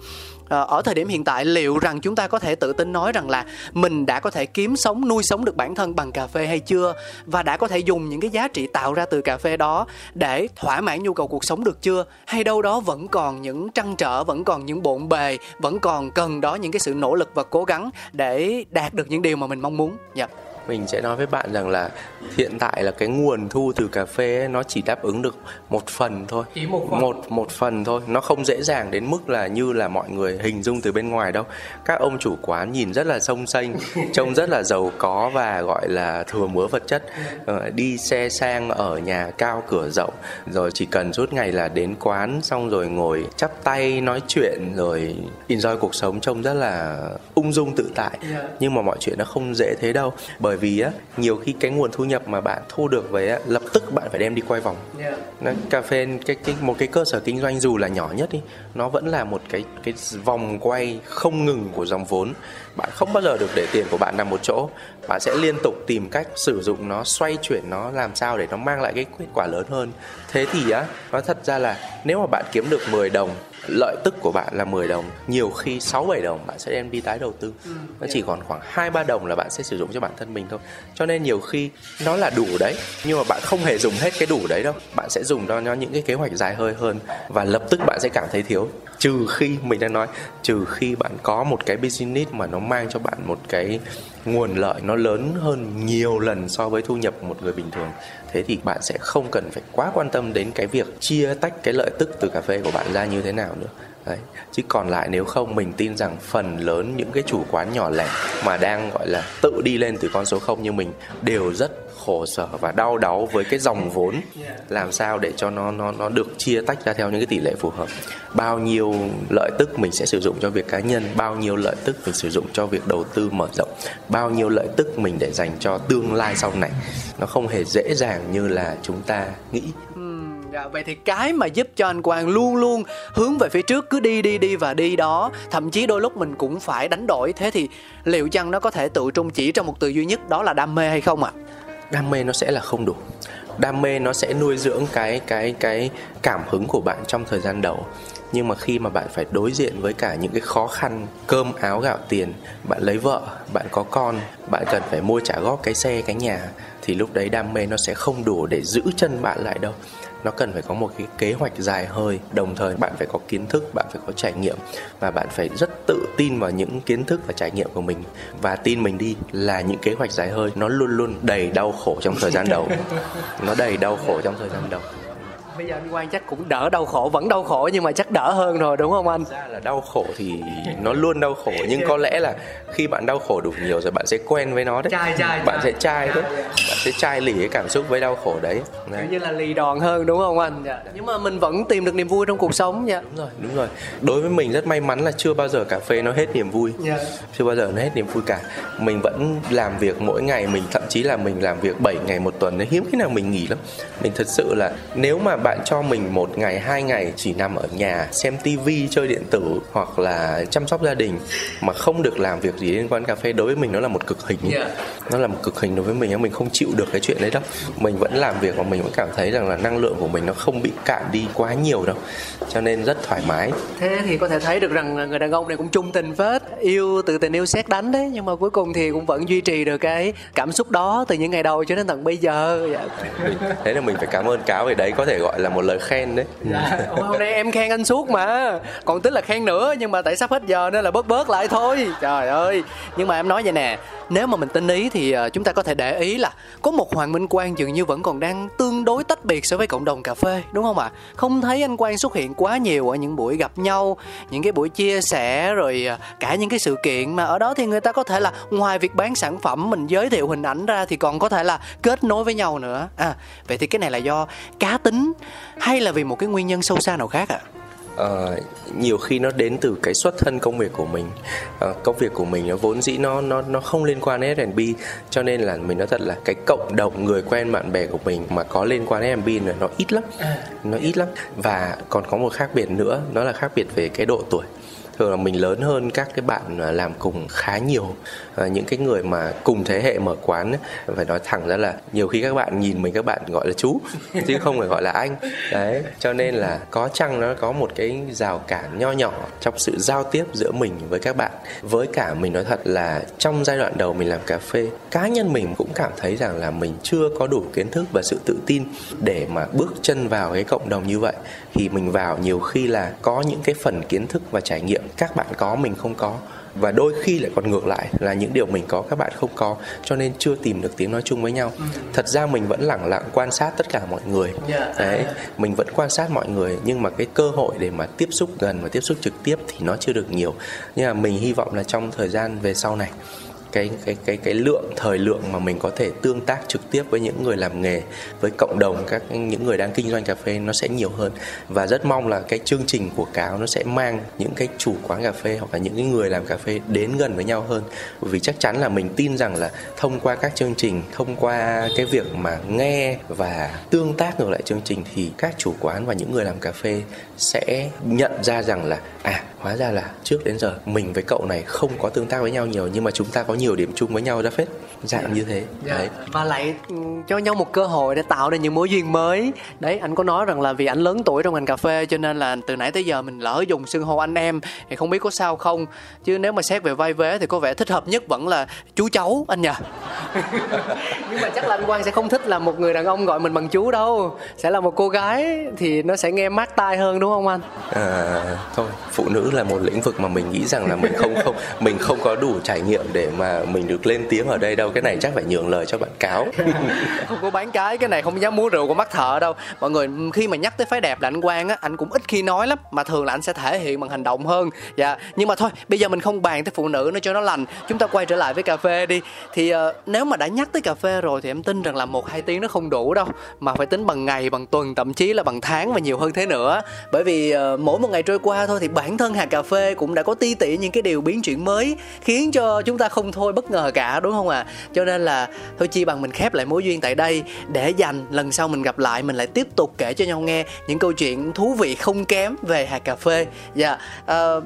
Ờ, ở thời điểm hiện tại, liệu rằng chúng ta có thể tự tin nói rằng là mình đã có thể kiếm sống, nuôi sống được bản thân bằng cà phê hay chưa? Và đã có thể dùng những cái giá trị tạo ra từ cà phê đó để thỏa mãn nhu cầu cuộc sống được chưa? Hay đâu đó vẫn còn những trăn trở, vẫn còn những bộn bề, vẫn còn cần đó những cái sự nỗ lực và cố gắng để đạt được những điều mà mình mong muốn? Dạ. Yeah mình sẽ nói với bạn rằng là hiện tại là cái nguồn thu từ cà phê ấy, nó chỉ đáp ứng được một phần thôi. Chỉ một phần. một một phần thôi. Nó không dễ dàng đến mức là như là mọi người hình dung từ bên ngoài đâu. Các ông chủ quán nhìn rất là sông xanh trông rất là giàu có và gọi là thừa mứa vật chất. Ờ, đi xe sang ở nhà cao cửa rộng rồi chỉ cần suốt ngày là đến quán xong rồi ngồi chắp tay nói chuyện rồi enjoy cuộc sống trông rất là ung dung tự tại. Yeah. nhưng mà mọi chuyện nó không dễ thế đâu. Bởi vì á nhiều khi cái nguồn thu nhập mà bạn thu được về lập tức bạn phải đem đi quay vòng. Yeah. nó, cà phê cái, cái một cái cơ sở kinh doanh dù là nhỏ nhất đi nó vẫn là một cái cái vòng quay không ngừng của dòng vốn. Bạn không bao giờ được để tiền của bạn nằm một chỗ. Bạn sẽ liên tục tìm cách sử dụng nó xoay chuyển nó làm sao để nó mang lại cái kết quả lớn hơn. Thế thì á nói thật ra là nếu mà bạn kiếm được 10 đồng lợi tức của bạn là 10 đồng nhiều khi 6 7 đồng bạn sẽ đem đi tái đầu tư. Nó chỉ còn khoảng 2 3 đồng là bạn sẽ sử dụng cho bản thân mình thôi. Cho nên nhiều khi nó là đủ đấy nhưng mà bạn không hề dùng hết cái đủ đấy đâu. Bạn sẽ dùng cho nó những cái kế hoạch dài hơi hơn và lập tức bạn sẽ cảm thấy thiếu. Trừ khi mình đang nói trừ khi bạn có một cái business mà nó mang cho bạn một cái nguồn lợi nó lớn hơn nhiều lần so với thu nhập của một người bình thường thế thì bạn sẽ không cần phải quá quan tâm đến cái việc chia tách cái lợi tức từ cà phê của bạn ra như thế nào nữa. Đấy. chứ còn lại nếu không, mình tin rằng phần lớn những cái chủ quán nhỏ lẻ mà đang, gọi là, tự đi lên từ con số không như mình đều rất khổ sở và đau đáu với cái dòng vốn làm sao để cho nó nó nó được chia tách ra theo những cái tỷ lệ phù hợp. Bao nhiêu lợi tức mình sẽ sử dụng cho việc cá nhân, bao nhiêu lợi tức mình sử dụng cho việc đầu tư mở rộng, bao nhiêu lợi tức mình để dành cho tương lai sau này. Nó không hề dễ dàng như là chúng ta nghĩ. Dạ, vậy thì cái mà giúp cho anh Quang luôn luôn hướng về phía trước cứ đi đi đi và đi đó thậm chí đôi lúc mình cũng phải đánh đổi thế thì liệu chăng nó có thể tự trung chỉ trong một từ duy nhất đó là đam mê hay không ạ? đam mê nó sẽ là không đủ. Đam mê nó sẽ nuôi dưỡng cái cái cái cảm hứng của bạn trong thời gian đầu. Nhưng mà khi mà bạn phải đối diện với cả những cái khó khăn cơm áo gạo tiền bạn lấy vợ bạn có con bạn cần phải mua trả góp cái xe cái nhà thì lúc đấy đam mê nó sẽ không đủ để giữ chân bạn lại đâu nó cần phải có một cái kế hoạch dài hơi đồng thời bạn phải có kiến thức bạn phải có trải nghiệm và bạn phải rất tự tin vào những kiến thức và trải nghiệm của mình. Và tin mình đi là những kế hoạch dài hơi nó luôn luôn đầy đau khổ trong thời gian đầu. Nó đầy đau khổ trong thời gian đầu Bây giờ anh Quang chắc cũng đỡ đau khổ, vẫn đau khổ nhưng mà chắc đỡ hơn rồi đúng không anh? ra là đau khổ thì nó luôn đau khổ nhưng có lẽ là khi bạn đau khổ đủ nhiều rồi bạn sẽ quen với nó đấy Chai, chai, bạn chai. sẽ chai thôi Chai, bạn sẽ chai lì cái cảm xúc với đau khổ đấy Đấy. Như là lì đòn hơn đúng không anh? Dạ. Nhưng mà mình vẫn tìm được niềm vui trong cuộc sống nha. đúng rồi đúng rồi đối với mình rất may mắn là chưa bao giờ cà phê nó hết niềm vui Dạ. chưa bao giờ nó hết niềm vui cả mình vẫn làm việc mỗi ngày mình thậm chí là mình làm việc 7 ngày một tuần hiếm khi nào mình nghỉ lắm mình thật sự là nếu mà bạn cho mình một ngày hai ngày chỉ nằm ở nhà xem tivi chơi điện tử hoặc là chăm sóc gia đình mà không được làm việc gì liên quan cà phê đối với mình nó là một cực hình. Nó là một cực hình đối với mình mình không chịu được cái chuyện đấy đâu. Mình vẫn làm việc và mình vẫn cảm thấy rằng là năng lượng của mình nó không bị cạn đi quá nhiều đâu. Cho nên rất thoải mái. Thế thì có thể thấy được rằng là người đàn ông này cũng trung tình phết Yêu từ tình yêu xét đánh đấy. Nhưng mà cuối cùng thì cũng vẫn duy trì được cái cảm xúc đó Từ những ngày đầu cho đến tận bây giờ. Dạ. thế là mình phải cảm ơn cáo về đấy có thể gọi là một lời khen đấy Dạ. Ủa, Hôm nay em khen anh suốt mà Còn tính là khen nữa Nhưng mà tại sắp hết giờ nên là bớt bớt lại thôi Trời ơi Nhưng mà em nói vậy nè Nếu mà mình tin ý thì ờ, chúng ta có thể để ý là Có một Hoàng Minh Quang dường như vẫn còn đang tương đối tách biệt so với cộng đồng cà phê Đúng không ạ? Không thấy anh Quang xuất hiện quá nhiều ở những buổi gặp nhau Những cái buổi chia sẻ Rồi ờ, cả những cái sự kiện Mà ở đó thì người ta có thể là Ngoài việc bán sản phẩm Mình giới thiệu hình ảnh ra Thì còn có thể là kết nối với nhau nữa à, Vậy thì cái này là do cá tính hay là vì một cái nguyên nhân sâu xa nào khác ạ? Ờ, nhiều khi nó đến từ cái xuất thân công việc của mình. Ờ, công việc của mình nó vốn dĩ nó nó nó không liên quan đến F&B cho nên là mình nói thật là cái cộng đồng người quen bạn bè của mình mà có liên quan đến F&B là nó ít lắm. Nó ít lắm. Và còn có một khác biệt nữa đó là khác biệt về cái độ tuổi thường là mình lớn hơn các cái bạn à, làm cùng khá nhiều. À, những cái người mà cùng thế hệ mở quán ấy, phải nói thẳng ra là nhiều khi các bạn nhìn mình các bạn gọi là chú chứ không phải gọi là anh. Đấy cho nên là có chăng nó có một cái rào cản nho nhỏ trong sự giao tiếp giữa mình với các bạn. Với cả mình nói thật là trong giai đoạn đầu mình làm cà phê cá nhân mình cũng cảm thấy rằng là mình chưa có đủ kiến thức và sự tự tin để mà bước chân vào cái cộng đồng như vậy. Thì mình vào nhiều khi là có những cái phần kiến thức và trải nghiệm các bạn có mình không có. Và đôi khi lại còn ngược lại là những điều mình có các bạn không có cho nên chưa tìm được tiếng nói chung với nhau. Thật ra mình vẫn lẳng lặng quan sát tất cả mọi người. Dạ. đấy mình vẫn quan sát mọi người nhưng mà cái cơ hội để mà tiếp xúc gần và tiếp xúc trực tiếp thì nó chưa được nhiều. Nhưng mà mình hy vọng là trong thời gian về sau này cái cái cái cái lượng, thời lượng mà mình có thể tương tác trực tiếp với những người làm nghề, với cộng đồng, các những người đang kinh doanh cà phê nó sẽ nhiều hơn. Và rất mong là cái chương trình của cáo nó sẽ mang những cái chủ quán cà phê hoặc là những cái người làm cà phê đến gần với nhau hơn. Vì chắc chắn là mình tin rằng là thông qua các chương trình, thông qua cái việc mà nghe và tương tác ngược lại chương trình thì các chủ quán và những người làm cà phê sẽ nhận ra rằng là à hóa ra là trước đến giờ mình với cậu này không có tương tác với nhau nhiều nhưng mà chúng ta có nhiều điểm chung với nhau ra phết. Dạng yeah. như thế. Yeah. đấy. Và lại ừ, cho nhau một cơ hội để tạo ra những mối duyên mới. Đấy anh có nói rằng là vì anh lớn tuổi trong ngành cà phê cho nên là từ nãy tới giờ mình lỡ dùng xưng hô anh em thì không biết có sao không. Chứ nếu mà xét về vai vế thì có vẻ thích hợp nhất vẫn là chú cháu anh nhỉ nhưng mà chắc là anh quang sẽ không thích là một người đàn ông gọi mình bằng chú đâu. Sẽ là một cô gái thì nó sẽ nghe mát tai hơn đúng không anh? À, thôi phụ nữ là một lĩnh vực mà mình nghĩ rằng là mình không không mình không có đủ trải nghiệm để mà mình được lên tiếng ở đây đâu cái này chắc phải nhường lời cho bạn cáo. Không có bán cái cái này không dám mua rượu của mắt thợ đâu. Mọi người khi mà nhắc tới phái đẹp là anh quang á anh cũng ít khi nói lắm mà thường là anh sẽ thể hiện bằng hành động hơn. Dạ nhưng mà thôi bây giờ mình không bàn tới phụ nữ nó cho nó lành. Chúng ta quay trở lại với cà phê đi. Thì uh, nếu mà đã nhắc tới cà phê rồi thì em tin rằng là một hai tiếng nó không đủ đâu mà phải tính bằng ngày bằng tuần thậm chí là bằng tháng và nhiều hơn thế nữa. Bởi vì uh, mỗi một ngày trôi qua thôi thì bản thân hạt cà phê cũng đã có ti tỉ những cái điều biến chuyển mới khiến cho chúng ta không thôi thôi bất ngờ cả đúng không ạ à? cho nên là thôi chi bằng mình khép lại mối duyên tại đây để dành lần sau mình gặp lại mình lại tiếp tục kể cho nhau nghe những câu chuyện thú vị không kém về hạt cà phê dạ yeah. uh,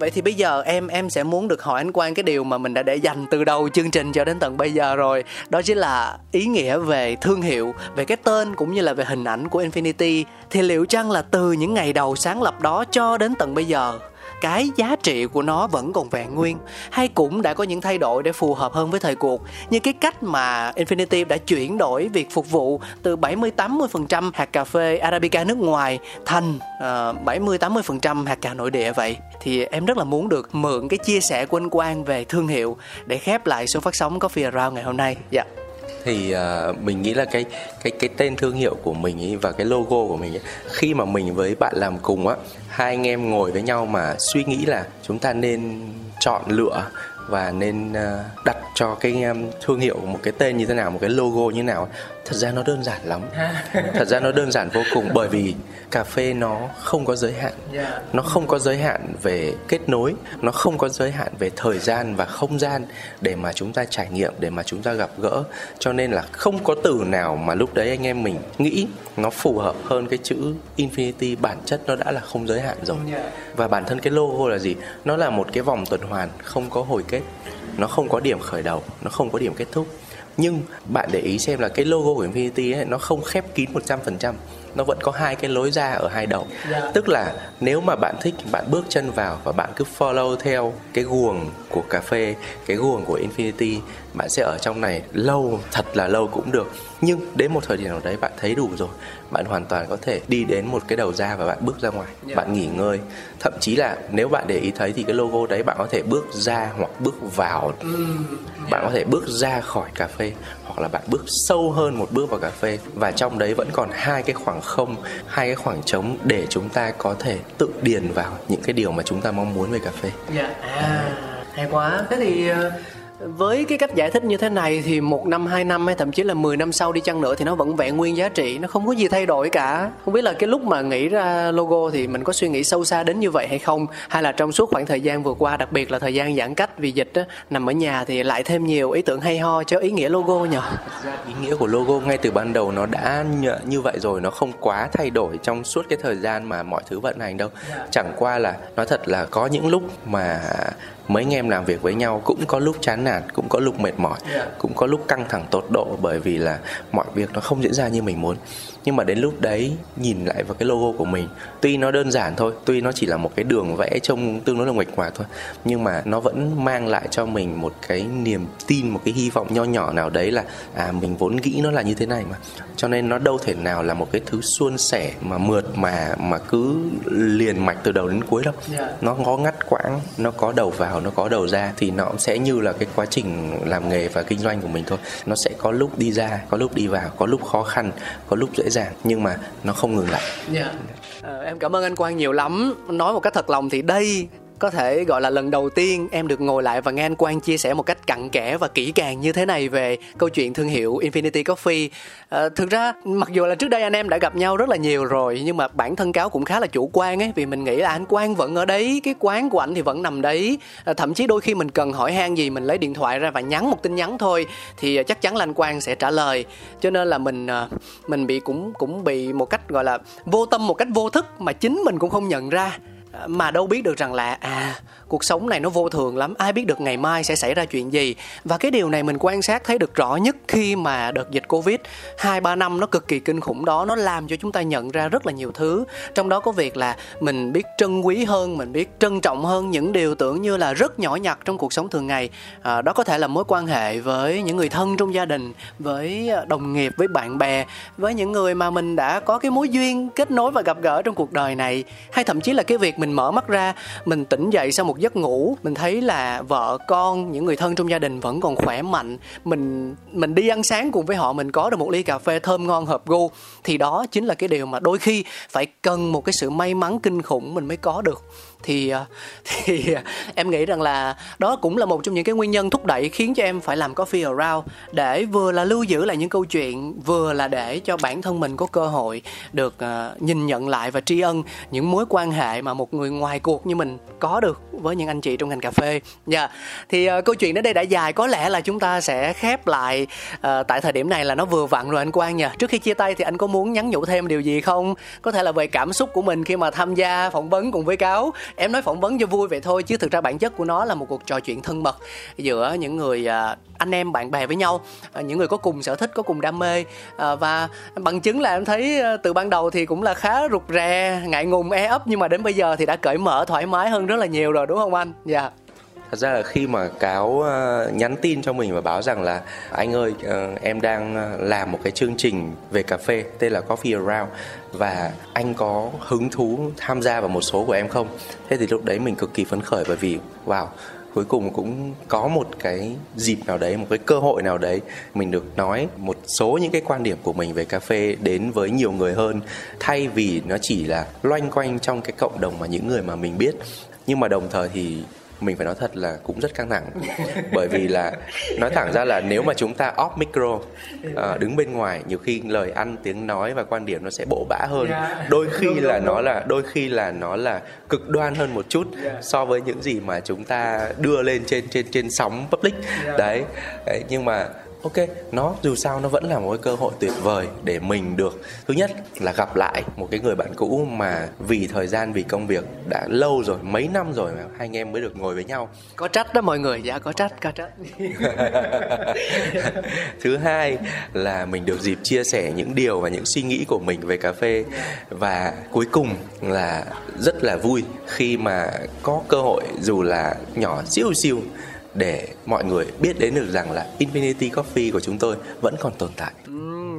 vậy thì bây giờ em em sẽ muốn được hỏi anh Quang cái điều mà mình đã để dành từ đầu chương trình cho đến tận bây giờ rồi đó chính là ý nghĩa về thương hiệu về cái tên cũng như là về hình ảnh của Infinity thì liệu chăng là từ những ngày đầu sáng lập đó cho đến tận bây giờ cái giá trị của nó vẫn còn vẹn nguyên hay cũng đã có những thay đổi để phù hợp hơn với thời cuộc như cái cách mà Infinity đã chuyển đổi việc phục vụ từ 70 80% hạt cà phê Arabica nước ngoài thành uh, 70 80% hạt cà nội địa vậy thì em rất là muốn được mượn cái chia sẻ của anh Quang về thương hiệu để khép lại số phát sóng Coffee Around ngày hôm nay. Dạ. Yeah thì uh, mình nghĩ là cái cái cái tên thương hiệu của mình ý, và cái logo của mình ý, khi mà mình với bạn làm cùng á hai anh em ngồi với nhau mà suy nghĩ là chúng ta nên chọn lựa và nên uh, đặt cho cái um, thương hiệu một cái tên như thế nào một cái logo như thế nào thật ra nó đơn giản lắm. Thật ra nó đơn giản vô cùng bởi vì cà phê nó không có giới hạn. Nó không có giới hạn về kết nối nó không có giới hạn về thời gian và không gian để mà chúng ta trải nghiệm để mà chúng ta gặp gỡ. Cho nên là không có từ nào mà lúc đấy anh em mình nghĩ nó phù hợp hơn cái chữ infinity bản chất nó đã là không giới hạn rồi. Và bản thân cái logo là gì? Nó là một cái vòng tuần hoàn không có hồi kết. Nó không có điểm khởi đầu nó không có điểm kết thúc nhưng bạn để ý xem là cái logo của Infinity ấy, nó không khép kín 100% nó vẫn có hai cái lối ra ở hai đầu yeah. Dạ. tức là nếu mà bạn thích bạn bước chân vào và bạn cứ follow theo cái guồng của cà phê cái guồng của Infinity bạn sẽ ở trong này lâu thật là lâu cũng được nhưng đến một thời điểm nào đấy bạn thấy đủ rồi bạn hoàn toàn có thể đi đến một cái đầu ra và bạn bước ra ngoài yeah. Dạ. bạn nghỉ ngơi thậm chí là nếu bạn để ý thấy thì cái logo đấy bạn có thể bước ra hoặc bước vào bạn có thể bước ra khỏi cà phê hoặc là bạn bước sâu hơn một bước vào cà phê và trong đấy vẫn còn hai cái khoảng không hai cái khoảng trống để chúng ta có thể tự điền vào những cái điều mà chúng ta mong muốn về cà phê. Dạ, yeah. à, hay quá. Thế thì ờ, với cái cách giải thích như thế này thì một năm hai năm hay thậm chí là 10 năm sau đi chăng nữa thì nó vẫn vẹn nguyên giá trị nó không có gì thay đổi cả. Không biết là cái lúc mà nghĩ ra logo thì mình có suy nghĩ sâu xa đến như vậy hay không? Hay là trong suốt khoảng thời gian vừa qua đặc biệt là thời gian giãn cách vì dịch á, nằm ở nhà thì lại thêm nhiều ý tưởng hay ho cho ý nghĩa logo nhỉ ý nghĩa của logo ngay từ ban đầu nó đã như vậy rồi nó không quá thay đổi trong suốt cái thời gian mà mọi thứ vận hành đâu. Dạ. chẳng qua là nói thật là có những lúc mà mấy anh em làm việc với nhau cũng có lúc chán nản cũng có lúc mệt mỏi yeah. cũng có lúc căng thẳng tột độ bởi vì là mọi việc nó không diễn ra như mình muốn nhưng mà đến lúc đấy nhìn lại vào cái logo của mình tuy nó đơn giản thôi tuy nó chỉ là một cái đường vẽ trông tương đối là nguệch ngoạc thôi nhưng mà nó vẫn mang lại cho mình một cái niềm tin một cái hy vọng nho nhỏ nào đấy là à mình vốn nghĩ nó là như thế này mà. Cho nên nó đâu thể nào là một cái thứ suôn sẻ mà mượt mà mà cứ liền mạch từ đầu đến cuối đâu. Yeah. nó có ngắt quãng nó có đầu vào nó có đầu ra thì nó cũng sẽ như là cái quá trình làm nghề và kinh doanh của mình thôi. Nó sẽ có lúc đi ra có lúc đi vào có lúc khó khăn có lúc dễ dàng nhưng mà nó không ngừng lại yeah. À, em cảm ơn anh Quang nhiều lắm nói một cách thật lòng thì đây có thể gọi là lần đầu tiên em được ngồi lại và nghe anh Quang chia sẻ một cách cặn kẽ và kỹ càng như thế này về câu chuyện thương hiệu Infinity Coffee. À, thực ra mặc dù là trước đây anh em đã gặp nhau rất là nhiều rồi nhưng mà bản thân cáo cũng khá là chủ quan ấy vì mình nghĩ là anh Quang vẫn ở đấy, cái quán của anh thì vẫn nằm đấy. À, thậm chí đôi khi mình cần hỏi han gì mình lấy điện thoại ra và nhắn một tin nhắn thôi thì ờ, chắc chắn là anh Quang sẽ trả lời. Cho nên là mình mình bị cũng cũng bị một cách gọi là vô tâm một cách vô thức mà chính mình cũng không nhận ra mà đâu biết được rằng là à cuộc sống này nó vô thường lắm. Ai biết được ngày mai sẽ xảy ra chuyện gì. Và cái điều này mình quan sát thấy được rõ nhất khi mà đợt dịch covid hai ba năm nó cực kỳ kinh khủng đó nó làm cho chúng ta nhận ra rất là nhiều thứ. Trong đó có việc là mình biết trân quý hơn mình biết trân trọng hơn những điều tưởng như là rất nhỏ nhặt trong cuộc sống thường ngày. À, đó có thể là mối quan hệ với những người thân trong gia đình với à, đồng nghiệp với bạn bè với những người mà mình đã có cái mối duyên kết nối và gặp gỡ trong cuộc đời này. Hay thậm chí là cái việc mình mở mắt ra mình tỉnh dậy sau một một giấc ngủ, mình thấy là vợ con, những người thân trong gia đình vẫn còn khỏe mạnh. Mình mình đi ăn sáng cùng với họ, mình có được một ly cà phê thơm ngon hợp gu. Thì đó chính là cái điều mà đôi khi phải cần một cái sự may mắn kinh khủng mình mới có được thì ờ, thì ờ, em nghĩ rằng là đó cũng là một trong những cái nguyên nhân thúc đẩy khiến cho em phải làm coffee around để vừa là lưu giữ lại những câu chuyện vừa là để cho bản thân mình có cơ hội được uh, nhìn nhận lại và tri ân những mối quan hệ mà một người ngoài cuộc như mình có được với những anh chị trong ngành cà phê. Dạ. Yeah. Thì uh, câu chuyện đến đây đã dài có lẽ là chúng ta sẽ khép lại uh, tại thời điểm này là nó vừa vặn rồi anh Quang nha. Trước khi chia tay thì anh có muốn nhắn nhủ thêm điều gì không? Có thể là về cảm xúc của mình khi mà tham gia phỏng vấn cùng với cáo em nói phỏng vấn cho vui vậy thôi, chứ thực ra bản chất của nó là một cuộc trò chuyện thân mật giữa những người à, anh em bạn bè với nhau à, những người có cùng sở thích, có cùng đam mê. À, và bằng chứng là em thấy từ ban đầu thì cũng là khá rụt rè, ngại ngùng e ấp, nhưng mà đến bây giờ thì đã cởi mở, thoải mái hơn rất là nhiều rồi, đúng không anh? Dạ. yeah thật ra là khi mà cáo ờ, nhắn tin cho mình và báo rằng là, anh ơi ờ, em đang ờ, làm một cái chương trình về cà phê tên là Coffee Around và anh có hứng thú tham gia vào một số của em không? Thế thì lúc đấy mình cực kỳ phấn khởi bởi vì, wow, cuối cùng cũng có một cái dịp nào đấy, một cái cơ hội nào đấy mình được nói một số những cái quan điểm của mình về cà phê đến với nhiều người hơn, thay vì nó chỉ là loanh quanh trong cái cộng đồng mà những người mà mình biết. Nhưng mà đồng thời thì mình phải nói thật là cũng rất căng thẳng bởi vì là nói thẳng ra là nếu mà chúng ta off micro uh, đứng bên ngoài nhiều khi lời ăn tiếng nói và quan điểm nó sẽ bổ bã hơn dạ. đôi khi là nó là đôi khi là nó là cực đoan hơn một chút dạ. so với những gì mà chúng ta đưa lên trên trên trên sóng public dạ. đấy, đấy nhưng mà ok nó dù sao nó vẫn là một cái cơ hội tuyệt vời để mình được thứ nhất là gặp lại một cái người bạn cũ mà vì thời gian vì công việc đã lâu rồi mấy năm rồi mà hai anh em mới được ngồi với nhau. Có trách đó mọi người dạ có trách có trách. Thứ hai là mình được dịp chia sẻ những điều và những suy nghĩ của mình về cà phê. Và cuối cùng là rất là vui khi mà có cơ hội dù là nhỏ xíu xíu để mọi người biết đến được rằng là Infinity Coffee của chúng tôi vẫn còn tồn tại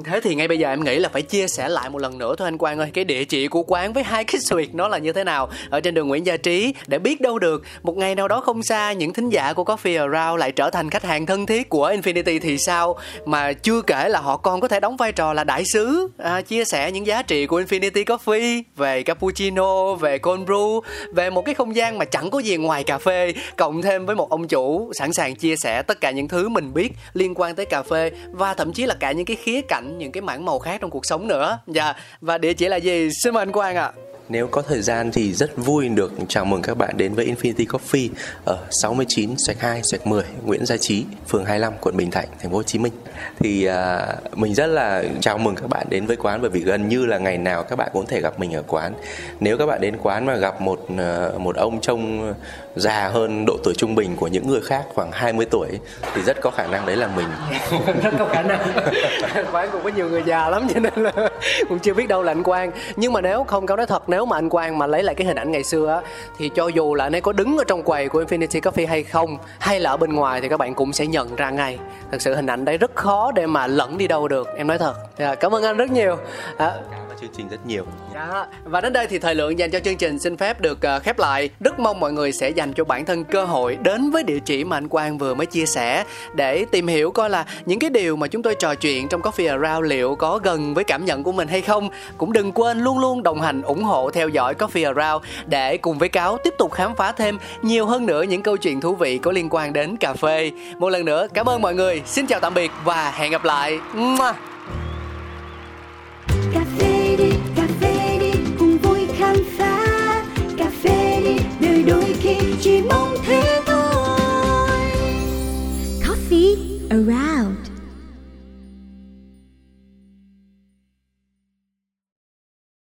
thế thì ngay bây giờ em nghĩ là phải chia sẻ lại một lần nữa thôi anh Quang ơi. Cái địa chỉ của quán với hai cái suyệt nó là như thế nào? Ở trên đường Nguyễn Gia Trí để biết đâu được một ngày nào đó không xa những thính giả của Coffee Around lại trở thành khách hàng thân thiết của Infinity thì sao? Mà chưa kể là họ còn có thể đóng vai trò là đại sứ. À, chia sẻ những giá trị của Infinity Coffee về cappuccino về cold brew về một cái không gian mà chẳng có gì ngoài cà phê. Cộng thêm với một ông chủ sẵn sàng chia sẻ tất cả những thứ mình biết liên quan tới cà phê và thậm chí là cả những cái khía cạnh những cái mảng màu khác trong cuộc sống nữa dạ và địa chỉ là gì xin mời anh Quang ạ à. Nếu có thời gian thì rất vui được chào mừng các bạn đến với Infinity Coffee ở 69 xoạch 2 xoạch 10 Nguyễn Gia Trí, phường 25, quận Bình Thạnh, thành phố Hồ Chí Minh. Thì uh, mình rất là chào mừng các bạn đến với quán bởi vì gần như là ngày nào các bạn cũng thể gặp mình ở quán. Nếu các bạn đến quán mà gặp một uh, một ông trông già hơn độ tuổi trung bình của những người khác khoảng 20 tuổi thì rất có khả năng đấy là mình. rất có khả năng. quán cũng có nhiều người già lắm cho nên là cũng chưa biết đâu là anh Quang. Nhưng mà nếu không có nói thật nếu nếu mà anh Quang mà lấy lại cái hình ảnh ngày xưa á thì cho dù là anh ấy có đứng ở trong quầy của Infinity Coffee hay không hay là ở bên ngoài thì các bạn cũng sẽ nhận ra ngay thật sự hình ảnh đấy rất khó để mà lẫn đi đâu được em nói thật à, cảm ơn anh rất nhiều à, chương trình rất nhiều Đó. và đến đây thì thời lượng dành cho chương trình xin phép được ờ, khép lại. Rất mong mọi người sẽ dành cho bản thân cơ hội đến với địa chỉ mà anh Quang vừa mới chia sẻ để tìm hiểu coi là những cái điều mà chúng tôi trò chuyện trong Coffee Around liệu có gần với cảm nhận của mình hay không. Cũng đừng quên luôn luôn đồng hành ủng hộ theo dõi Coffee Around để cùng với Cáo tiếp tục khám phá thêm nhiều hơn nữa những câu chuyện thú vị có liên quan đến cà phê. Một lần nữa, cảm ơn mọi người. Xin chào tạm biệt và hẹn gặp lại. Mua. Đôi khi chỉ mong thế thôi. Coffee around.